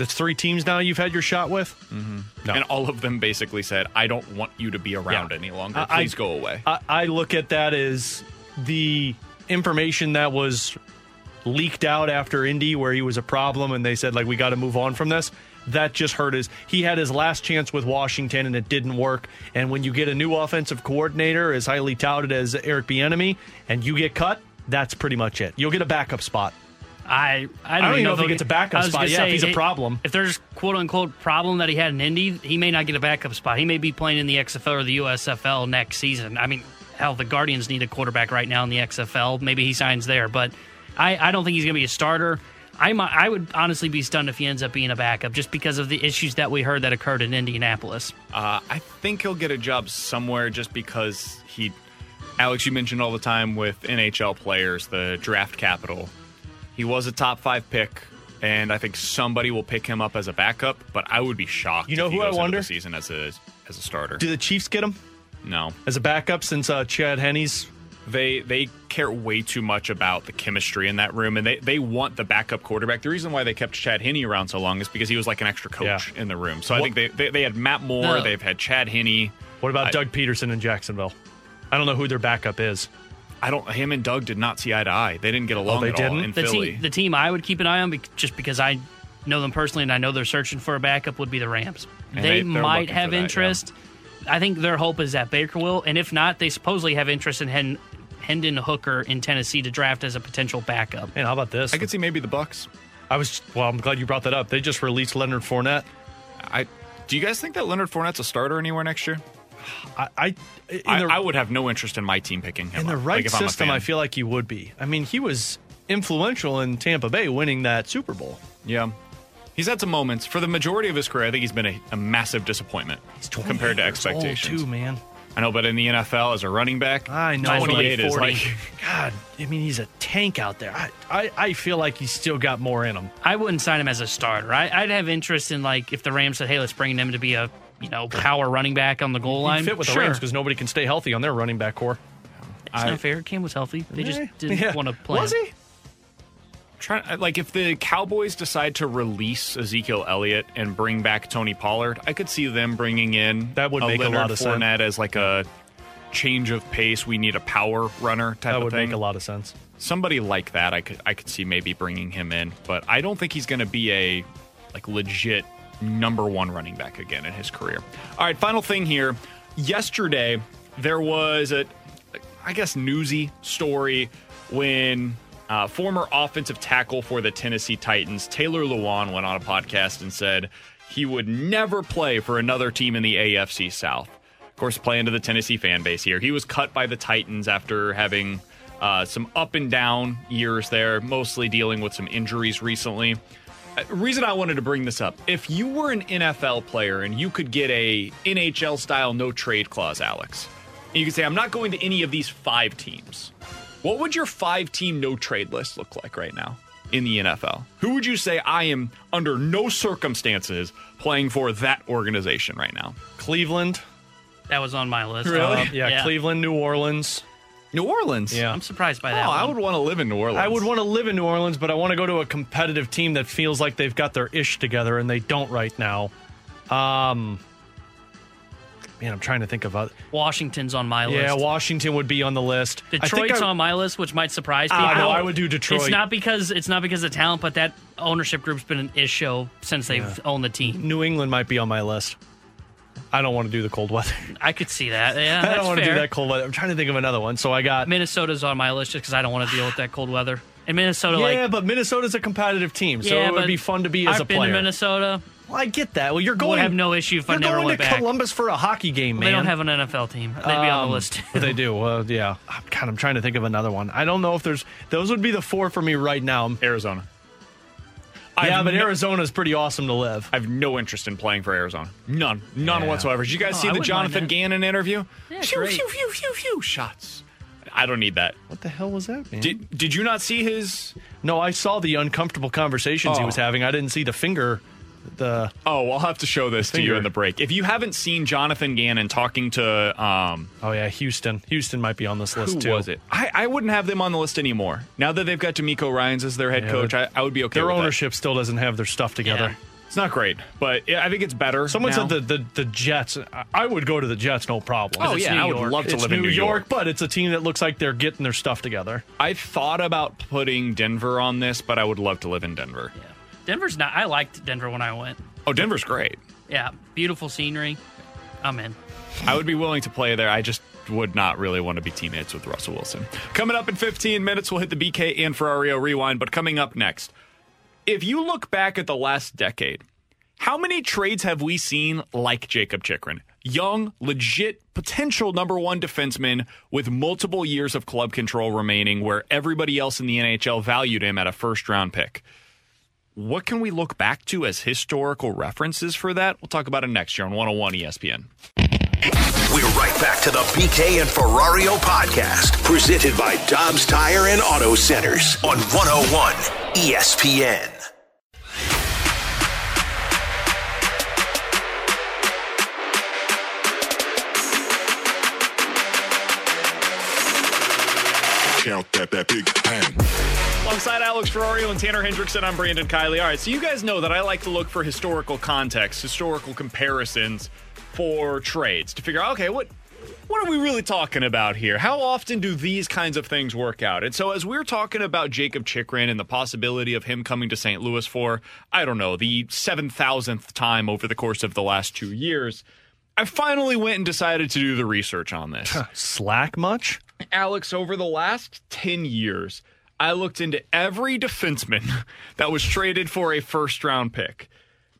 There's three teams now you've had your shot with. Mm-hmm. No. And all of them basically said, I don't want you to be around Yeah. any longer. Please I- go away. I, I look at that as the information that was leaked out after Indy, where he was a problem, and they said like we got to move on from this. That just hurt his. He had his last chance with Washington, and it didn't work. And when you get a new offensive coordinator, as highly touted as Eric Bieniemy, and you get cut, that's pretty much it. You'll get a backup spot. I I don't, don't even know if he gets a backup spot. gonna Yeah, if he's a problem. If there's quote unquote problem that he had in Indy, he may not get a backup spot. He may be playing in the XFL or the USFL next season. I mean, hell, the Guardians need a quarterback right now in the XFL. Maybe he signs there, but I, I don't think he's going to be a starter. I mi- I would honestly be stunned if he ends up being a backup just because of the issues that we heard that occurred in Indianapolis. Uh, I think he'll get a job somewhere just because he. Alex, you mentioned all the time with NHL players, the draft capital. He was a top five pick, and I think somebody will pick him up as a backup. But I would be shocked. You know if he who I goes into wonder? the season as a as a starter. Do the Chiefs get him no, as a backup since uh, Chad Henne's? they they care way too much about the chemistry in that room, and they they want the backup quarterback. The reason why they kept Chad Henne around so long is because he was like an extra coach in the room. So I think they, they they had Matt Moore, No. they've had Chad Henney. What about I- Doug Pederson in Jacksonville? I don't know who their backup is. I don't. Him and Doug did not see eye to eye. They didn't get oh, along Oh, they at didn't? in the Philly. team, the team I would keep an eye on, bec- just because I know them personally and I know they're searching for a backup, would be the Rams. And they, they- might have for that, yeah. interest. I think their hope is that Baker will, and if not, they supposedly have interest in Hen- Hendon Hooker in Tennessee to draft as a potential backup. And how about this? I could see maybe the Bucs. I was well. I'm glad you brought that up. They just released Leonard Fournette. I do you guys think that Leonard Fournette's a starter anywhere next year? I I, in the, I would have no interest in my team picking him. in the up, right like if I'm system. I feel like he would be. I mean, he was influential in Tampa Bay winning that Super Bowl. Yeah. He's had some moments. For the majority of his career, I think he's been a, a massive disappointment compared to years old, expectations. too, man. I know, but in the NFL as a running back, I know 28 is 40. like <laughs> God. I mean, he's a tank out there. I, I, I feel like he's still got more in him. I wouldn't sign him as a starter. I, I'd have interest in like if the Rams said, "Hey, let's bring him to be a you know power running back on the goal line." He fit with sure. the Rams because nobody can stay healthy on their running back core. It's not fair. Cam was healthy. They just didn't yeah. want to play. Was him. he? trying uh, like if the Cowboys decide to release Ezekiel Elliott and bring back Tony Pollard, I could see them bringing in That would make a lot of sense. As like a change of pace. We need a power runner type That of would thing. make a lot of sense. Somebody like that, I could I could see maybe bringing him in, but I don't think he's going to be a like legit number one running back again in his career. All right, final thing here. Yesterday there was a I guess newsy story when uh, former offensive tackle for the Tennessee Titans Taylor Lewan went on a podcast and said he would never play for another team in the AFC South. Of course, playing to the Tennessee fan base here. He was cut by the Titans after having uh, some up and down years there, mostly dealing with some injuries recently. Reason I wanted to bring this up: if you were an NFL player and you could get a NHL style no trade clause, Alex, and you could say, "I'm not going to any of these five teams," what would your five team no trade list look like right now in the NFL? Who would you say I am under no circumstances playing for that organization right now? Cleveland. That was on my list. Uh, <laughs> yeah, Cleveland, New Orleans. New Orleans. Yeah. I'm surprised by Oh, that. I one. would want to live in New Orleans. I would want to live in New Orleans, but I want to go to a competitive team that feels like they've got their ish together, and they don't right now. Um, man, I'm trying to think of other. Washington's on my list. Yeah. Washington would be on the list. I think Detroit's I- on my list, which might surprise Ah, people. no, I would do Detroit. It's not because it's not because of talent, but that ownership group's been an issue since they've Yeah. owned the team. New England might be on my list. I don't want to do the cold weather. <laughs> I could see that. Yeah, I don't want to do that cold weather. I'm trying to think of another one. So I got Minnesota's on my list just because I don't want to deal with that cold weather. And Minnesota, yeah, like, but Minnesota's a competitive team, so yeah, it would be fun to be as I've a been player. to Minnesota. Well, I get that. Well, you're Would going. have no issue if I you're never going went to back. Columbus for a hockey game, man. They don't have an NFL team. They'd be on Um, the list. but they do. Uh, yeah. God, I'm trying to think of another one. I don't know if there's. Those would be the four for me right now. Arizona. Yeah, I've but no- Arizona's pretty awesome to live. I have no interest in playing for Arizona. None. None Yeah. whatsoever. Did you guys Oh, see I the Jonathan. Gannon interview? Yeah, Phew, great. phew, phew, phew, phew, shots. I don't need that. What the hell was that, man? Did Did you not see his? no, I saw the uncomfortable conversations he Oh. was having. I didn't see the finger. The Oh, I'll have to show this to you Finger. in the break. If you haven't seen Jonathan Gannon talking to um, oh yeah, Houston. Houston might be on this list who too. was it? I, I wouldn't have them on the list anymore. Now that they've got DeMeco Ryans as their head Yeah, coach, I, I would be okay. Their with that. ownership still doesn't have their stuff together. Yeah. It's not great, but yeah, I think it's better. Someone now. said the, the the Jets. I- I would go to the Jets, no problem. Oh it's yeah, New I would York. love to it's live New in New York, but it's a team that looks like they're getting their stuff together. I thought about putting Denver on this, but I would love to live in Denver. Yeah. Denver's not. I liked Denver when I went. Oh, Denver's great. Yeah, beautiful scenery. I'm in. I would be willing to play there. I just would not really want to be teammates with Russell Wilson. Coming up in 15 minutes, we'll hit the BK and Ferrario rewind. But coming up next, if you look back at the last decade, how many trades have we seen like Jakob Chychrun? Young, legit, potential number one defenseman with multiple years of club control remaining, where everybody else in the NHL valued him at a first round pick. What can we look back to as historical references for that? We'll talk about it next year on 101 ESPN. We're right back to the BK and Ferrario podcast, presented by Dobbs Tire and Auto Centers on 101 ESPN. Count that, that big bang. Alongside Alex Ferrario and Tanner Hendrickson, I'm Brandon Kiley. All right, so you guys know that I like to look for historical context, historical comparisons for trades to figure out, okay, what what are we really talking about here? How often do these kinds of things work out? And so as we're talking about Jakob Chychrun and the possibility of him coming to St. Louis for, I don't know, the 7,000th time over the course of the last 2 years, I finally went and decided to do the research on this. <laughs> Slack much? Alex, over the last 10 years, I looked into every defenseman <laughs> that was traded for a first round pick.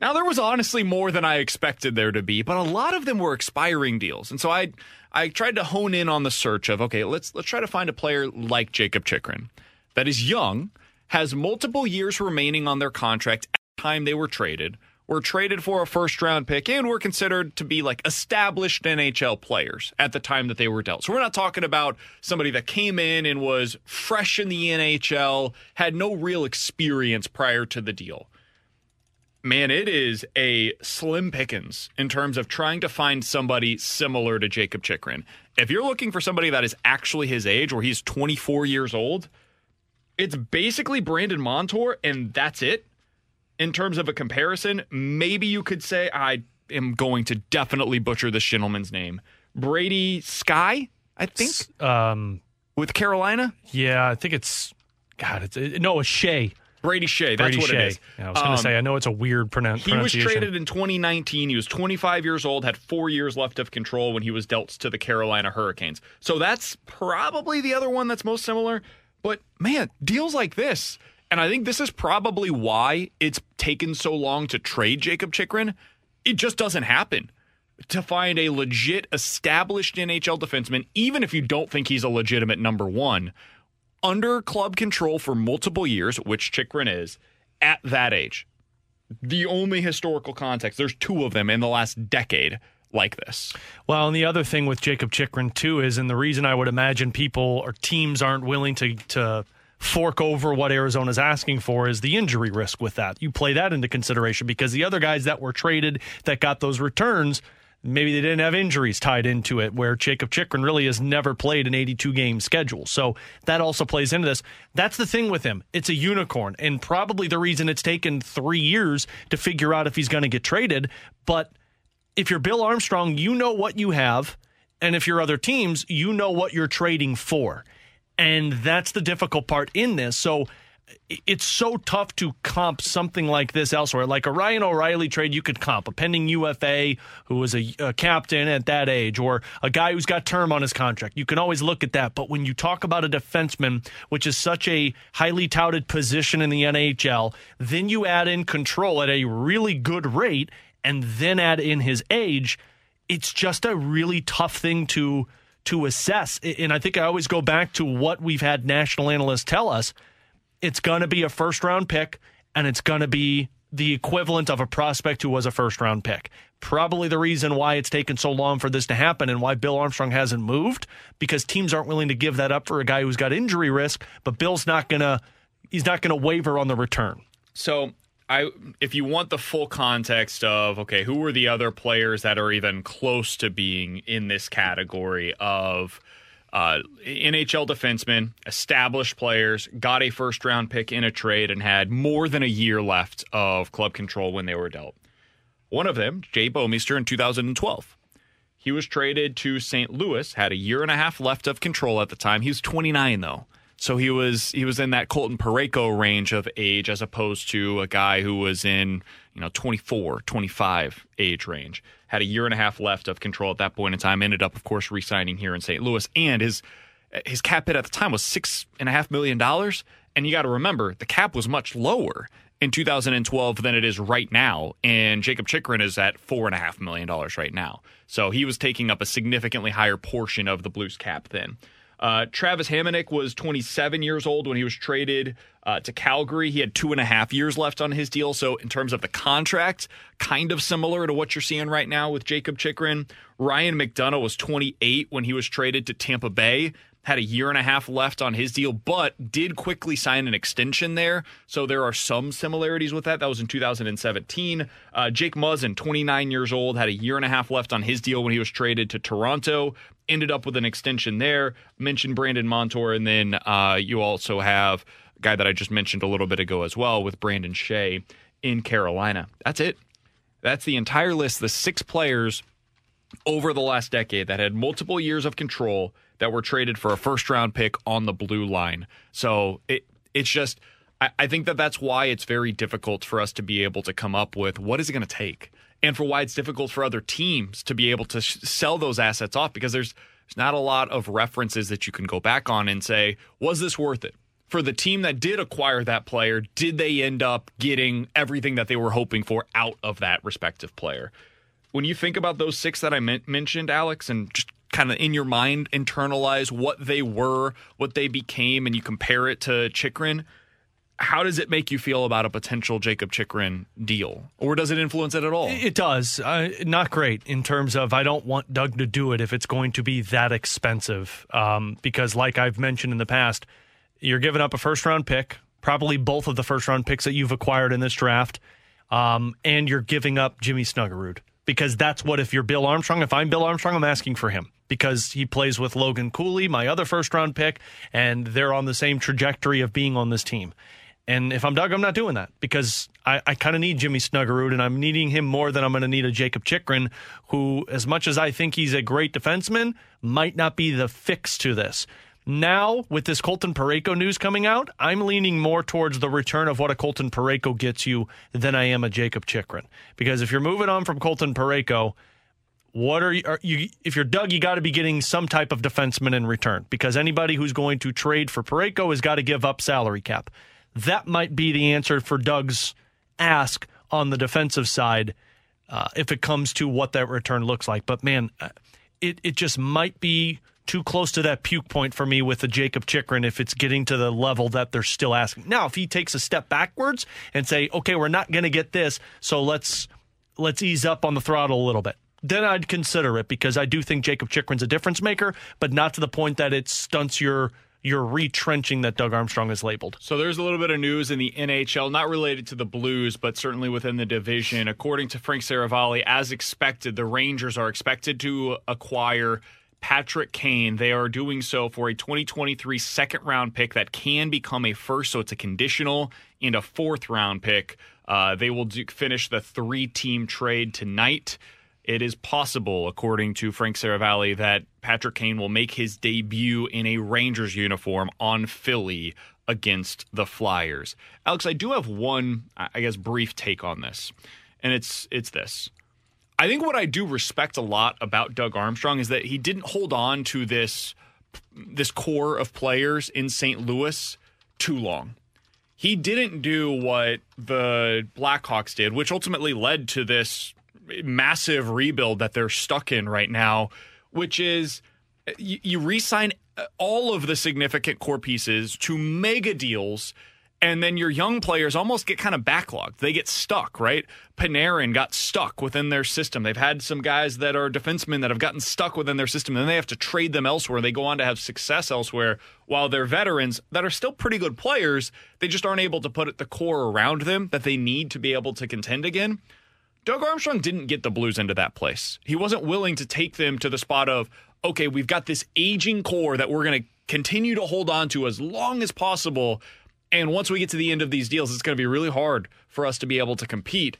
Now, there was honestly more than I expected there to be, but a lot of them were expiring deals. And so I I tried to hone in on the search of, okay, let's let's try to find a player like Jakob Chychrun that is young, has multiple years remaining on their contract at the time they were traded, were traded for a first round pick and were considered to be like established NHL players at the time that they were dealt. So we're not talking about somebody that came in and was fresh in the NHL, had no real experience prior to the deal. Man, it is a slim pickings in terms of trying to find somebody similar to Jakob Chychrun. If you're looking for somebody that is actually his age, where he's 24 years old, it's basically Brandon Montour, and that's it. In terms of a comparison, maybe you could say I am going to definitely butcher this gentleman's name. Brady Sky, I think, um, with Carolina. Yeah, I think it's God. It's it, no, it's Shea. Brady Skjei. That's Brady what Shea. it is. Yeah, I was going to Um, say I know it's a weird pronoun- He was traded in 2019. He was 25 years old, had four years left of control when he was dealt to the Carolina Hurricanes. So that's probably the other one that's most similar. But man, deals like this, and I think this is probably why it's taken so long to trade Jakob Chychrun. It just doesn't happen. To find a legit established NHL defenseman, even if you don't think he's a legitimate number one, under club control for multiple years, which Chychrun is, at that age. The only historical context, there's two of them in the last decade like this. Well, and the other thing with Jakob Chychrun too is, and the reason I would imagine people or teams aren't willing to to fork over what Arizona's asking for is the injury risk with that. You play that into consideration because the other guys that were traded that got those returns, maybe they didn't have injuries tied into it, where Jakob Chychrun really has never played an 82 game schedule. So that also plays into this. That's the thing with him. It's a unicorn, and probably the reason it's taken three years to figure out if he's going to get traded. But if you're Bill Armstrong, you know what you have. And if you're other teams, you know what you're trading for. And that's the difficult part in this. So it's so tough to comp something like this elsewhere. Like a Ryan O'Reilly trade, you could comp a pending UFA who was a, a captain at that age, or a guy who's got term on his contract. You can always look at that. But when you talk about a defenseman, which is such a highly touted position in the NHL, then you add in control at a really good rate, and then add in his age. It's just a really tough thing to to assess. And I think I always go back to what we've had national analysts tell us it's going to be a first round pick and it's going to be the equivalent of a prospect who was a first round pick. Probably the reason why it's taken so long for this to happen and why Bill Armstrong hasn't moved because teams aren't willing to give that up for a guy who's got injury risk, but Bill's not going to he's not going to waver on the return. So I if you want the full context of okay, who are the other players that are even close to being in this category of uh, NHL defensemen, established players, got a first round pick in a trade and had more than a year left of club control when they were dealt. One of them, Jay Bouwmeester in 2012. He was traded to St. Louis, had a year and a half left of control at the time. He was 29 though. So he was he was in that Colton Parayko range of age as opposed to a guy who was in, you know, 24, 25 age range. Had a year and a half left of control at that point in time. Ended up, of course, re-signing here in St. Louis. And his his cap hit at the time was six and a half million dollars. And you got to remember, the cap was much lower in 2012 than it is right now. And Jakob Chychrun is at four and a half million dollars right now. So he was taking up a significantly higher portion of the Blues cap then. Uh, Travis Hamonic was 27 years old when he was traded uh, to Calgary. He had two and a half years left on his deal. So, in terms of the contract, kind of similar to what you're seeing right now with Jakob Chychrun. Ryan McDonagh was 28 when he was traded to Tampa Bay. Had a year and a half left on his deal, but did quickly sign an extension there. So there are some similarities with that. That was in 2017. Uh, Jake Muzzin, 29 years old, had a year and a half left on his deal when he was traded to Toronto ended up with an extension there. Mentioned Brandon Montour, and then uh, you also have a guy that I just mentioned a little bit ago as well with Brandon Skjei in Carolina. That's it. That's the entire list. The six players over the last decade that had multiple years of control that were traded for a first round pick on the blue line. So it it's just I, I think that that's why it's very difficult for us to be able to come up with what is it going to take? And for why it's difficult for other teams to be able to sh- sell those assets off because there's there's not a lot of references that you can go back on and say was this worth it? For the team that did acquire that player did they end up getting everything that they were hoping for out of that respective player? When you think about those six that I men- mentioned Alex and just kind of in your mind internalize what they were what they became and you compare it to Chychrun how does it make you feel about a potential Jakob Chychrun deal, or does it influence it at all? It does. Uh, not great in terms of I don't want Doug to do it if it's going to be that expensive. Um, because, like I've mentioned in the past, you're giving up a first round pick, probably both of the first round picks that you've acquired in this draft, um, and you're giving up Jimmy Snuggerud. Because that's what, if you're Bill Armstrong, if I'm Bill Armstrong, I'm asking for him because he plays with Logan Cooley, my other first round pick, and they're on the same trajectory of being on this team. And if I'm Doug, I'm not doing that because I, I kind of need Jimmy Snuggerud, and I'm needing him more than I'm going to need a Jakob Chychrun, who, as much as I think he's a great defenseman, might not be the fix to this. Now, with this Colton Parayko news coming out, I'm leaning more towards the return of what a Colton Parayko gets you than I am a Jakob Chychrun. Because if you're moving on from Colton Parayko, what are you, are you if you're Doug, you got to be getting some type of defenseman in return because anybody who's going to trade for Parayko has got to give up salary cap that might be the answer for Doug's ask on the defensive side uh, if it comes to what that return looks like. But man, uh, it it just might be too close to that puke point for me with the Jakob Chychrun if it's getting to the level that they're still asking. Now, if he takes a step backwards and say, "Okay, we're not going to get this, so let's let's ease up on the throttle a little bit." Then I'd consider it because I do think Jakob Chychrun's a difference maker, but not to the point that it stunts your you're retrenching that Doug Armstrong is labeled. So there's a little bit of news in the NHL, not related to the Blues, but certainly within the division. According to Frank Seravalli, as expected, the Rangers are expected to acquire Patrick Kane. They are doing so for a 2023 second round pick that can become a first, so it's a conditional, and a fourth round pick. Uh, they will do, finish the three team trade tonight it is possible, according to Frank Seravalli, that Patrick Kane will make his debut in a Rangers uniform on Philly against the Flyers. Alex, I do have one, I guess, brief take on this, and it's it's this. I think what I do respect a lot about Doug Armstrong is that he didn't hold on to this this core of players in St. Louis too long. He didn't do what the Blackhawks did, which ultimately led to this massive rebuild that they're stuck in right now, which is you, you re-sign all of the significant core pieces to mega deals and then your young players almost get kind of backlogged. They get stuck, right? Panarin got stuck within their system. They've had some guys that are defensemen that have gotten stuck within their system, and then they have to trade them elsewhere. They go on to have success elsewhere, while they're veterans that are still pretty good players. They just aren't able to put the core around them that they need to be able to contend again. Doug Armstrong didn't get the Blues into that place. He wasn't willing to take them to the spot of, okay, we've got this aging core that we're going to continue to hold on to as long as possible. And once we get to the end of these deals, it's going to be really hard for us to be able to compete.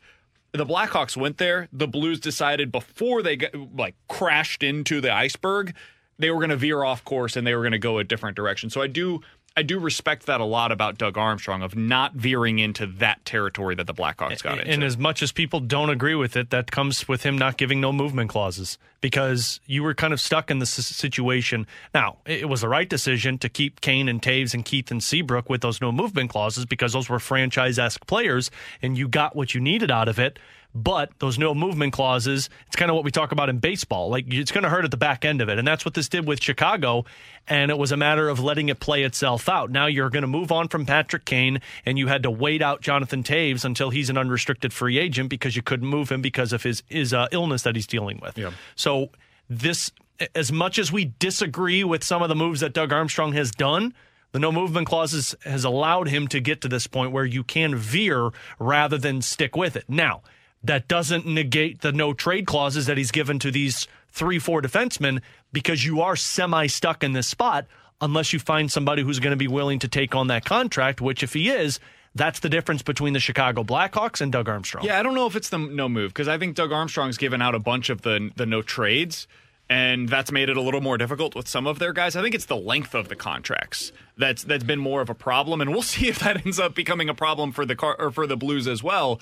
The Blackhawks went there. The Blues decided before they got, like crashed into the iceberg, they were going to veer off course and they were going to go a different direction. So I do I do respect that a lot about Doug Armstrong of not veering into that territory that the Blackhawks got into. And as much as people don't agree with it, that comes with him not giving no movement clauses because you were kind of stuck in this situation. Now, it was the right decision to keep Kane and Toews and Keith and Seabrook with those no movement clauses because those were franchise esque players and you got what you needed out of it. But those no movement clauses, it's kind of what we talk about in baseball. Like it's going to hurt at the back end of it. And that's what this did with Chicago. And it was a matter of letting it play itself out. Now you're going to move on from Patrick Kane, and you had to wait out Jonathan Toews until he's an unrestricted free agent because you couldn't move him because of his, his uh, illness that he's dealing with. Yeah. So this, as much as we disagree with some of the moves that Doug Armstrong has done, the no movement clauses has allowed him to get to this point where you can veer rather than stick with it. Now, that doesn't negate the no trade clauses that he's given to these three, four defensemen because you are semi stuck in this spot unless you find somebody who's going to be willing to take on that contract, which if he is, that's the difference between the Chicago Blackhawks and Doug Armstrong. Yeah, I don't know if it's the no move because I think Doug Armstrong's given out a bunch of the the no trades and that's made it a little more difficult with some of their guys. I think it's the length of the contracts that's that's been more of a problem, and we'll <laughs> see if that ends up becoming a problem for the car or for the Blues as well.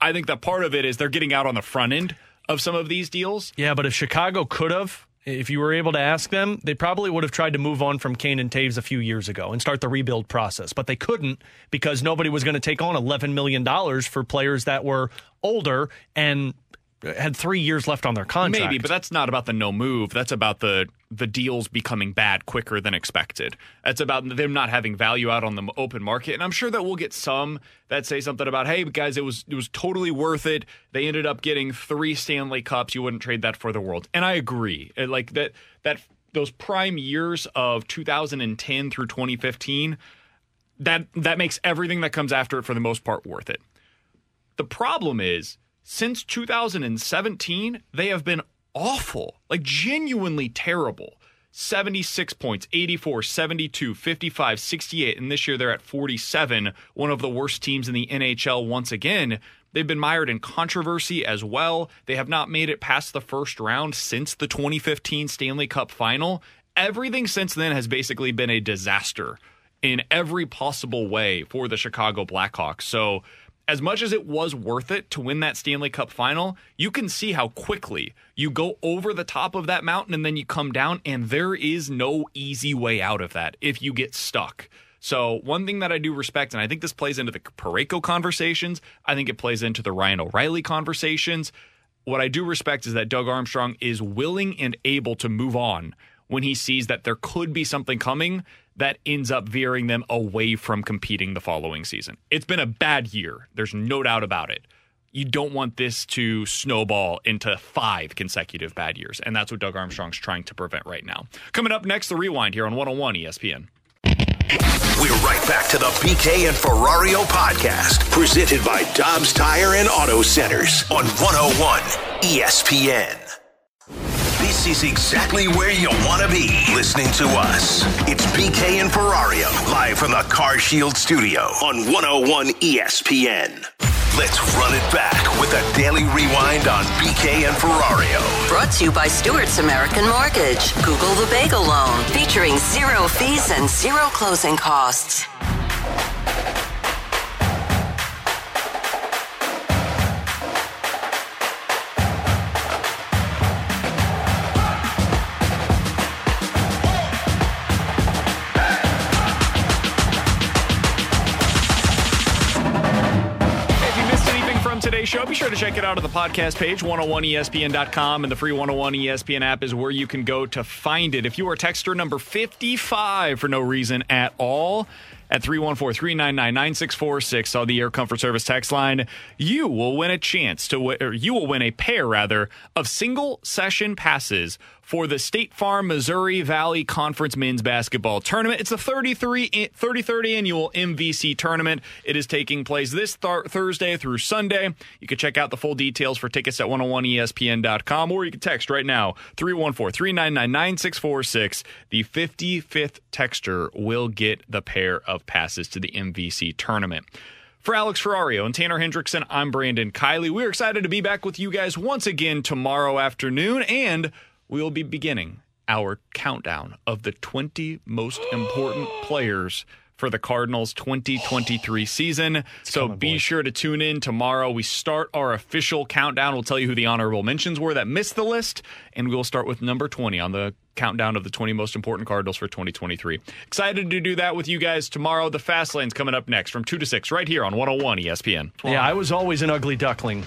I think that part of it is they're getting out on the front end of some of these deals. Yeah, but if Chicago could have. If you were able to ask them, they probably would have tried to move on from Kane and Toews a few years ago and start the rebuild process. But they couldn't because nobody was going to take on $11 million for players that were older and had three years left on their contract. Maybe, but that's not about the no move. That's about the the deals becoming bad quicker than expected. That's about them not having value out on the open market. And I'm sure that we'll get some that say something about, hey guys, it was it was totally worth it. They ended up getting three Stanley Cups. You wouldn't trade that for the world. And I agree. Like that that those prime years of 2010 through 2015, that that makes everything that comes after it for the most part worth it. The problem is since 2017, they have been awful, like genuinely terrible. 76 points, 84, 72, 55, 68, and this year they're at 47, one of the worst teams in the NHL once again. They've been mired in controversy as well. They have not made it past the first round since the 2015 Stanley Cup final. Everything since then has basically been a disaster in every possible way for the Chicago Blackhawks. So, as much as it was worth it to win that Stanley Cup final, you can see how quickly you go over the top of that mountain and then you come down, and there is no easy way out of that if you get stuck. So, one thing that I do respect, and I think this plays into the Parayko conversations, I think it plays into the Ryan O'Reilly conversations. What I do respect is that Doug Armstrong is willing and able to move on when he sees that there could be something coming that ends up veering them away from competing the following season. It's been a bad year. There's no doubt about it. You don't want this to snowball into five consecutive bad years. And that's what Doug Armstrong's trying to prevent right now. Coming up next, the rewind here on 101 ESPN. We're right back to the BK and Ferrario podcast, presented by Dobbs Tire and Auto Centers on 101 ESPN. This is exactly where you want to be listening to us. It's BK and Ferrario, live from the Car Shield studio on 101 ESPN. Let's run it back with a daily rewind on BK and Ferrario. Brought to you by Stewart's American Mortgage. Google the Bagel Loan, featuring zero fees and zero closing costs. Show, be sure to check it out on the podcast page, 101ESPN.com, and the free 101 ESPN app is where you can go to find it. If you are texter number 55 for no reason at all, at 314-399-9646 on the Air Comfort Service text line, you will win a chance to wi- or you will win a pair rather of single session passes for the State Farm Missouri Valley Conference men's basketball tournament. It's the 33 i- 33rd annual MVC tournament. It is taking place this th- Thursday through Sunday. You can check out the full details for tickets at 101ESPN.com or you can text right now 314-399-9646. The 55th texter will get the pair of passes to the MVC tournament. For Alex Ferrario and Tanner Hendrickson, I'm Brandon Kiley. We're excited to be back with you guys once again tomorrow afternoon, and we will be beginning our countdown of the 20 most important players for the Cardinals 2023 season. so be sure to tune in tomorrow. We start our official countdown. We'll tell you who the honorable mentions were that missed the list, and we'll start with number 20 on the countdown of the 20 most important Cardinals for 2023. Excited to do that with you guys tomorrow. The Fast Lane's coming up next from 2 to 6 right here on 101 ESPN. Yeah, I was always an ugly duckling.